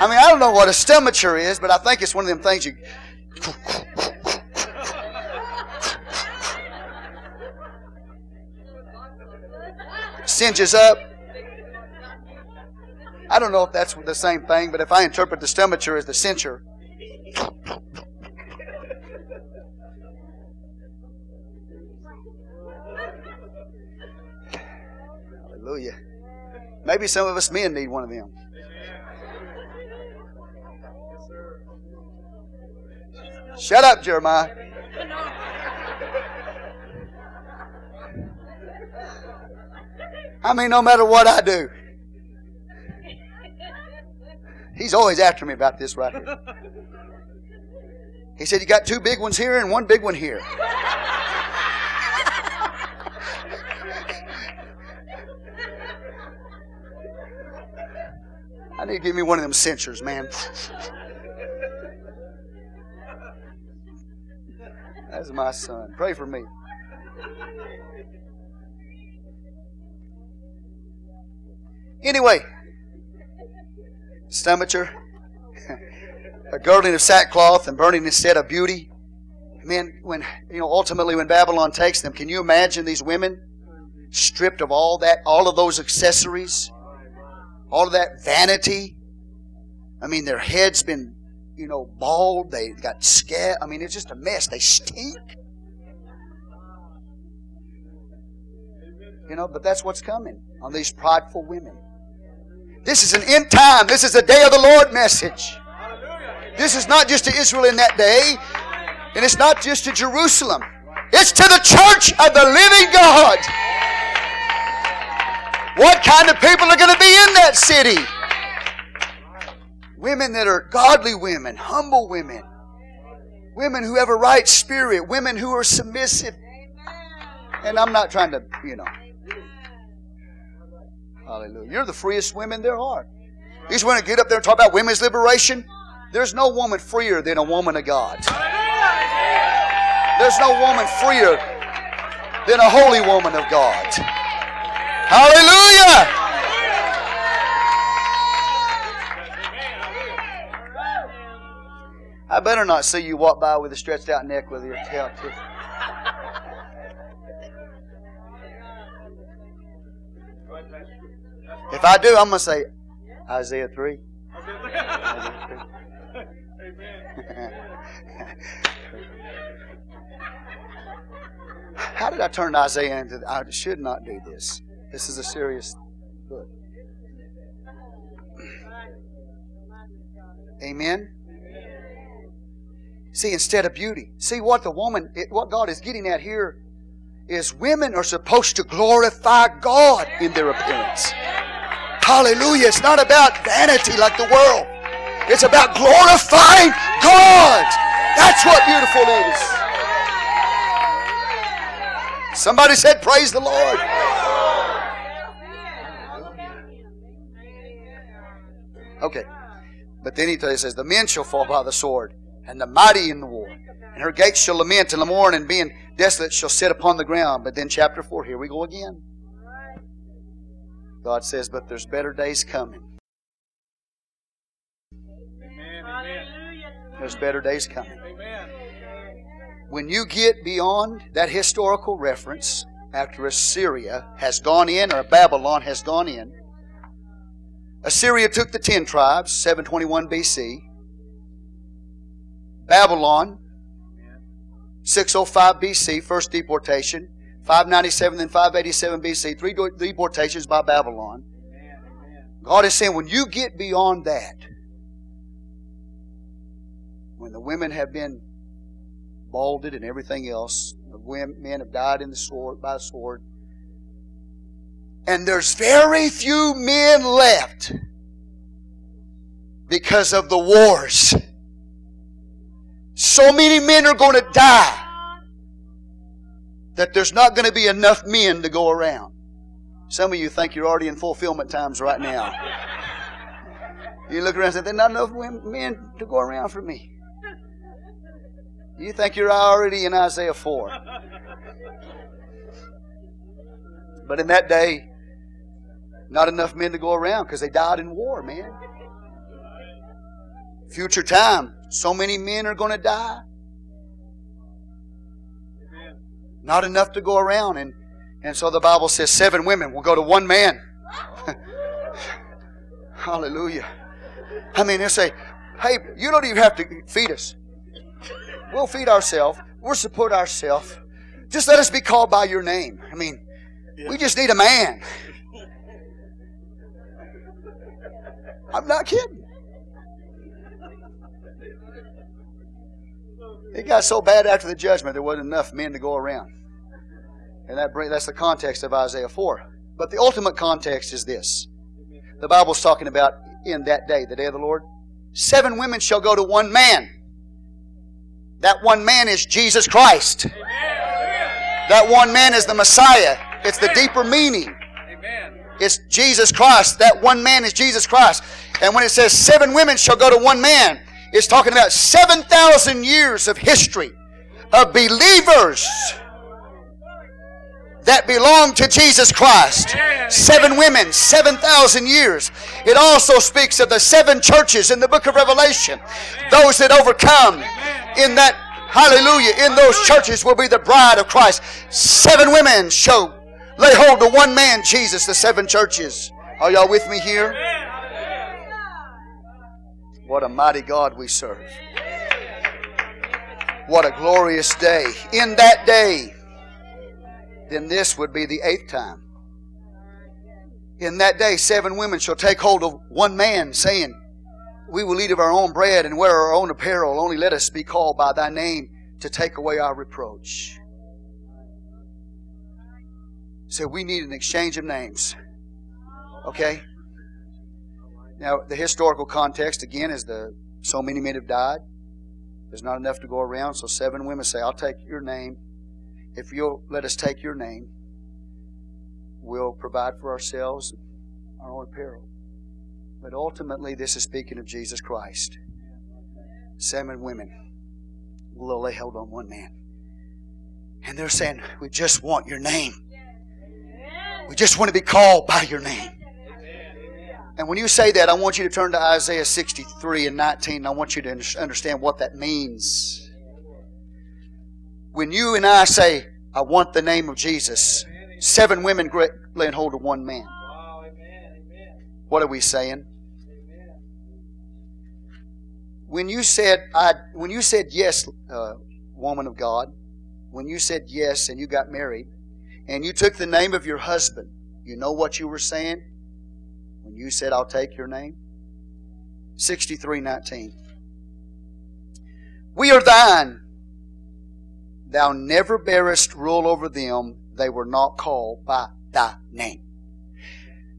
I mean, I don't know what a stomacher is, but I think it's one of them things you. Singes up. I don't know if that's the same thing, but if I interpret the stomacher as the censure. Hallelujah. Maybe some of us men need one of them. Shut up, Jeremiah. I mean, no matter what I do, he's always after me about this right here. He said, You got two big ones here and one big one here. I need to give me one of them censures, man. That's my son. Pray for me. Anyway, stomacher, a girdling of sackcloth and burning instead of beauty. Men, when you know, ultimately when Babylon takes them, can you imagine these women stripped of all that, all of those accessories, all of that vanity? I mean, their heads been you know, bald. They got scab. I mean, it's just a mess. They stink. You know, but that's what's coming on these prideful women. This is an end time. This is a day of the Lord message. This is not just to Israel in that day, and it's not just to Jerusalem. It's to the church of the living God. What kind of people are going to be in that city? Women that are godly women, humble women. Women who have a right spirit. Women who are submissive. And I'm not trying to, you know. Hallelujah. You're the freest women there are. Want to get up there and talk about women's liberation? There's no woman freer than a woman of God. There's no woman freer than a holy woman of God. Hallelujah! I better not see you walk by with a stretched out neck with your tail too. If I do, I'm going to say Isaiah 3. How did I turn Isaiah into? I should not do this. This is a serious book. Amen. See, instead of beauty, see what the woman, what God is getting at here, is women are supposed to glorify God in their appearance. Hallelujah. It's not about vanity like the world. It's about glorifying God. That's what beautiful is. Somebody said, Praise the Lord. Okay. But then he says, The men shall fall by the sword, and the mighty in the war. And her gates shall lament in the morning, and being desolate shall sit upon the ground. But then, chapter 4, here we go again. God says, But there's better days coming. There's better days coming. When you get beyond that historical reference, after Assyria has gone in or Babylon has gone in, Assyria took the ten tribes, 721 BC. Babylon, 605 BC, first deportation. 597 then 587 BC, three deportations by Babylon. God is saying when you get beyond that, when the women have been balded and everything else, the men have died in the sword by the sword, and there's very few men left because of the wars. So many men are going to die that there's not going to be enough men to go around. Some of you think you're already in fulfillment times right now. You look around and say, There's not enough men to go around for me. You think you're already in Isaiah 4. But in that day, not enough men to go around because they died in war, man. Future time, so many men are going to die. Not enough to go around. And, and so the Bible says seven women will go to one man. Hallelujah. I mean, they say, hey, you don't even have to feed us. We'll feed ourselves. We'll support ourselves. Just let us be called by your name. I mean, we just need a man. I'm not kidding. It got so bad after the judgment, there wasn't enough men to go around. And that bring, that's the context of Isaiah 4. But the ultimate context is this. The Bible's talking about in that day, the day of the Lord. Seven women shall go to one man. That one man is Jesus Christ. That one man is the Messiah. It's the deeper meaning. Amen. It's Jesus Christ. That one man is Jesus Christ. And when it says seven women shall go to one man, it's talking about 7,000 years of history of believers that belong to Jesus Christ. Seven women, 7,000 years. It also speaks of the seven churches in the book of Revelation. Those that overcome in that, hallelujah, in those churches will be the bride of Christ. Seven women shall lay hold of one man, Jesus, the seven churches. Are y'all with me here? What a mighty God we serve. What a glorious day. In that day, then this would be the eighth time. In that day, seven women shall take hold of one man, saying, We will eat of our own bread and wear our own apparel. Only let us be called by thy name to take away our reproach. So we need an exchange of names. Okay? Now, the historical context, again, is the so many men have died. There's not enough to go around, so seven women say, I'll take your name. If you'll let us take your name, we'll provide for ourselves our own apparel. But ultimately, this is speaking of Jesus Christ. Seven women will lay hold on one man. And they're saying, We just want your name. We just want to be called by your name. And when you say that, I want you to turn to Isaiah 63 and 19. And I want you to understand what that means. When you and I say, I want the name of Jesus, seven women laying hold of one man. What are we saying? When you said, I, when you said yes, uh, woman of God, when you said yes and you got married, and you took the name of your husband, you know what you were saying? When you said, I'll take your name? 63:19. We are thine. Thou never bearest rule over them. They were not called by thy name.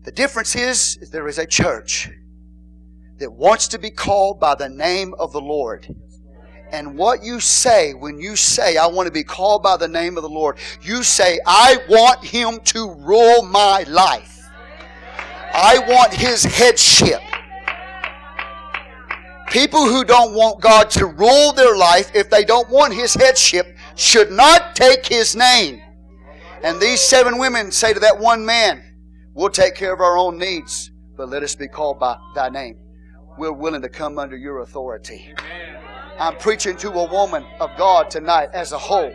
The difference is, is there is a church that wants to be called by the name of the Lord. And what you say when you say, I want to be called by the name of the Lord, you say, I want Him to rule my life. I want His headship. People who don't want God to rule their life, if they don't want His headship, should not take His name. And these seven women say to that one man, We'll take care of our own needs, but let us be called by thy name. We're willing to come under your authority. I'm preaching to a woman of God tonight as a whole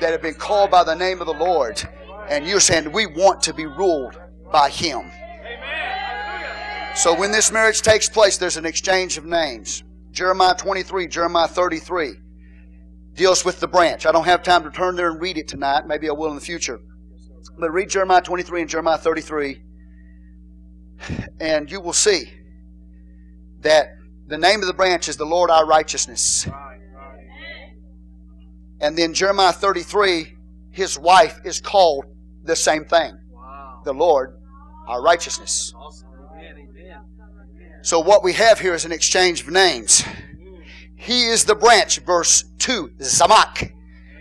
that have been called by the name of the Lord. And you're saying we want to be ruled by Him. So when this marriage takes place, there's an exchange of names. Jeremiah 23, Jeremiah 33 deals with the branch. I don't have time to turn there and read it tonight. Maybe I will in the future. But read Jeremiah 23 and Jeremiah 33, and you will see that the name of the branch is the Lord our righteousness. And then Jeremiah 33, his wife is called the same thing the Lord our righteousness. So what we have here is an exchange of names. He is the branch, verse 2, Tzemach.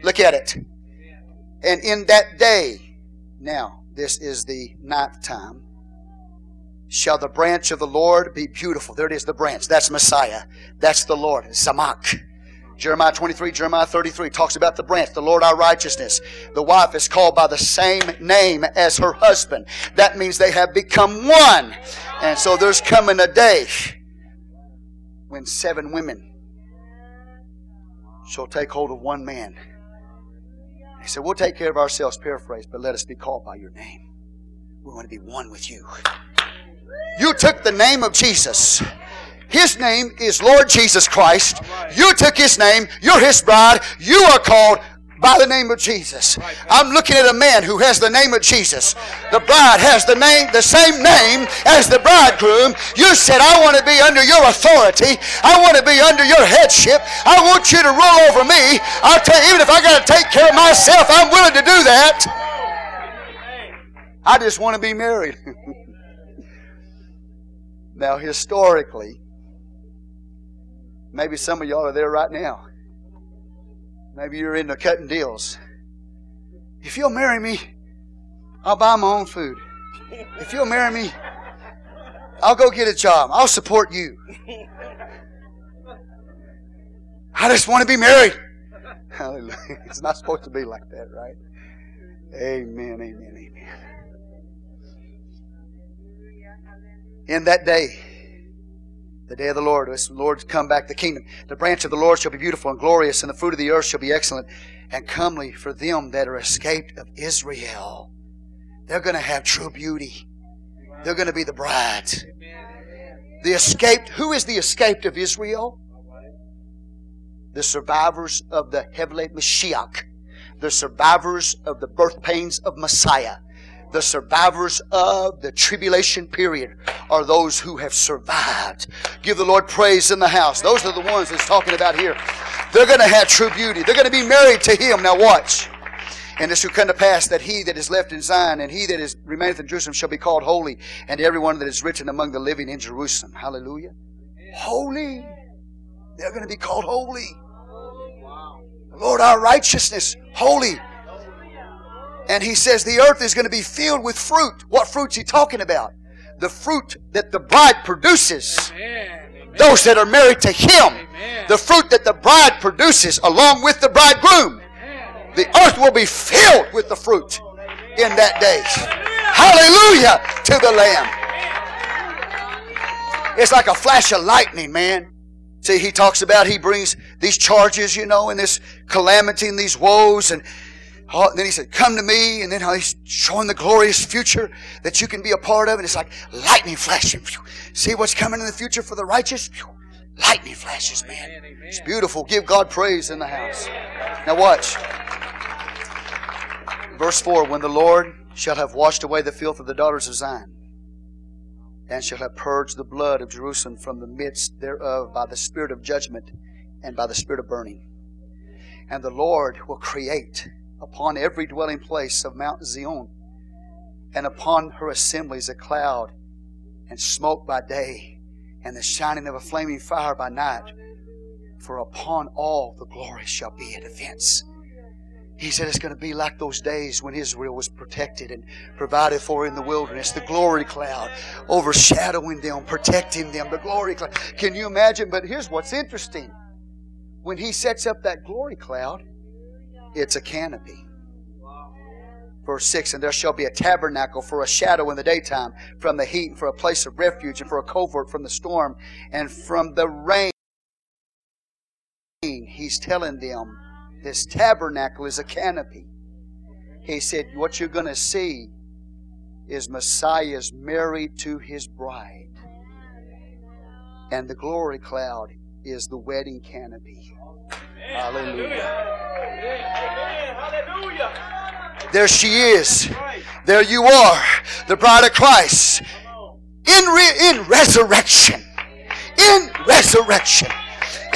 Look at it. And in that day, now, this is the ninth time. Shall the branch of the Lord be beautiful? There it is, the branch. That's Messiah. That's the Lord. Tzemach. Jeremiah 23, Jeremiah 33 talks about the branch, the Lord our righteousness. The wife is called by the same name as her husband. That means they have become one. And so there's coming a day when seven women shall take hold of one man he said, We'll take care of ourselves, paraphrase, but let us be called by your name. We want to be one with you. You took the name of Jesus. His name is Lord Jesus Christ. You took His name. You're His bride. You are called by the name of Jesus. I'm looking at a man who has the name of Jesus. The bride has the name, the same name as the bridegroom. You said, I want to be under your authority. I want to be under your headship. I want you to rule over me. I'll tell you, even if I got to take care of myself, I'm willing to do that. I just want to be married. now, historically, maybe some of y'all are there right now. Maybe you're into cutting deals. If you'll marry me, I'll buy my own food. If you'll marry me, I'll go get a job. I'll support you. I just want to be married. Hallelujah. It's not supposed to be like that, right? Amen, amen, amen. In that day, the day of the Lord, as the Lord come back the kingdom. The branch of the Lord shall be beautiful and glorious, and the fruit of the earth shall be excellent and comely for them that are escaped of Israel. They're going to have true beauty. They're going to be the bride. The escaped, who is the escaped of Israel? The survivors of the chevlei Mashiach. The survivors of the birth pains of Messiah the survivors of the tribulation period are those who have survived. Give the Lord praise in the house. Those are the ones that's talking about here. They're going to have true beauty. They're going to be married to Him. Now watch. And it shall come to pass that he that is left in Zion and he that is remaineth in Jerusalem shall be called holy, and everyone that is written among the living in Jerusalem. Hallelujah. Holy. They're going to be called holy. Lord, our righteousness, holy. And he says the earth is going to be filled with fruit. What fruit's he talking about? The fruit that the bride produces. Amen. Those that are married to him. Amen. The fruit that the bride produces along with the bridegroom. Amen. The earth will be filled with the fruit in that day. Hallelujah to the Lamb. It's like a flash of lightning, man. See, he talks about he brings these charges, you know, and this calamity and these woes and Oh, then he said, Come to me. And then how he's showing the glorious future that you can be a part of. And it's like lightning flashing. See what's coming in the future for the righteous? Lightning flashes, man. It's beautiful. Give God praise in the house. Now, watch. Verse 4 When the Lord shall have washed away the filth of the daughters of Zion, and shall have purged the blood of Jerusalem from the midst thereof by the spirit of judgment and by the spirit of burning. And the Lord will create upon every dwelling place of Mount Zion and upon her assemblies a cloud and smoke by day and the shining of a flaming fire by night. For upon all the glory shall be a defense. He said it's going to be like those days when Israel was protected and provided for in the wilderness. The glory cloud overshadowing them, protecting them. The glory cloud. Can you imagine? But here's what's interesting. When he sets up that glory cloud, it's a canopy. Verse 6 And there shall be a tabernacle for a shadow in the daytime from the heat, and for a place of refuge, and for a covert from the storm, and from the rain. He's telling them this tabernacle is a canopy. He said, What you're going to see is Messiah's married to his bride. And the glory cloud is the wedding canopy. Hallelujah. There she is. There you are, the bride of Christ. In, re- in resurrection. In resurrection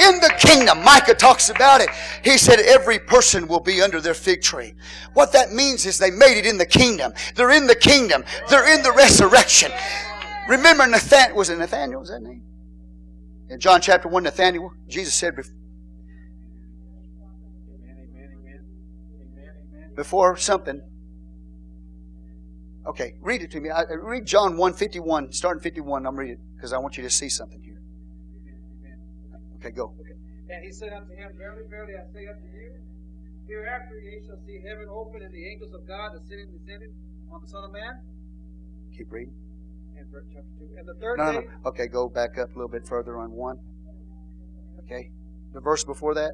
in the kingdom. Micah talks about it. He said every person will be under their fig tree. What that means is they made it in the kingdom. They're in the kingdom. They're in the resurrection. Remember Nathaniel, was it Nathaniel, was that name? In John chapter 1, Nathaniel, Jesus said before something. Okay, read it to me. I, read John 1, 51, starting 51. I'm reading because I want you to see something here. Okay, go. And he said unto him, Verily, verily, I say unto you, hereafter ye shall see heaven open and the angels of God ascending and descending on the Son of Man. Keep reading. Chapter 2. And the third no, day. No, no. Okay, go back up a little bit further on 1. Okay. The verse before that.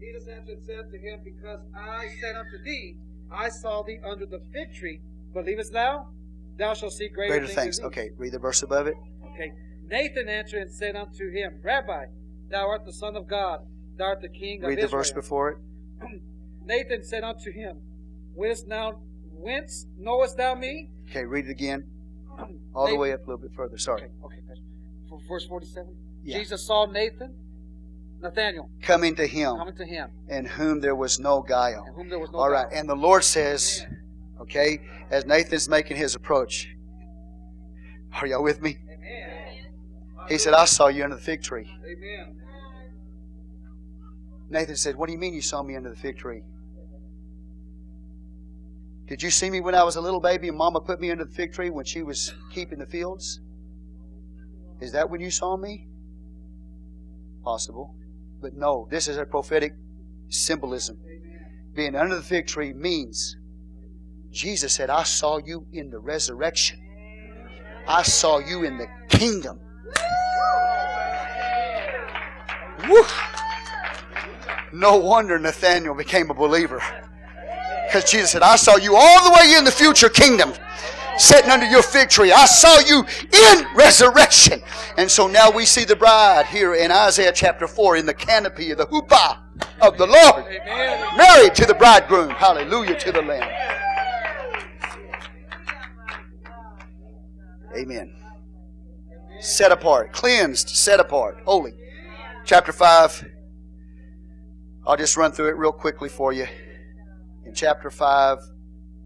Jesus answered and said to him, Because I said unto thee, I saw thee under the fig tree. Believest thou? Thou shalt see greater, greater things. things. Okay, read the verse above it. Okay. Nathan answered and said unto him, Rabbi, thou art the Son of God, thou art the King Read of Israel. Read the verse before it. Nathan said unto him, Whence now whence knowest thou me? Okay, read it again. All Nathan, the way up a little bit further. Sorry. Okay, okay. For verse 47. Yeah. Jesus saw Nathan, Nathaniel, coming to him, coming to him, in whom there was no guile. In whom there was no All right, and the Lord says, okay, as Nathan's making his approach, are y'all with me? He said, I saw you under the fig tree. Amen. Nathan said, What do you mean you saw me under the fig tree? Did you see me when I was a little baby and Mama put me under the fig tree when she was keeping the fields? Is that when you saw me? Possible. But no, this is a prophetic symbolism. Being under the fig tree means Jesus said, I saw you in the resurrection. I saw you in the kingdom. Woo. No wonder Nathaniel became a believer. Because Jesus said, I saw you all the way in the future kingdom sitting under your fig tree. I saw you in resurrection. And so now we see the bride here in Isaiah chapter 4 in the canopy of the chuppah of the Lord. Married to the bridegroom. Hallelujah to the Lamb. Amen. Set apart, cleansed, set apart, holy chapter 5. I'll just run through it real quickly for you. In chapter 5,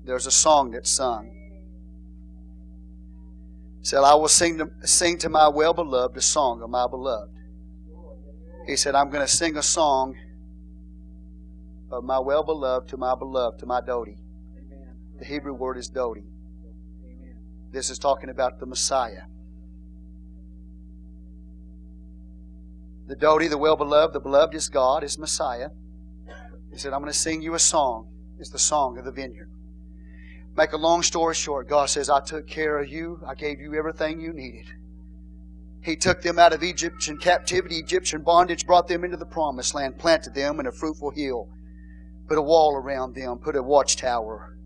there's a song that's sung. It said, I will sing to, sing to my well beloved a song of my beloved. He said, I'm going to sing a song of my well beloved to my beloved, to my Dodi. The Hebrew word is Dodi. This is talking about the Messiah. The Dodi, the well beloved, the beloved is God, is Messiah. He said, I'm going to sing you a song. It's the song of the vineyard. Make a long story short, God says, I took care of you. I gave you everything you needed. He took them out of Egyptian captivity, Egyptian bondage, brought them into the promised land, planted them in a fruitful hill, put a wall around them, put a watchtower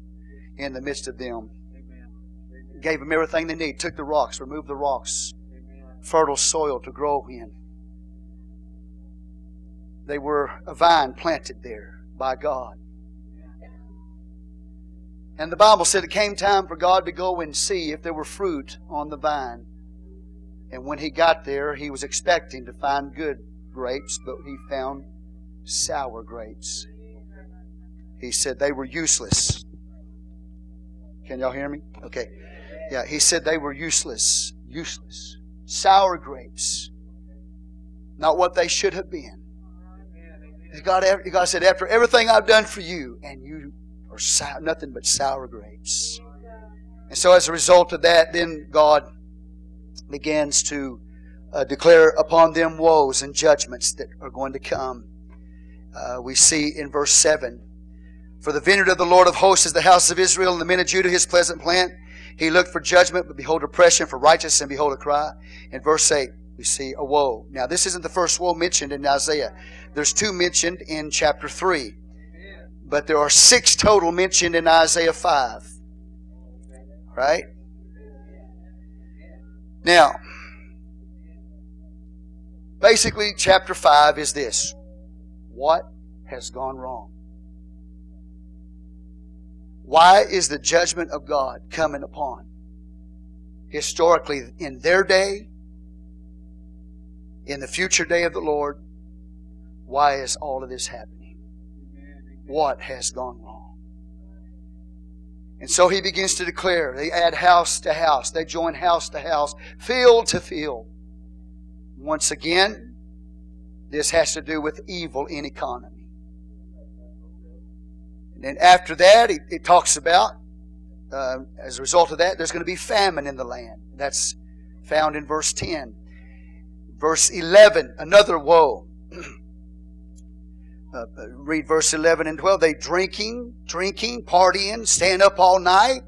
in the midst of them. Amen. Gave them everything they need, took the rocks, removed the rocks, Amen. fertile soil to grow in. They were a vine planted there by God. And the Bible said it came time for God to go and see if there were fruit on the vine. And when he got there, he was expecting to find good grapes, but he found sour grapes. He said they were useless. Can y'all hear me? Okay. Yeah, he said they were useless. Useless. Sour grapes. Not what they should have been. God, God said, after everything I've done for you, and you are sour, nothing but sour grapes. And so, as a result of that, then God begins to uh, declare upon them woes and judgments that are going to come. Uh, we see in verse 7 For the vineyard of the Lord of hosts is the house of Israel, and the men of Judah his pleasant plant. He looked for judgment, but behold oppression, for righteousness, and behold a cry. In verse 8, we see a woe. Now, this isn't the first woe mentioned in Isaiah. There's two mentioned in chapter 3. But there are six total mentioned in Isaiah 5. Right? Now, basically, chapter 5 is this What has gone wrong? Why is the judgment of God coming upon? Historically, in their day, in the future day of the Lord, why is all of this happening? What has gone wrong? And so he begins to declare. They add house to house. They join house to house, field to field. Once again, this has to do with evil in economy. And then after that, it, it talks about, uh, as a result of that, there's going to be famine in the land. That's found in verse 10. Verse 11, another woe. Uh, read verse 11 and 12. They drinking, drinking, partying, staying up all night,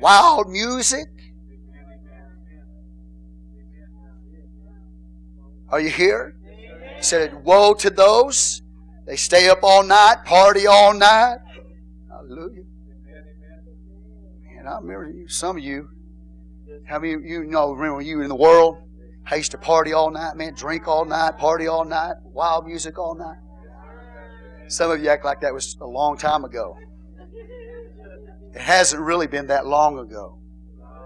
wild music. Are you here? He said, Woe to those. They stay up all night, party all night. Hallelujah. And I remember you, some of you, how many of you know, remember you in the world? I used to party all night, man, drink all night, party all night, wild music all night. Some of you act like that was a long time ago. It hasn't really been that long ago.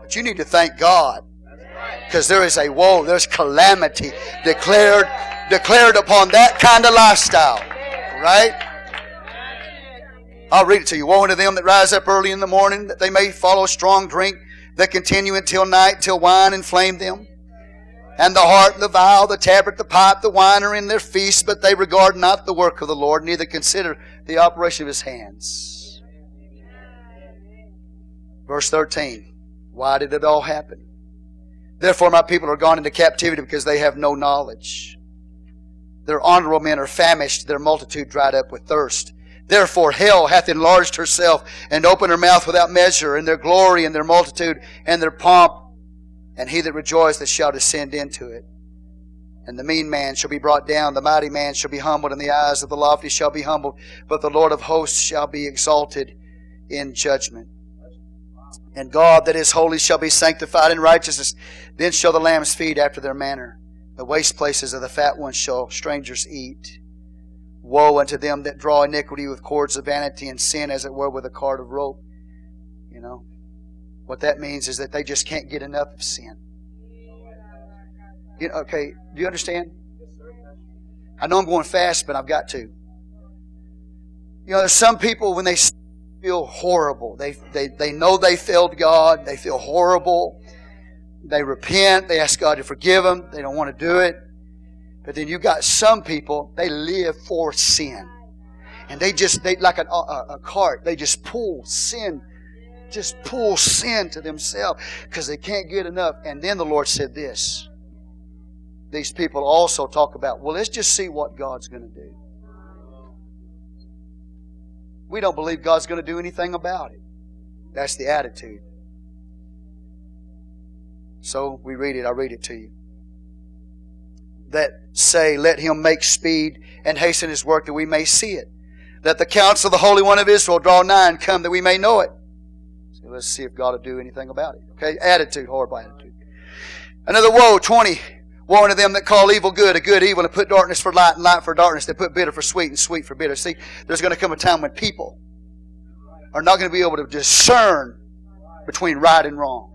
But you need to thank God because there is a woe, there's calamity declared declared upon that kind of lifestyle. Right? I'll read it to you. Woe unto them that rise up early in the morning, that they may follow strong drink, that continue until night, till wine inflame them. And the heart, the viol, the tabret, the pipe, the wine are in their feast, but they regard not the work of the Lord, neither consider the operation of his hands. Verse 13. Why did it all happen? Therefore, my people are gone into captivity because they have no knowledge. Their honorable men are famished, their multitude dried up with thirst. Therefore, hell hath enlarged herself and opened her mouth without measure, and their glory and their multitude and their pomp, and he that rejoiceth shall descend into it. And the mean man shall be brought down, the mighty man shall be humbled, and the eyes of the lofty shall be humbled, but the Lord of hosts shall be exalted in judgment. And God that is holy shall be sanctified in righteousness. Then shall the lambs feed after their manner. The waste places of the fat ones shall strangers eat. Woe unto them that draw iniquity with cords of vanity and sin as it were with a cord of rope. You know, what that means is that they just can't get enough of sin. You know, okay, do you understand? I know I'm going fast, but I've got to. You know, there's some people when they feel horrible. They, they, they know they failed God. They feel horrible. They repent. They ask God to forgive them. They don't want to do it. But then you've got some people, they live for sin. And they just, they like a, a, a cart, they just pull sin, just pull sin to themselves because they can't get enough. And then the Lord said this. These people also talk about, well, let's just see what God's going to do. We don't believe God's going to do anything about it. That's the attitude. So we read it. I'll read it to you. That say, Let him make speed and hasten his work that we may see it. Let the counsel of the Holy One of Israel draw nigh and come that we may know it. Let's see if God will do anything about it. Okay? Attitude, horrible attitude. Another woe, 20. Woe unto them that call evil good, a good evil, and put darkness for light and light for darkness. They put bitter for sweet and sweet for bitter. See, there's going to come a time when people are not going to be able to discern between right and wrong.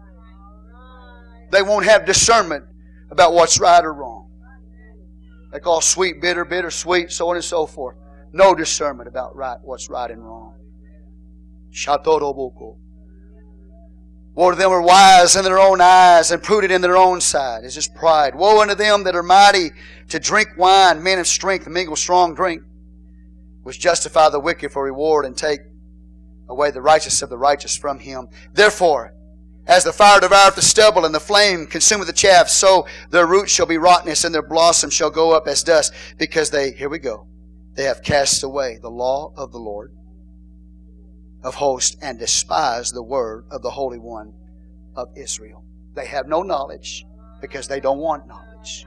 They won't have discernment about what's right or wrong. They call sweet bitter, bitter sweet, so on and so forth. No discernment about right, what's right and wrong. Shatoroboko. Woe to them are wise in their own eyes and prudent in their own sight. It's just pride. Woe unto them that are mighty to drink wine, men of strength, and mingle strong drink, which justify the wicked for reward and take away the righteous of the righteous from him. Therefore, as the fire devoureth the stubble and the flame consumeth the chaff, so their roots shall be rottenness and their blossom shall go up as dust, because they, here we go, they have cast away the law of the Lord of hosts and despise the word of the Holy One of Israel. They have no knowledge because they don't want knowledge.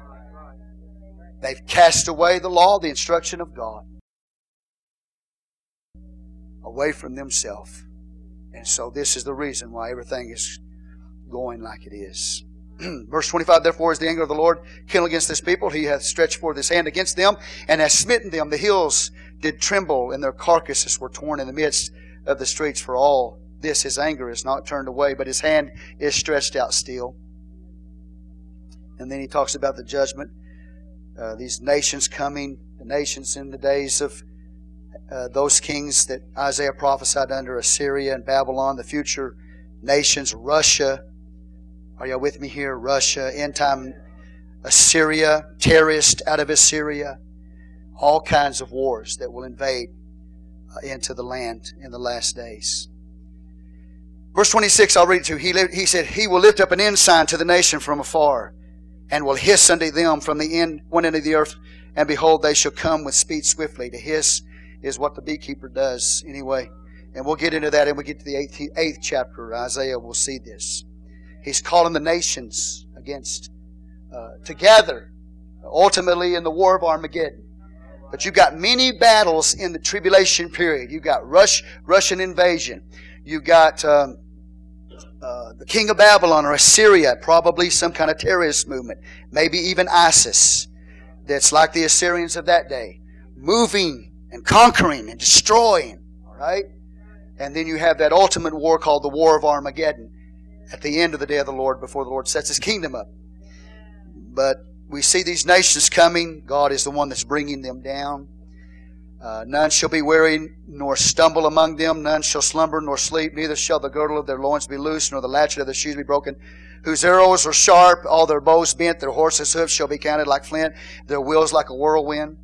They've cast away the law, the instruction of God, away from themselves. And so this is the reason why everything is going like it is. Verse 25, therefore is the anger of the Lord kindled against this people. He hath stretched forth his hand against them and hath smitten them. The hills did tremble and their carcasses were torn in the midst of the streets for all this his anger is not turned away, but his hand is stretched out still. And then he talks about the judgment. Uh, these nations coming, the nations in the days of uh, those kings that Isaiah prophesied under Assyria and Babylon, the future nations, Russia. Are y'all with me here? Russia, end time Assyria, terrorist out of Assyria, all kinds of wars that will invade into the land in the last days. Verse 26, I'll read it to you. He, he said, He will lift up an ensign to the nation from afar, and will hiss unto them from the end, one end of the earth, and behold, they shall come with speed swiftly. To hiss is what the beekeeper does anyway. And we'll get into that and we get to the eighth, eighth chapter. Isaiah will see this. He's calling the nations against, uh, together, ultimately in the war of Armageddon. But you've got many battles in the tribulation period. You've got Rush, Russian invasion. You've got um, uh, the king of Babylon or Assyria, probably some kind of terrorist movement. Maybe even ISIS, that's like the Assyrians of that day, moving and conquering and destroying. All right? And then you have that ultimate war called the War of Armageddon at the end of the day of the Lord before the Lord sets his kingdom up. But we see these nations coming. God is the one that's bringing them down. Uh, none shall be weary nor stumble among them. None shall slumber nor sleep. Neither shall the girdle of their loins be loosed, nor the latchet of their shoes be broken. Whose arrows are sharp, all their bows bent. Their horses' hoofs shall be counted like flint. Their wheels like a whirlwind.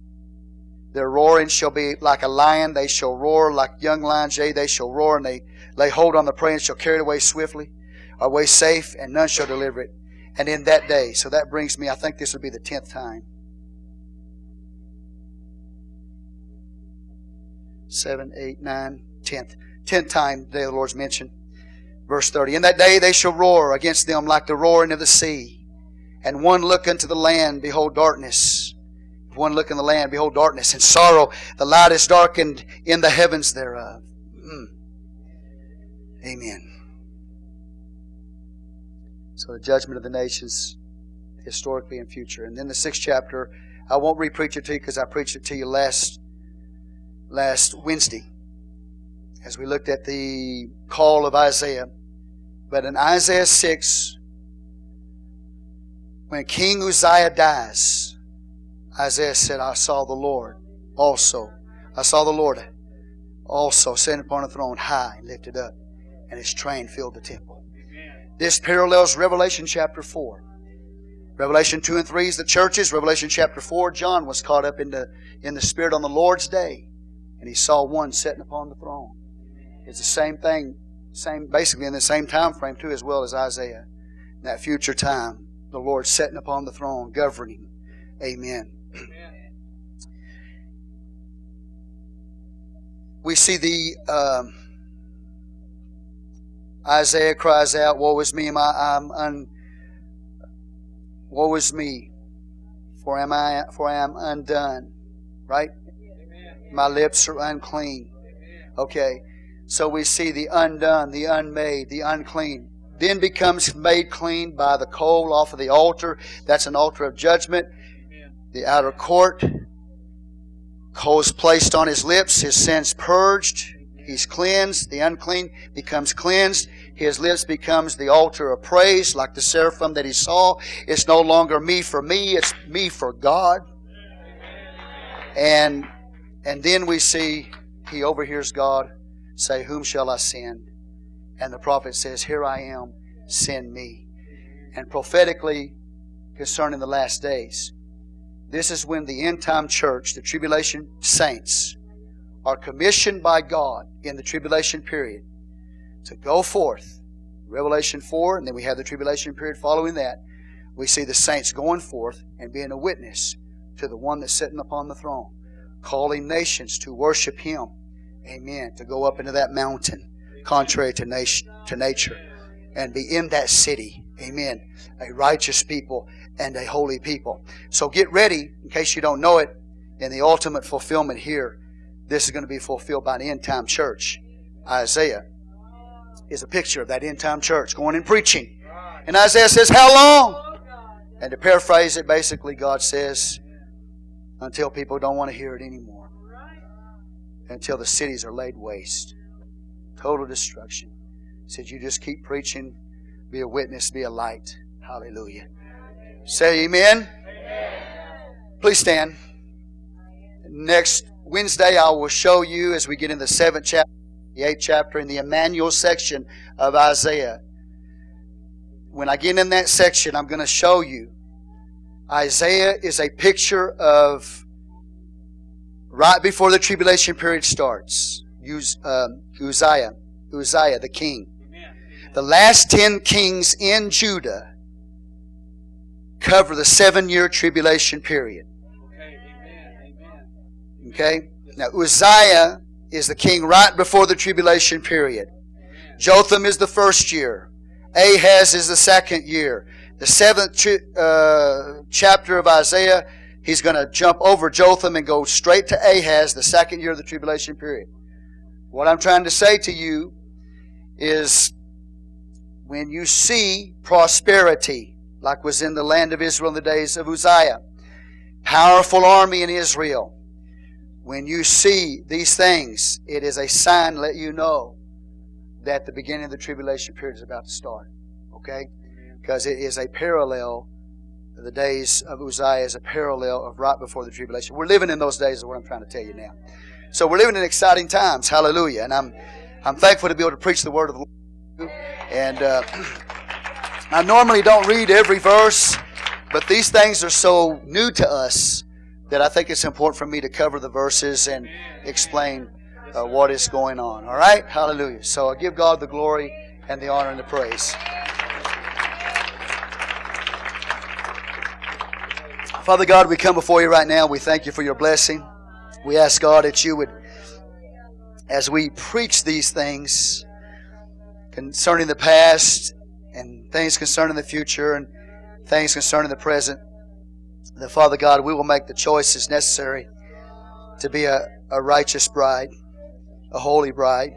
Their roaring shall be like a lion. They shall roar like young lions. Yea, they shall roar, and they lay hold on the prey and shall carry it away swiftly, away safe, and none shall deliver it and in that day. So that brings me, I think this would be the tenth time. Seven, eight, nine, tenth. Tenth time the day of the Lord's mentioned. Verse 30. In that day they shall roar against them like the roaring of the sea. And one look unto the land, behold darkness. One look in the land, behold darkness and sorrow. The light is darkened in the heavens thereof. Mm. Amen. So the judgment of the nations, historically and future. And then the sixth chapter, I won't repreach it to you because I preached it to you last last Wednesday as we looked at the call of Isaiah. But in Isaiah 6, when King Uzziah dies, Isaiah said, I saw the Lord also. I saw the Lord also sitting upon a throne high and lifted up, and his train filled the temple. This parallels Revelation chapter 4. Revelation 2 and 3 is the churches. Revelation chapter 4, John was caught up in the, in the Spirit on the Lord's day, and he saw one sitting upon the throne. It's the same thing, same basically in the same time frame too, as well as Isaiah. In that future time, the Lord sitting upon the throne, governing. Amen. Amen. We see the um, Isaiah cries out, Woe is me, my, I'm un, woe is me, for am I for I am undone. Right? Amen. My lips are unclean. Okay. So we see the undone, the unmade, the unclean. Then becomes made clean by the coal off of the altar. That's an altar of judgment. The outer court. Coal is placed on his lips, his sins purged. He's cleansed. The unclean becomes cleansed. His lips becomes the altar of praise, like the seraphim that he saw. It's no longer me for me, it's me for God. And and then we see he overhears God say, Whom shall I send? And the prophet says, Here I am, send me. And prophetically, concerning the last days, this is when the end time church, the tribulation saints, are commissioned by God in the tribulation period to go forth. Revelation 4, and then we have the tribulation period following that. We see the saints going forth and being a witness to the one that's sitting upon the throne, calling nations to worship Him. Amen. To go up into that mountain, contrary to, nation, to nature, and be in that city. Amen. A righteous people and a holy people. So get ready, in case you don't know it, in the ultimate fulfillment here. This is going to be fulfilled by the end time church. Isaiah is a picture of that end time church going and preaching. And Isaiah says, How long? And to paraphrase it, basically, God says, Until people don't want to hear it anymore. Until the cities are laid waste. Total destruction. He said, You just keep preaching, be a witness, be a light. Hallelujah. Say amen. Please stand. Next Wednesday, I will show you as we get in the seventh chapter, the eighth chapter, in the Emmanuel section of Isaiah. When I get in that section, I'm going to show you Isaiah is a picture of right before the tribulation period starts. Um, Uzziah, Uzziah, the king. The last ten kings in Judah cover the seven year tribulation period. Okay? Now, Uzziah is the king right before the tribulation period. Jotham is the first year. Ahaz is the second year. The seventh uh, chapter of Isaiah, he's going to jump over Jotham and go straight to Ahaz, the second year of the tribulation period. What I'm trying to say to you is when you see prosperity, like was in the land of Israel in the days of Uzziah, powerful army in Israel, when you see these things, it is a sign let you know that the beginning of the tribulation period is about to start. Okay? Because it is a parallel. The days of Uzziah is a parallel of right before the tribulation. We're living in those days, is what I'm trying to tell you now. So we're living in exciting times. Hallelujah. And I'm, I'm thankful to be able to preach the word of the Lord. And uh, I normally don't read every verse, but these things are so new to us that I think it's important for me to cover the verses and explain uh, what is going on. All right? Hallelujah. So I give God the glory and the honor and the praise. Father God, we come before you right now. We thank you for your blessing. We ask God that you would, as we preach these things concerning the past and things concerning the future and things concerning the present, that Father God, we will make the choices necessary to be a, a righteous bride, a holy bride,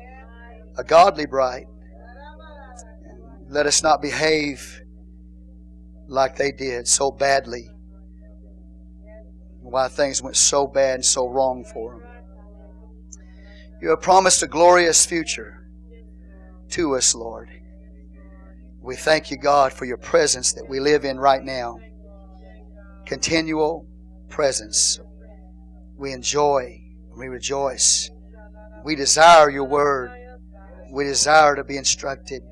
a godly bride. let us not behave like they did so badly. Why things went so bad and so wrong for them. You have promised a glorious future to us, Lord. We thank you, God, for your presence that we live in right now continual presence. We enjoy, we rejoice. We desire your word. We desire to be instructed.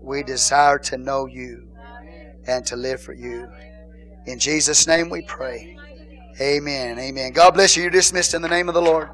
We desire to know you and to live for you. In Jesus' name we pray. Amen. Amen. God bless you. You're dismissed in the name of the Lord.